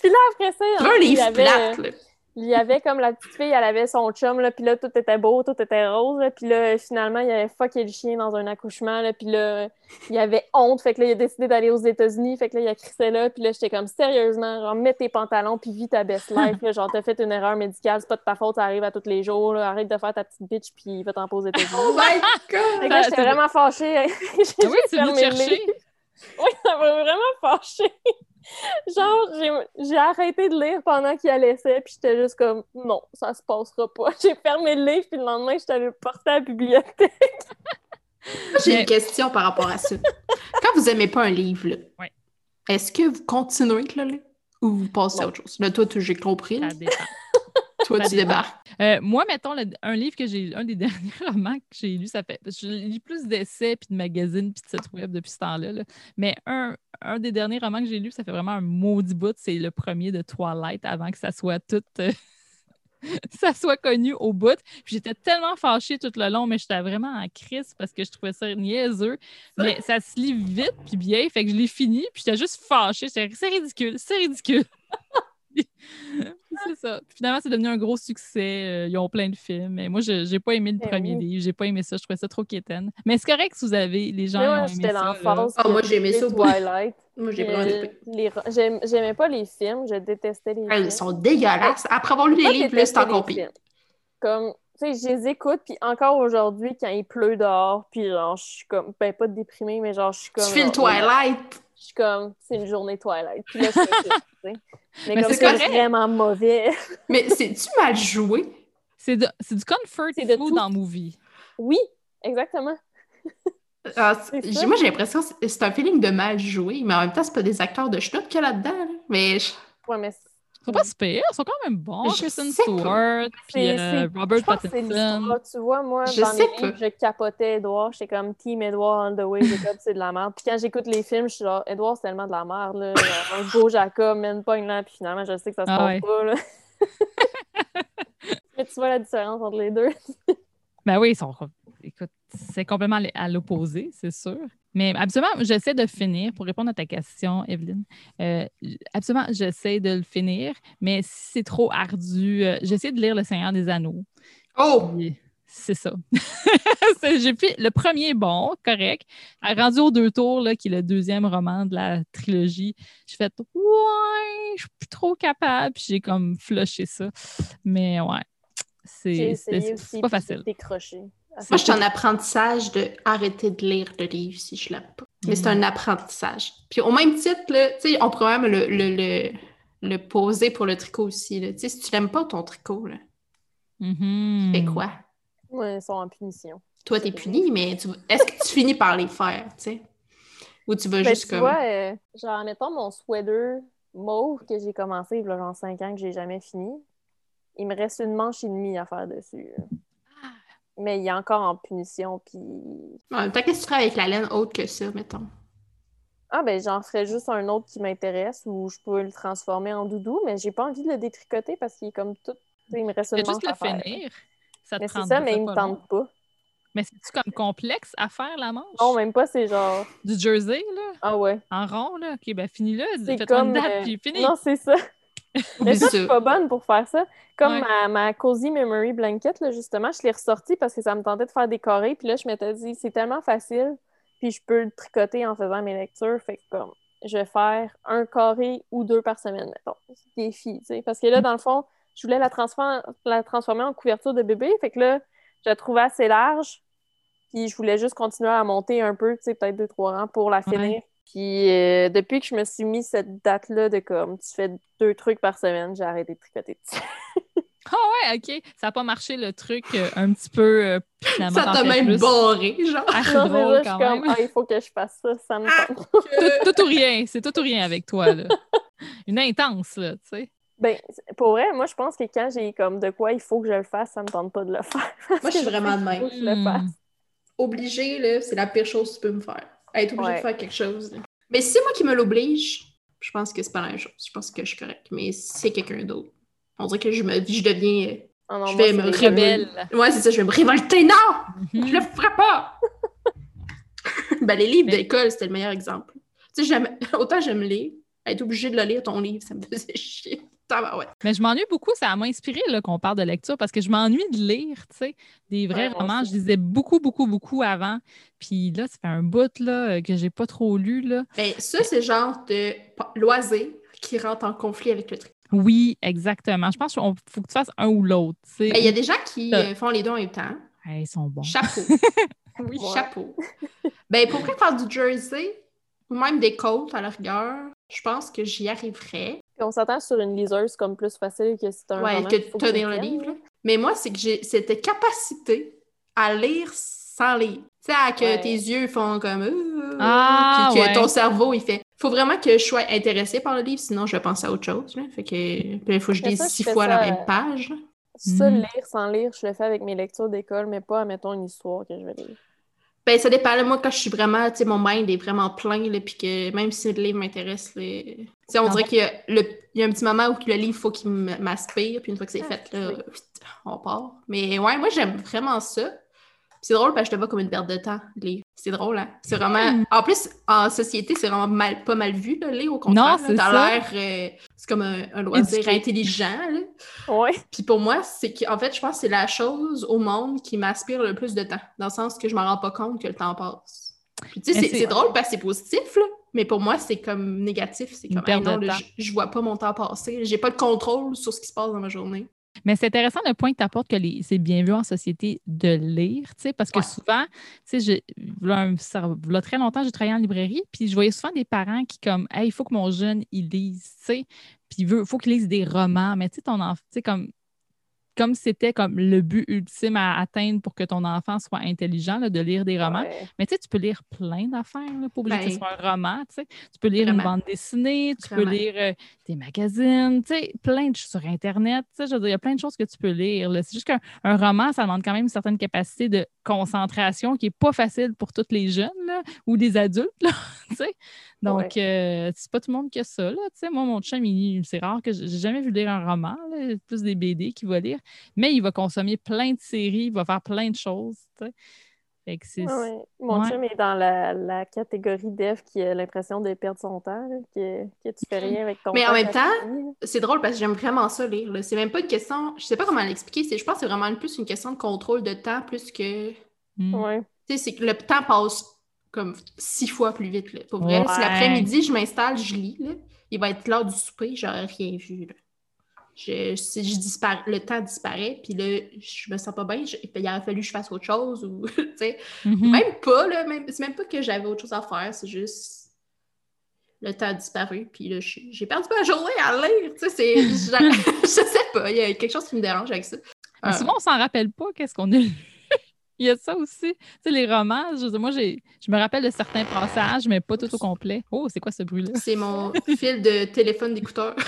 Puis là, après ça, un livre avait, plate, là. Il y avait comme la petite fille, elle avait son chum, là, puis là, tout était beau, tout était rose, là, puis là, finalement, il y avait fucké le chien dans un accouchement, là, puis là, il avait honte, fait que là, il a décidé d'aller aux États-Unis, fait que là, il a crissé là, puis là, j'étais comme, sérieusement, genre, mets tes pantalons, puis vis ta best life, là, genre, t'as fait une erreur médicale, c'est pas de ta faute, ça arrive à tous les jours, là, arrête de faire ta petite bitch, puis va t'en poser aux États-Unis. Oh my Fait god! que là, j'étais ça- vraiment fâchée. J'ai Ah oui, te fermé chercher? Oui, ça m'a vraiment fâchée. Genre, j'ai- j'ai arrêté de lire pendant qu'il la laissait, puis j'étais juste comme, non, ça se passera pas. J'ai fermé le livre, puis le lendemain, j'étais allée le porter à la bibliothèque. J'ai Mais- une question par rapport à ça. Quand vous aimez pas un livre, là, Ouais. est-ce que vous continuez de le lire ou vous passez à autre chose? Là, toi, tu- j'ai compris. là. Ça dépend. Toi, tu débarques. Euh, moi, mettons, le- un livre que j'ai un des derniers romans que j'ai lu, ça fait. Je lis plus d'essais, puis de magazines, puis de sites web depuis ce temps-là. là. Mais un, un des derniers romans que j'ai lu, ça fait vraiment un maudit bout. C'est le premier de Twilight avant que ça soit tout. euh, ça soit connu au bout. Puis J'étais tellement fâchée tout le long, mais j'étais vraiment en crise parce que je trouvais ça niaiseux. Mais ça se lit vite puis bien, fait que je l'ai fini, puis j'étais juste fâchée. C'est ridicule, c'est ridicule. C'est ça. Puis finalement, c'est devenu un gros succès. Euh, ils ont plein de films. Mais moi, je j'ai pas aimé le Eh premier oui. livre. J'ai pas aimé ça. Je trouvais ça trop quétaine. Mais c'est correct si vous avez les gens ouais, ont aimé j'étais. Ah, que moi, j'ai aimé ça au bout. Twilight. Moi, j'ai Euh, vraiment aimé. les J'aimais pas les films, je détestais les Ah, films. Ils sont dégueulasses. Après avoir lu les livres, là, c'est encore pire. Comme, tu sais, je les écoute, puis encore aujourd'hui, quand il pleut dehors, puis genre, je suis comme, ben pas déprimée, mais genre, je suis Tu comme. files genre, Twilight. Je suis comme, c'est une journée Twilight. Puis là, je fais ça, tu sais. Mais, Mais comme c'est vraiment mauvais. Mais c'est-tu mal joué? C'est de- c'est du comfort C'est de food tout. dans movie. Oui, exactement. Ah, C'est moi, j'ai l'impression que c'est- un feeling de mal joué, mais en même temps, c'est pas des acteurs de schnout qu'il y a là-dedans. là. Mais je- Ouais, mais sont pas super. Ils sont quand même bons. Je Kristen. Stewart, puis euh, Robert je pense Pattinson. Tu vois, moi, Je dans sais mes livres, je capotais Edouard. J'étais comme Team Edouard on the way, Jacob, c'est de la merde. Puis quand j'écoute les films, je suis genre, Edouard, c'est tellement de la merde. Là. Genre, Go Jacob, mène pas une puis finalement, je sais que ça se Ah passe ouais. pas. Là. mais tu vois la différence entre les deux. Ben oui, ils sont. Écoute, c'est complètement à l'opposé, c'est sûr. Mais absolument, j'essaie de finir, pour répondre à ta question, Evelyne. euh, absolument, j'essaie de le finir, mais si c'est trop ardu, euh, j'essaie de lire Le Seigneur des Anneaux. Oh! C'est ça. C'est- J'ai fait le premier bon, correct. Rendu aux deux tours, là, qui est le deuxième roman de la trilogie, j'ai fait Ouais, je suis plus trop capable. Puis j'ai comme flushé ça. Mais ouais, c'est pas facile. décroché. Moi, je suis en apprentissage de arrêter de lire le livre si je l'aime pas. Mais c'est Mm. un apprentissage. Puis au même titre, là, tu sais, on pourrait même le, le, le, le poser pour le tricot aussi. là. Tu sais, si tu l'aimes pas ton tricot, là, Mhm. fais quoi? Ouais, ils sont en punition. Toi, t'es puni, mais tu- est-ce que tu finis par les faire, tu sais? Ou tu vas Ben, juste tu comme... vois, euh, genre, mettons mon sweater mauve que j'ai commencé il y a genre 5 ans que j'ai jamais fini. Il me reste une manche et demie à faire dessus. Mais il est encore en punition, puis... En même temps, qu'est-ce que tu ferais avec la laine autre que ça, mettons? Ah, ben j'en ferais juste un autre qui m'intéresse ou je peux le transformer en doudou, mais j'ai pas envie de le détricoter parce qu'il est comme tout... Il me reste une fais juste le à faire. finir. Ça te Mais c'est ça, mais il me tente pas. Mais c'est-tu comme complexe à faire la manche? Non, même pas, c'est genre... Du jersey, là, Ah ouais. en rond, là? OK, ben finis-le. Fais-toi comme... une date, euh, puis fini. Non, c'est ça. Mais ça, je suis pas bonne pour faire ça. Comme Ouais. ma, ma Cozy Memory Blanket, là, justement, je l'ai ressortie parce que ça me tentait de faire des carrés. Puis là, je m'étais dit, c'est tellement facile. Puis je peux le tricoter en faisant mes lectures. Fait que comme, je vais faire un carré ou deux par semaine, mettons. Défi, tu sais. Parce que là, dans le fond, je voulais la, transformer, la transformer en couverture de bébé. Fait que là, je la trouvais assez large. Puis je voulais juste continuer à monter un peu, tu sais, peut-être deux, trois rangs pour la finir. Ouais. Puis euh, depuis que je me suis mis cette date-là de comme tu fais deux trucs par semaine, j'ai arrêté de tricoter dessus. Ah ouais, OK. Ça n'a pas marché le truc euh, un petit peu. euh, finalement, Ça t'a même plus. barré, genre. Ah, Non, ça, je quand suis comme, même. ah, il faut que je fasse ça, ça me Ah! tente. tout, tout ou rien. C'est tout ou rien avec toi, là. Une intense, là, tu sais. Ben, pour vrai, moi, je pense que quand j'ai comme de quoi il faut que je le fasse, ça me tente pas de le faire. Moi, je suis vraiment de Il faut même. que je le fasse. Hmm. Obligé, là, c'est la pire chose que tu peux me faire. Être obligé Ouais. de faire quelque chose. là. Mais si c'est moi qui me l'oblige, je pense que c'est pas la même chose. Je pense que je suis correcte. Mais si c'est quelqu'un d'autre, on dirait que je me je deviens. euh, Ah non, Je moi, vais c'est me. Rebelle. Ouais, c'est ça, je vais me révolter. Non! Mhm. Je le ferai pas! ben, les livres Mais- d'école, c'était le meilleur exemple. Tu sais, j'aime- autant j'aime lire, être obligé de le lire, ton livre, ça me faisait chier. Mais je m'ennuie beaucoup, ça m'a inspiré là, qu'on parle de lecture parce que je m'ennuie de lire, tu sais, des vrais Ouais, romans. Je lisais beaucoup, beaucoup, beaucoup avant. Puis là, ça fait un bout là, euh, que j'ai pas trop lu. Là. Ben, ça, c'est le genre de loisir qui rentre en conflit avec le truc. Oui, exactement. Je pense qu'il faut que tu fasses un ou l'autre. tu sais. Ben, il y a des gens qui Euh. font les deux en même temps. Hey, ils sont bons. Chapeau. Oui. Chapeau. Ben, pour faire du jersey ou même des côtes à la rigueur, je pense que j'y arriverais. Puis on s'attend sur une liseuse comme plus facile que c'est un Ouais, roman que de tenir tu le livre. là. Mais moi, c'est que j'ai cette capacité à lire sans lire. Tu sais, à que Ouais. tes yeux font comme. euh, Ah, puis que ouais. ton cerveau, il fait. Faut vraiment que je sois intéressée par le livre, sinon je vais penser à autre chose. Là. Fait que. Puis il faut que je lise ça, six fois la même euh, page. Ça, Mhm. lire sans lire, je le fais avec mes lectures d'école, mais pas, mettons, une histoire que je vais lire. Ben, ça dépend. Moi, quand je suis vraiment, tu sais, mon mind est vraiment plein, puis que même si le livre m'intéresse, là, tu sais, on dirait bon? qu'il y le- y a un petit moment où le livre, faut qu'il m'aspire, puis une fois que c'est Ah, fait, là, oui. on part. Mais ouais, moi, j'aime vraiment ça. C'est drôle parce que je te vois comme une perte de temps, lire. C'est drôle, hein? C'est vraiment... En plus, en société, c'est vraiment mal, pas mal vu, là, au contraire. Non, c'est l'air... euh, c'est comme un, un loisir Éduqué. intelligent, là. Ouais. Puis pour moi, c'est qu'en fait, je pense que c'est la chose au monde qui m'aspire le plus de temps, dans le sens que je m'en rends pas compte que le temps passe. Puis tu sais, c'est drôle parce que c'est positif, là, mais pour moi, c'est comme négatif. C'est comme, hey, non, là, je, je vois pas mon temps passer, j'ai pas de contrôle sur ce qui se passe dans ma journée. Mais c'est intéressant le point que tu apportes que c'est bien vu en société de lire, tu sais, parce que Ouais. souvent, tu sais, ça- v'là très longtemps, j'ai travaillé en librairie, puis je voyais souvent des parents qui, comme, hey, il faut que mon jeune, il lise, tu sais, puis il veut, faut qu'il lise des romans, mais tu sais, ton enfant, tu sais, comme, comme c'était comme le but ultime à atteindre pour que ton enfant soit intelligent, là, de lire des romans. Ouais. Mais tu sais, tu peux lire plein d'affaires, obligé que ce Ben, soit un roman, tu sais. Tu peux lire vraiment. une bande dessinée, tu peux lire euh, des magazines, tu sais, plein de sur Internet, tu sais, je veux dire, il y a plein de choses que tu peux lire. C'est juste qu'un un roman, ça demande quand même une certaine capacité de concentration qui n'est pas facile pour tous les jeunes là, ou les adultes, là, tu sais. Donc, euh, c'est pas tout le monde qui a ça, là, tu sais. Moi, mon chum, il- c'est rare que j'ai jamais vu lire un roman, là, plus des BD qu'il va lire, mais il va consommer plein de séries, il va faire plein de choses, tu sais. Fait que c'est... Ouais, Mon Ouais. chum est dans la, la catégorie d'Eve qui a l'impression de perdre son temps, là, que, que tu fais rien avec ton Mais en même temps, tu. C'est drôle parce que j'aime vraiment ça lire. là. C'est même pas une question. Je sais pas comment l'expliquer. c'est- Je pense que c'est vraiment plus une question de contrôle de temps plus que. Tu Mm. Ouais. sais, c'est que le temps passe comme six fois plus vite. Là. Pour vrai, si l'après-midi, je m'installe, je lis, là, il va être l'heure du souper, j'aurais rien vu. là. Je, si je le temps disparaît, puis là, je me sens pas bien, je- il aurait fallu que je fasse autre chose, ou, tu sais, Mhm. même pas, là, même, c'est même pas que j'avais autre chose à faire, c'est juste le temps a disparu, puis là, j'ai perdu ma journée à lire, tu sais, c'est, je, sais pas, il y a quelque chose qui me dérange avec ça. Euh, souvent, on s'en rappelle pas qu'est-ce qu'on a lu. Il y a ça aussi. Tu sais, les romans, je, dire, moi, j'ai, je me rappelle de certains passages, mais pas tout au complet. Oh, c'est quoi ce bruit-là? c'est mon fil de téléphone d'écouteur.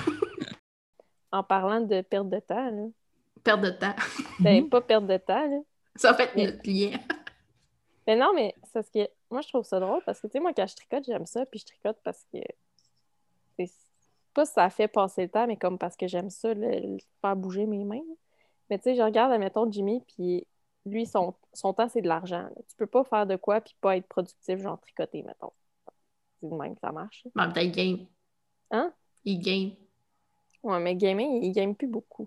En parlant de perte de temps, là. Perte de temps. Ben, Mhm. pas perte de temps, là. En fait Mais- notre lien. Mais non, mais c'est parce que moi, je trouve ça drôle parce que, tu sais, moi, quand je tricote, j'aime ça, puis je tricote parce que c'est pas si ça fait passer le temps, mais comme parce que j'aime ça, le, le faire bouger mes mains. Mais tu sais, je regarde, admettons, Jimmy, puis lui, son, son temps, c'est de l'argent. Tu peux pas faire de quoi puis pas être productif, genre tricoter, mettons. C'est de même que ça marche. là. Mais en même temps, il game. Hein? Il game. Ouais, mais gaming, il game plus beaucoup.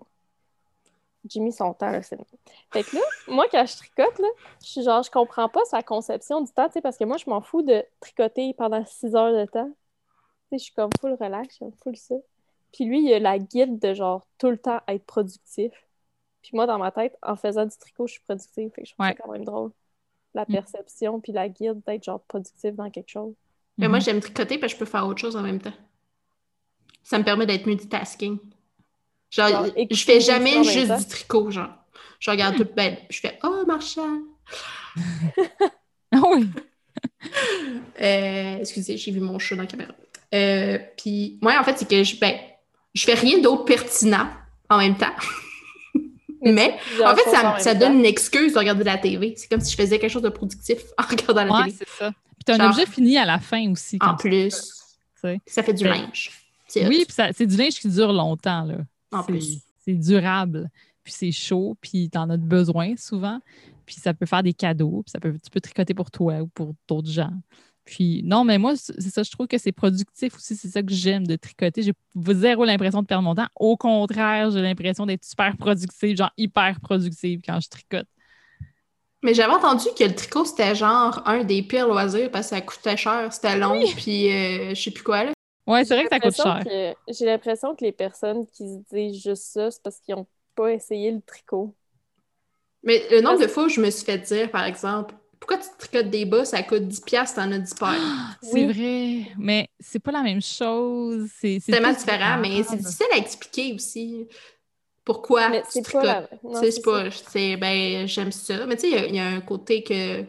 Jimmy, son temps, là, c'est. Fait que là, moi, quand je tricote, là, je suis genre, je comprends pas sa conception du temps, tu sais, parce que moi, je m'en fous de tricoter pendant six heures de temps. Tu sais, je suis comme full relax, j'aime full ça. Puis lui, il a la guide de genre tout le temps être productif. Puis moi, dans ma tête, en faisant du tricot, je suis productive. Fait que je trouve Ouais. ça quand même drôle. La Mm. perception, puis la guide d'être genre productif dans quelque chose. Mais moi, Mhm. j'aime tricoter parce que je peux faire autre chose en même temps. Ça me permet d'être multitasking. Genre, Genre, je fais jamais juste du tricot, genre. Je regarde tout, ben, je fais « Oh, Marshall! Ah oui. Euh, excusez, j'ai vu mon chat dans la caméra. Euh, Puis, moi, en fait, c'est que je, ben, je fais rien d'autre pertinent en même temps. Mais, en fait, ça, ça donne une excuse de regarder la TV. C'est comme si je faisais quelque chose de productif en regardant la Ouais, télé. c'est ça. Puis t'as un objet fini à la fin aussi. En plus, ça fait du Ben, linge. Oui, puis c'est du linge qui dure longtemps. Là. En plus. C'est durable. Puis c'est chaud, puis t'en as besoin souvent. Puis ça peut faire des cadeaux, puis ça peut, tu peux tricoter pour toi ou pour d'autres gens. Puis non, mais moi, c'est ça, je trouve que c'est productif aussi. C'est ça que j'aime de tricoter. J'ai zéro l'impression de perdre mon temps. Au contraire, j'ai l'impression d'être super productive, genre hyper productive quand je tricote. Mais j'avais entendu que le tricot, c'était genre un des pires loisirs parce que ça coûtait cher, c'était long, puis euh, je sais plus quoi, là. Ouais, c'est vrai que ça coûte cher. J'ai l'impression que les personnes qui se disent juste ça, c'est parce qu'ils n'ont pas essayé le tricot. Mais le nombre de fois où je me suis fait dire, par exemple, pourquoi tu tricotes des bas, ça coûte 10$, piastres, t'en as 10 paires. C'est Oui. vrai, mais c'est pas la même chose. C'est C'est tellement différent, mais c'est difficile à expliquer aussi. Pourquoi Mais tu c'est tricotes. pas la... non, Tu sais, c'est c'est pas, c'est, ben, j'aime ça. Mais tu sais, il y a- il y, a un côté que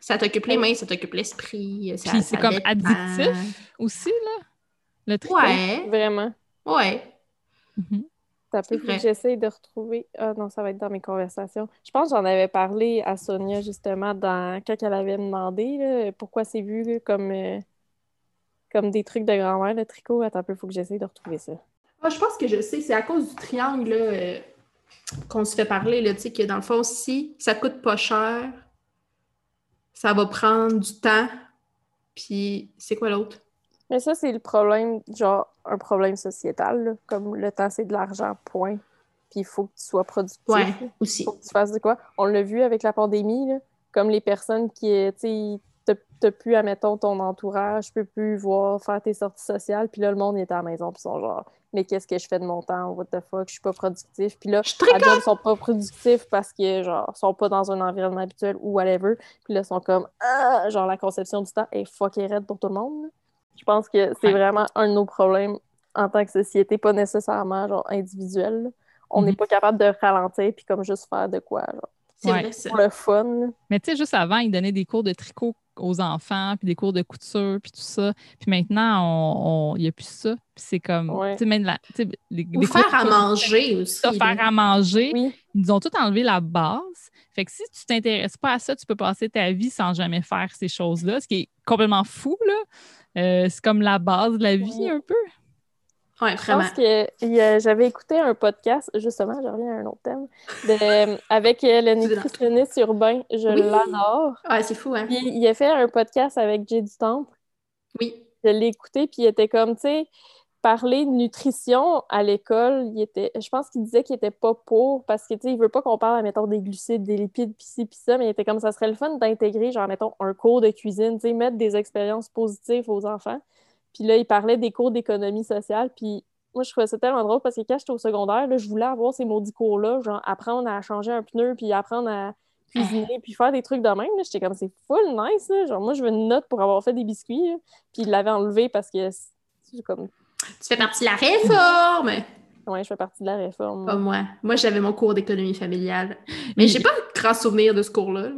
ça t'occupe les mains, ça t'occupe l'esprit. ça- Puis c'est ça comme addictif aussi, là, le tricot. Ouais, Vraiment. ouais. Mhm. Ça peut que j'essaye de retrouver. Ah non, ça va être dans mes conversations. Je pense que j'en avais parlé à Sonia justement dans... quand elle avait demandé là, pourquoi c'est vu là, comme, euh, comme des trucs de grand-mère, le tricot. Attends un peu, il faut que j'essaye de retrouver ça. Ah, je pense que je sais, c'est à cause du triangle là, euh, qu'on se fait parler, là, tu sais, que dans le fond, si ça coûte pas cher, ça va prendre du temps. Puis, c'est quoi l'autre? Mais ça, c'est le problème, genre un problème sociétal. là. Comme le temps, c'est de l'argent, point. Puis il faut que tu sois productif. Ouais, aussi. faut que tu fasses de quoi? On l'a vu avec la pandémie, là, comme les personnes qui, euh, tu sais, t'as- plus, admettons, ton entourage, tu peux plus voir, faire tes sorties sociales, puis là, le monde est à la maison, puis ils sont genre, mais qu'est-ce que je fais de mon temps, what the fuck, je suis pas productif. Puis là, Je à tricote! job, ils sont pas productifs parce que, genre, sont pas dans un environnement habituel ou whatever. Puis là, ils sont comme, ah, genre, la conception du temps est fucking raide pour tout le monde. Je pense que c'est Ouais. vraiment un de nos problèmes en tant que société, pas nécessairement, genre, individuel. On n'est Mhm. pas capable de ralentir puis comme juste faire de quoi, genre, C'est Ouais. pour le fun. Mais tu sais, juste avant, ils donnaient des cours de tricot aux enfants, puis des cours de couture, puis tout ça. Puis maintenant, on- on- il n'y a plus ça. Puis c'est comme, Ouais. tu sais, même la, les, Ou les faire cours à manger aussi. ça, faire à manger. Oui, Ils nous ont tout enlevé la base. Fait que si tu t'intéresses pas à ça, tu peux passer ta vie sans jamais faire ces choses-là, ce qui est complètement fou, là. Euh, c'est comme la base de la vie, un peu. Ouais, Je vraiment. pense que j'avais écouté un podcast, justement, je reviens à un autre thème, de- avec euh, le nutritionniste urbain. Je Oui. l'adore. Ah, c'est fou, hein? Puis il a fait un podcast avec Jay du Temple. Oui. Je l'ai écouté, puis il était comme, tu sais, parler de nutrition à l'école, il était, je pense qu'il disait qu'il était pas pour, parce que, il veut pas qu'on parle, mettons, des glucides, des lipides, pis ci, pis ça, mais il était comme, ça serait le fun d'intégrer, genre, mettons, un cours de cuisine, tu sais, mettre des expériences positives aux enfants. Puis là, il parlait des cours d'économie sociale, puis moi, je trouvais ça tellement drôle, parce que quand j'étais au secondaire, là, je voulais avoir ces maudits cours-là, genre, apprendre à changer un pneu, puis apprendre à cuisiner, puis faire des trucs de même. J'étais comme, c'est full nice. Genre, moi, je veux une note pour avoir fait des biscuits, là. Puis il l'avait enlevé parce que comme Tu fais partie de la réforme! Ouais, je fais partie de la réforme. Pas moi. Moi, j'avais mon cours d'économie familiale. Mais j'ai pas de grand souvenir de ce cours-là. là.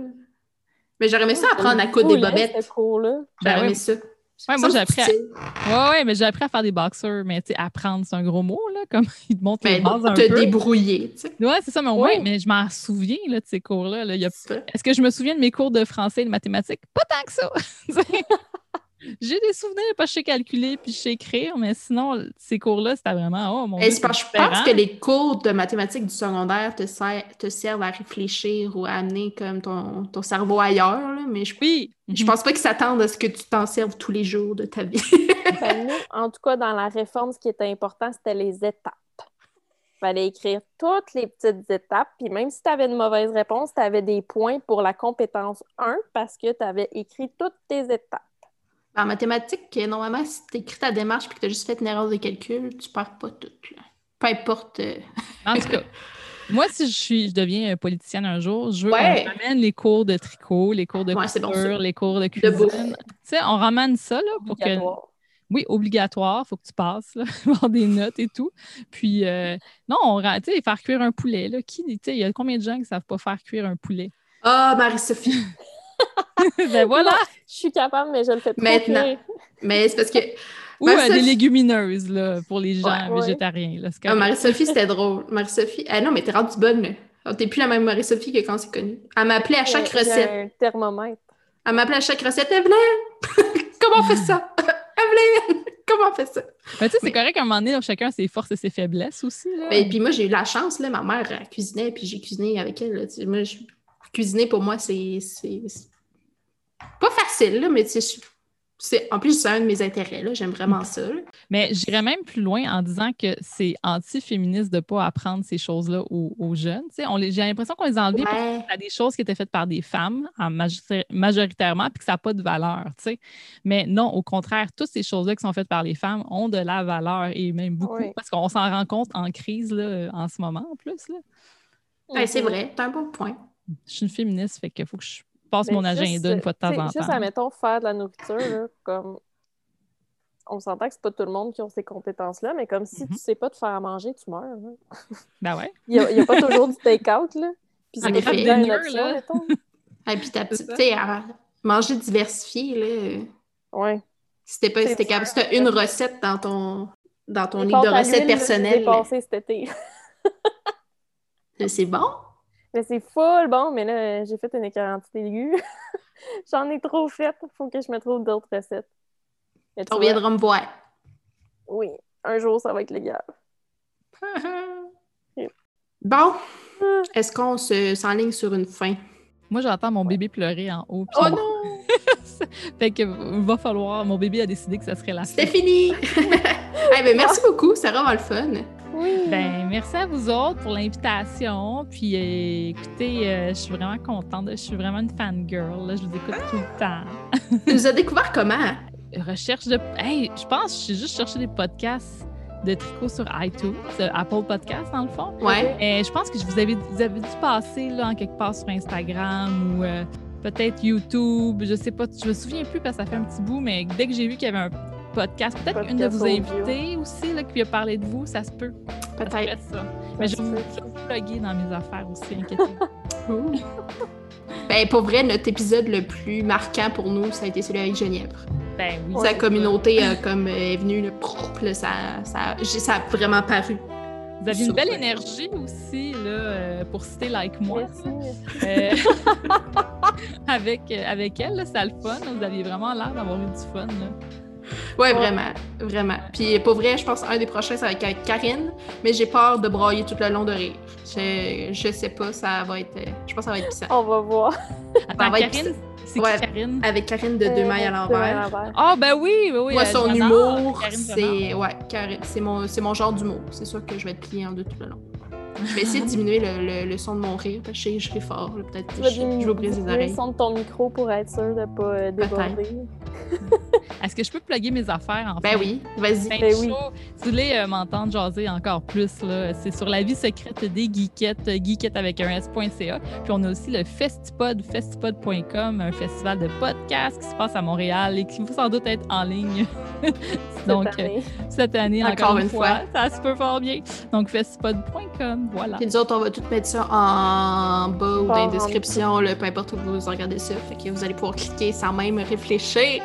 Mais j'aurais aimé ça apprendre à coudre des hein, bobettes. ce cours-là. J'aurais Ben aimé ça. Ouais, moi, j'ai appris à-. Ouais, ouais, mais j'ai appris à faire des boxers, mais tu sais, apprendre, c'est un gros mot, là, comme il te montre les Ben, bases un te peu. débrouiller, tu sais. Ouais, c'est ça, mais Ouais. mais je m'en souviens, là, de ces cours-là. là. Il y a-. Est-ce que je me souviens de mes cours de français et de mathématiques? Pas tant que ça! J'ai des souvenirs, pas je sais calculer puis je sais écrire, mais sinon, ces cours-là, c'était vraiment, oh mon Et Dieu, parce que je pense que les cours de mathématiques du secondaire te, ser- te servent à réfléchir ou à amener comme ton, ton cerveau ailleurs, là, mais je, Oui! je pense pas qu'ils s'attendent à ce que tu t'en serves tous les jours de ta vie. Ben, nous, en tout cas, dans la réforme, ce qui était important, c'était les étapes. Il fallait écrire toutes les petites étapes, puis même si tu avais une mauvaise réponse, tu avais des points pour la compétence 1 parce que tu avais écrit toutes tes étapes. En mathématiques, normalement, si tu écrit ta démarche et que tu as juste fait une erreur de calcul, tu perds pas tout. là. Peu importe. euh, En tout cas, moi, si je, suis, je deviens politicienne un jour, je veux Ouais. qu'on ramène les cours de tricot, les cours de Ouais, couture, bon, les cours de cuisine. tu sais, on ramène ça, là, pour que... Obligatoire. Oui, obligatoire, faut que tu passes, là, avoir des notes et tout. Puis, euh, non, on, ra- tu sais, faire cuire un poulet, là. Qui, tu sais, il y a combien de gens qui ne savent pas faire cuire un poulet? Ah, Marie-Sophie! ben voilà! Je suis capable, mais je le fais trop Maintenant. Mais c'est parce que Ou Ben, euh, des légumineuses, là, pour les gens Ouais, ouais. végétariens, là. ah. Marie-Sophie, c'était drôle. Marie-Sophie, ah non, mais t'es rendue bonne. là. Ah, T'es plus la même Marie-Sophie que quand c'est connu. Elle m'appelait à chaque J'ai- j'ai recette. un thermomètre. Elle m'appelait à chaque recette. Evelyn! Comment on fait ça? Evelyn! Comment on fait ça? Ben, tu sais, c'est Mais- correct qu'à un moment donné, là, chacun a ses forces et ses faiblesses aussi, là. Et puis moi, j'ai eu la chance, là, ma mère elle cuisinait, puis j'ai cuisiné avec elle. là. Tu sais, Moi, je- cuisiner pour moi, c'est c'est- c'est pas facile, là, mais tu sais, je- c'est en plus, c'est un de mes intérêts. là. J'aime vraiment ça. là. Mais j'irais même plus loin en disant que c'est anti-féministe de ne pas apprendre ces choses-là aux, aux jeunes. Tu sais, on les- J'ai l'impression qu'on les a enlevées parce à des choses qui étaient faites par des femmes en majoritairement puis que ça n'a pas de valeur. tu sais. Mais non, au contraire, toutes ces choses-là qui sont faites par les femmes ont de la valeur et même beaucoup parce qu'on s'en rend compte en crise là, en ce moment en plus. Là. Ouais, c'est vrai, c'est un bon point. Je suis une féministe, fait qu'il faut que je passe Mais mon juste, agenda une fois de temps en Juste, temps. admettons, faire de la nourriture, là, comme... On s'entend que c'est pas tout le monde qui ont ces compétences-là, mais comme si Mhm. tu sais pas te faire à manger, tu meurs. là. Ben ouais. Il y a, il y a pas toujours du take-out, là. Puis En c'est effet. pas une option, là. Et puis, ta petite, ça. tu sais, à manger diversifié, là. euh, Ouais. Si t'es pas, capable- si t'as une recette dans ton, dans ton livre de recettes personnelles, j'ai passé cet été. là, c'est bon. Mais c'est full bon, mais là, j'ai fait une écœurantité aiguë. J'en ai trop fait. Faut que je me trouve d'autres recettes. Mais tu On viendra me voir. Oui, un jour, ça va être légal. Bon, est-ce qu'on se s'enligne sur une fin? Moi, j'entends mon bébé pleurer en haut. Oh ça- non! fait que va falloir. Mon bébé a décidé que ça serait la fin. C'était fini! Ben, merci beaucoup, c'est vraiment le fun. Oui. Ben, merci à vous autres pour l'invitation. Puis euh, écoutez, euh, je suis vraiment contente. Je suis vraiment une fangirl. Là. Je vous écoute tout le temps. Tu nous as découvert comment? Recherche de. Hey, je pense que j'ai juste cherché des podcasts de tricot sur iTunes, euh, Apple Podcasts dans le fond. Ouais. Et je pense que je vous avais, vous avez dû passer là, en quelque part sur Instagram ou euh, peut-être YouTube. Je sais pas. Je me souviens plus parce que ça fait un petit bout, mais dès que j'ai vu qu'il y avait un podcast, peut-être une de vos invités aussi là, qui a parlé de vous, ça se peut. Peut-être. ça. Mais je vais vous, plugger dans mes affaires aussi, inquiétez-vous. Ben, pour vrai, notre épisode le plus marquant pour nous, ça a été celui avec Genièvre. Ben oui. Sa communauté euh, comme, euh, est venue, là, ça, ça, ça a vraiment paru. Vous avez une belle énergie aussi, là, euh, pour citer Like Moi. Merci, merci. Euh, avec, avec elle, c'était le fun. Vous aviez vraiment l'air d'avoir eu du fun. là. Ouais, vraiment, vraiment. Puis pour vrai, je pense un des prochains, ça va être avec Karine, mais j'ai peur de brailler tout le long de rire. Je, je sais pas, ça va être. Je pense que ça va être puissant. On va voir. Attends, va être Karine, c'est Ouais. Karine? Avec Karine de Deux Euh, mailles à Deux mailles l'envers. Ah, ben oui, oui, oui. Moi, euh, son humour, c'est ouais, Karine- c'est mon, c'est mon genre d'humour. C'est sûr que je vais être pliée en deux tout le long. Je vais essayer de diminuer le, le- le son de mon rire, parce que je sais que je ris fort. Peut-être que je, je vais briser les diminuer le oreilles. son de ton micro pour être sûr de ne pas euh, déborder. Est-ce que je peux plugger mes affaires en Ben fait? oui, vas-y. Ben de oui. Si vous voulez euh, m'entendre jaser encore plus, là, c'est sur la vie secrète des geekettes, euh, geekette avec un S.ca. Puis on a aussi le Festipod, festipod.com, un festival de podcasts qui se passe à Montréal et qui va sans doute être en ligne. Donc, cette année. cette année, encore, une fois, fois. ça se peut fort bien. Donc, festipod.com, voilà. Puis nous autres, on va tout mettre ça en bas ou dans Barre la en description, là, peu importe où vous regardez ça. Fait que vous allez pouvoir cliquer sans même réfléchir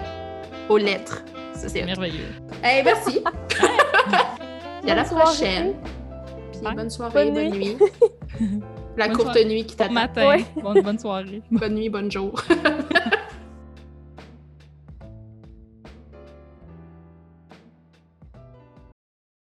aux lettres. Ça, c'est. Merveilleux. Hey, merci. Et à la Bonne soirée. prochaine. Puis Bye. bonne soirée, Bonne bonne, nuit. nuit. La Bonne courte soirée. nuit qui Bon t'attend. matin. Ouais. Bonne, bonne soirée. Bonne nuit, bonne jour.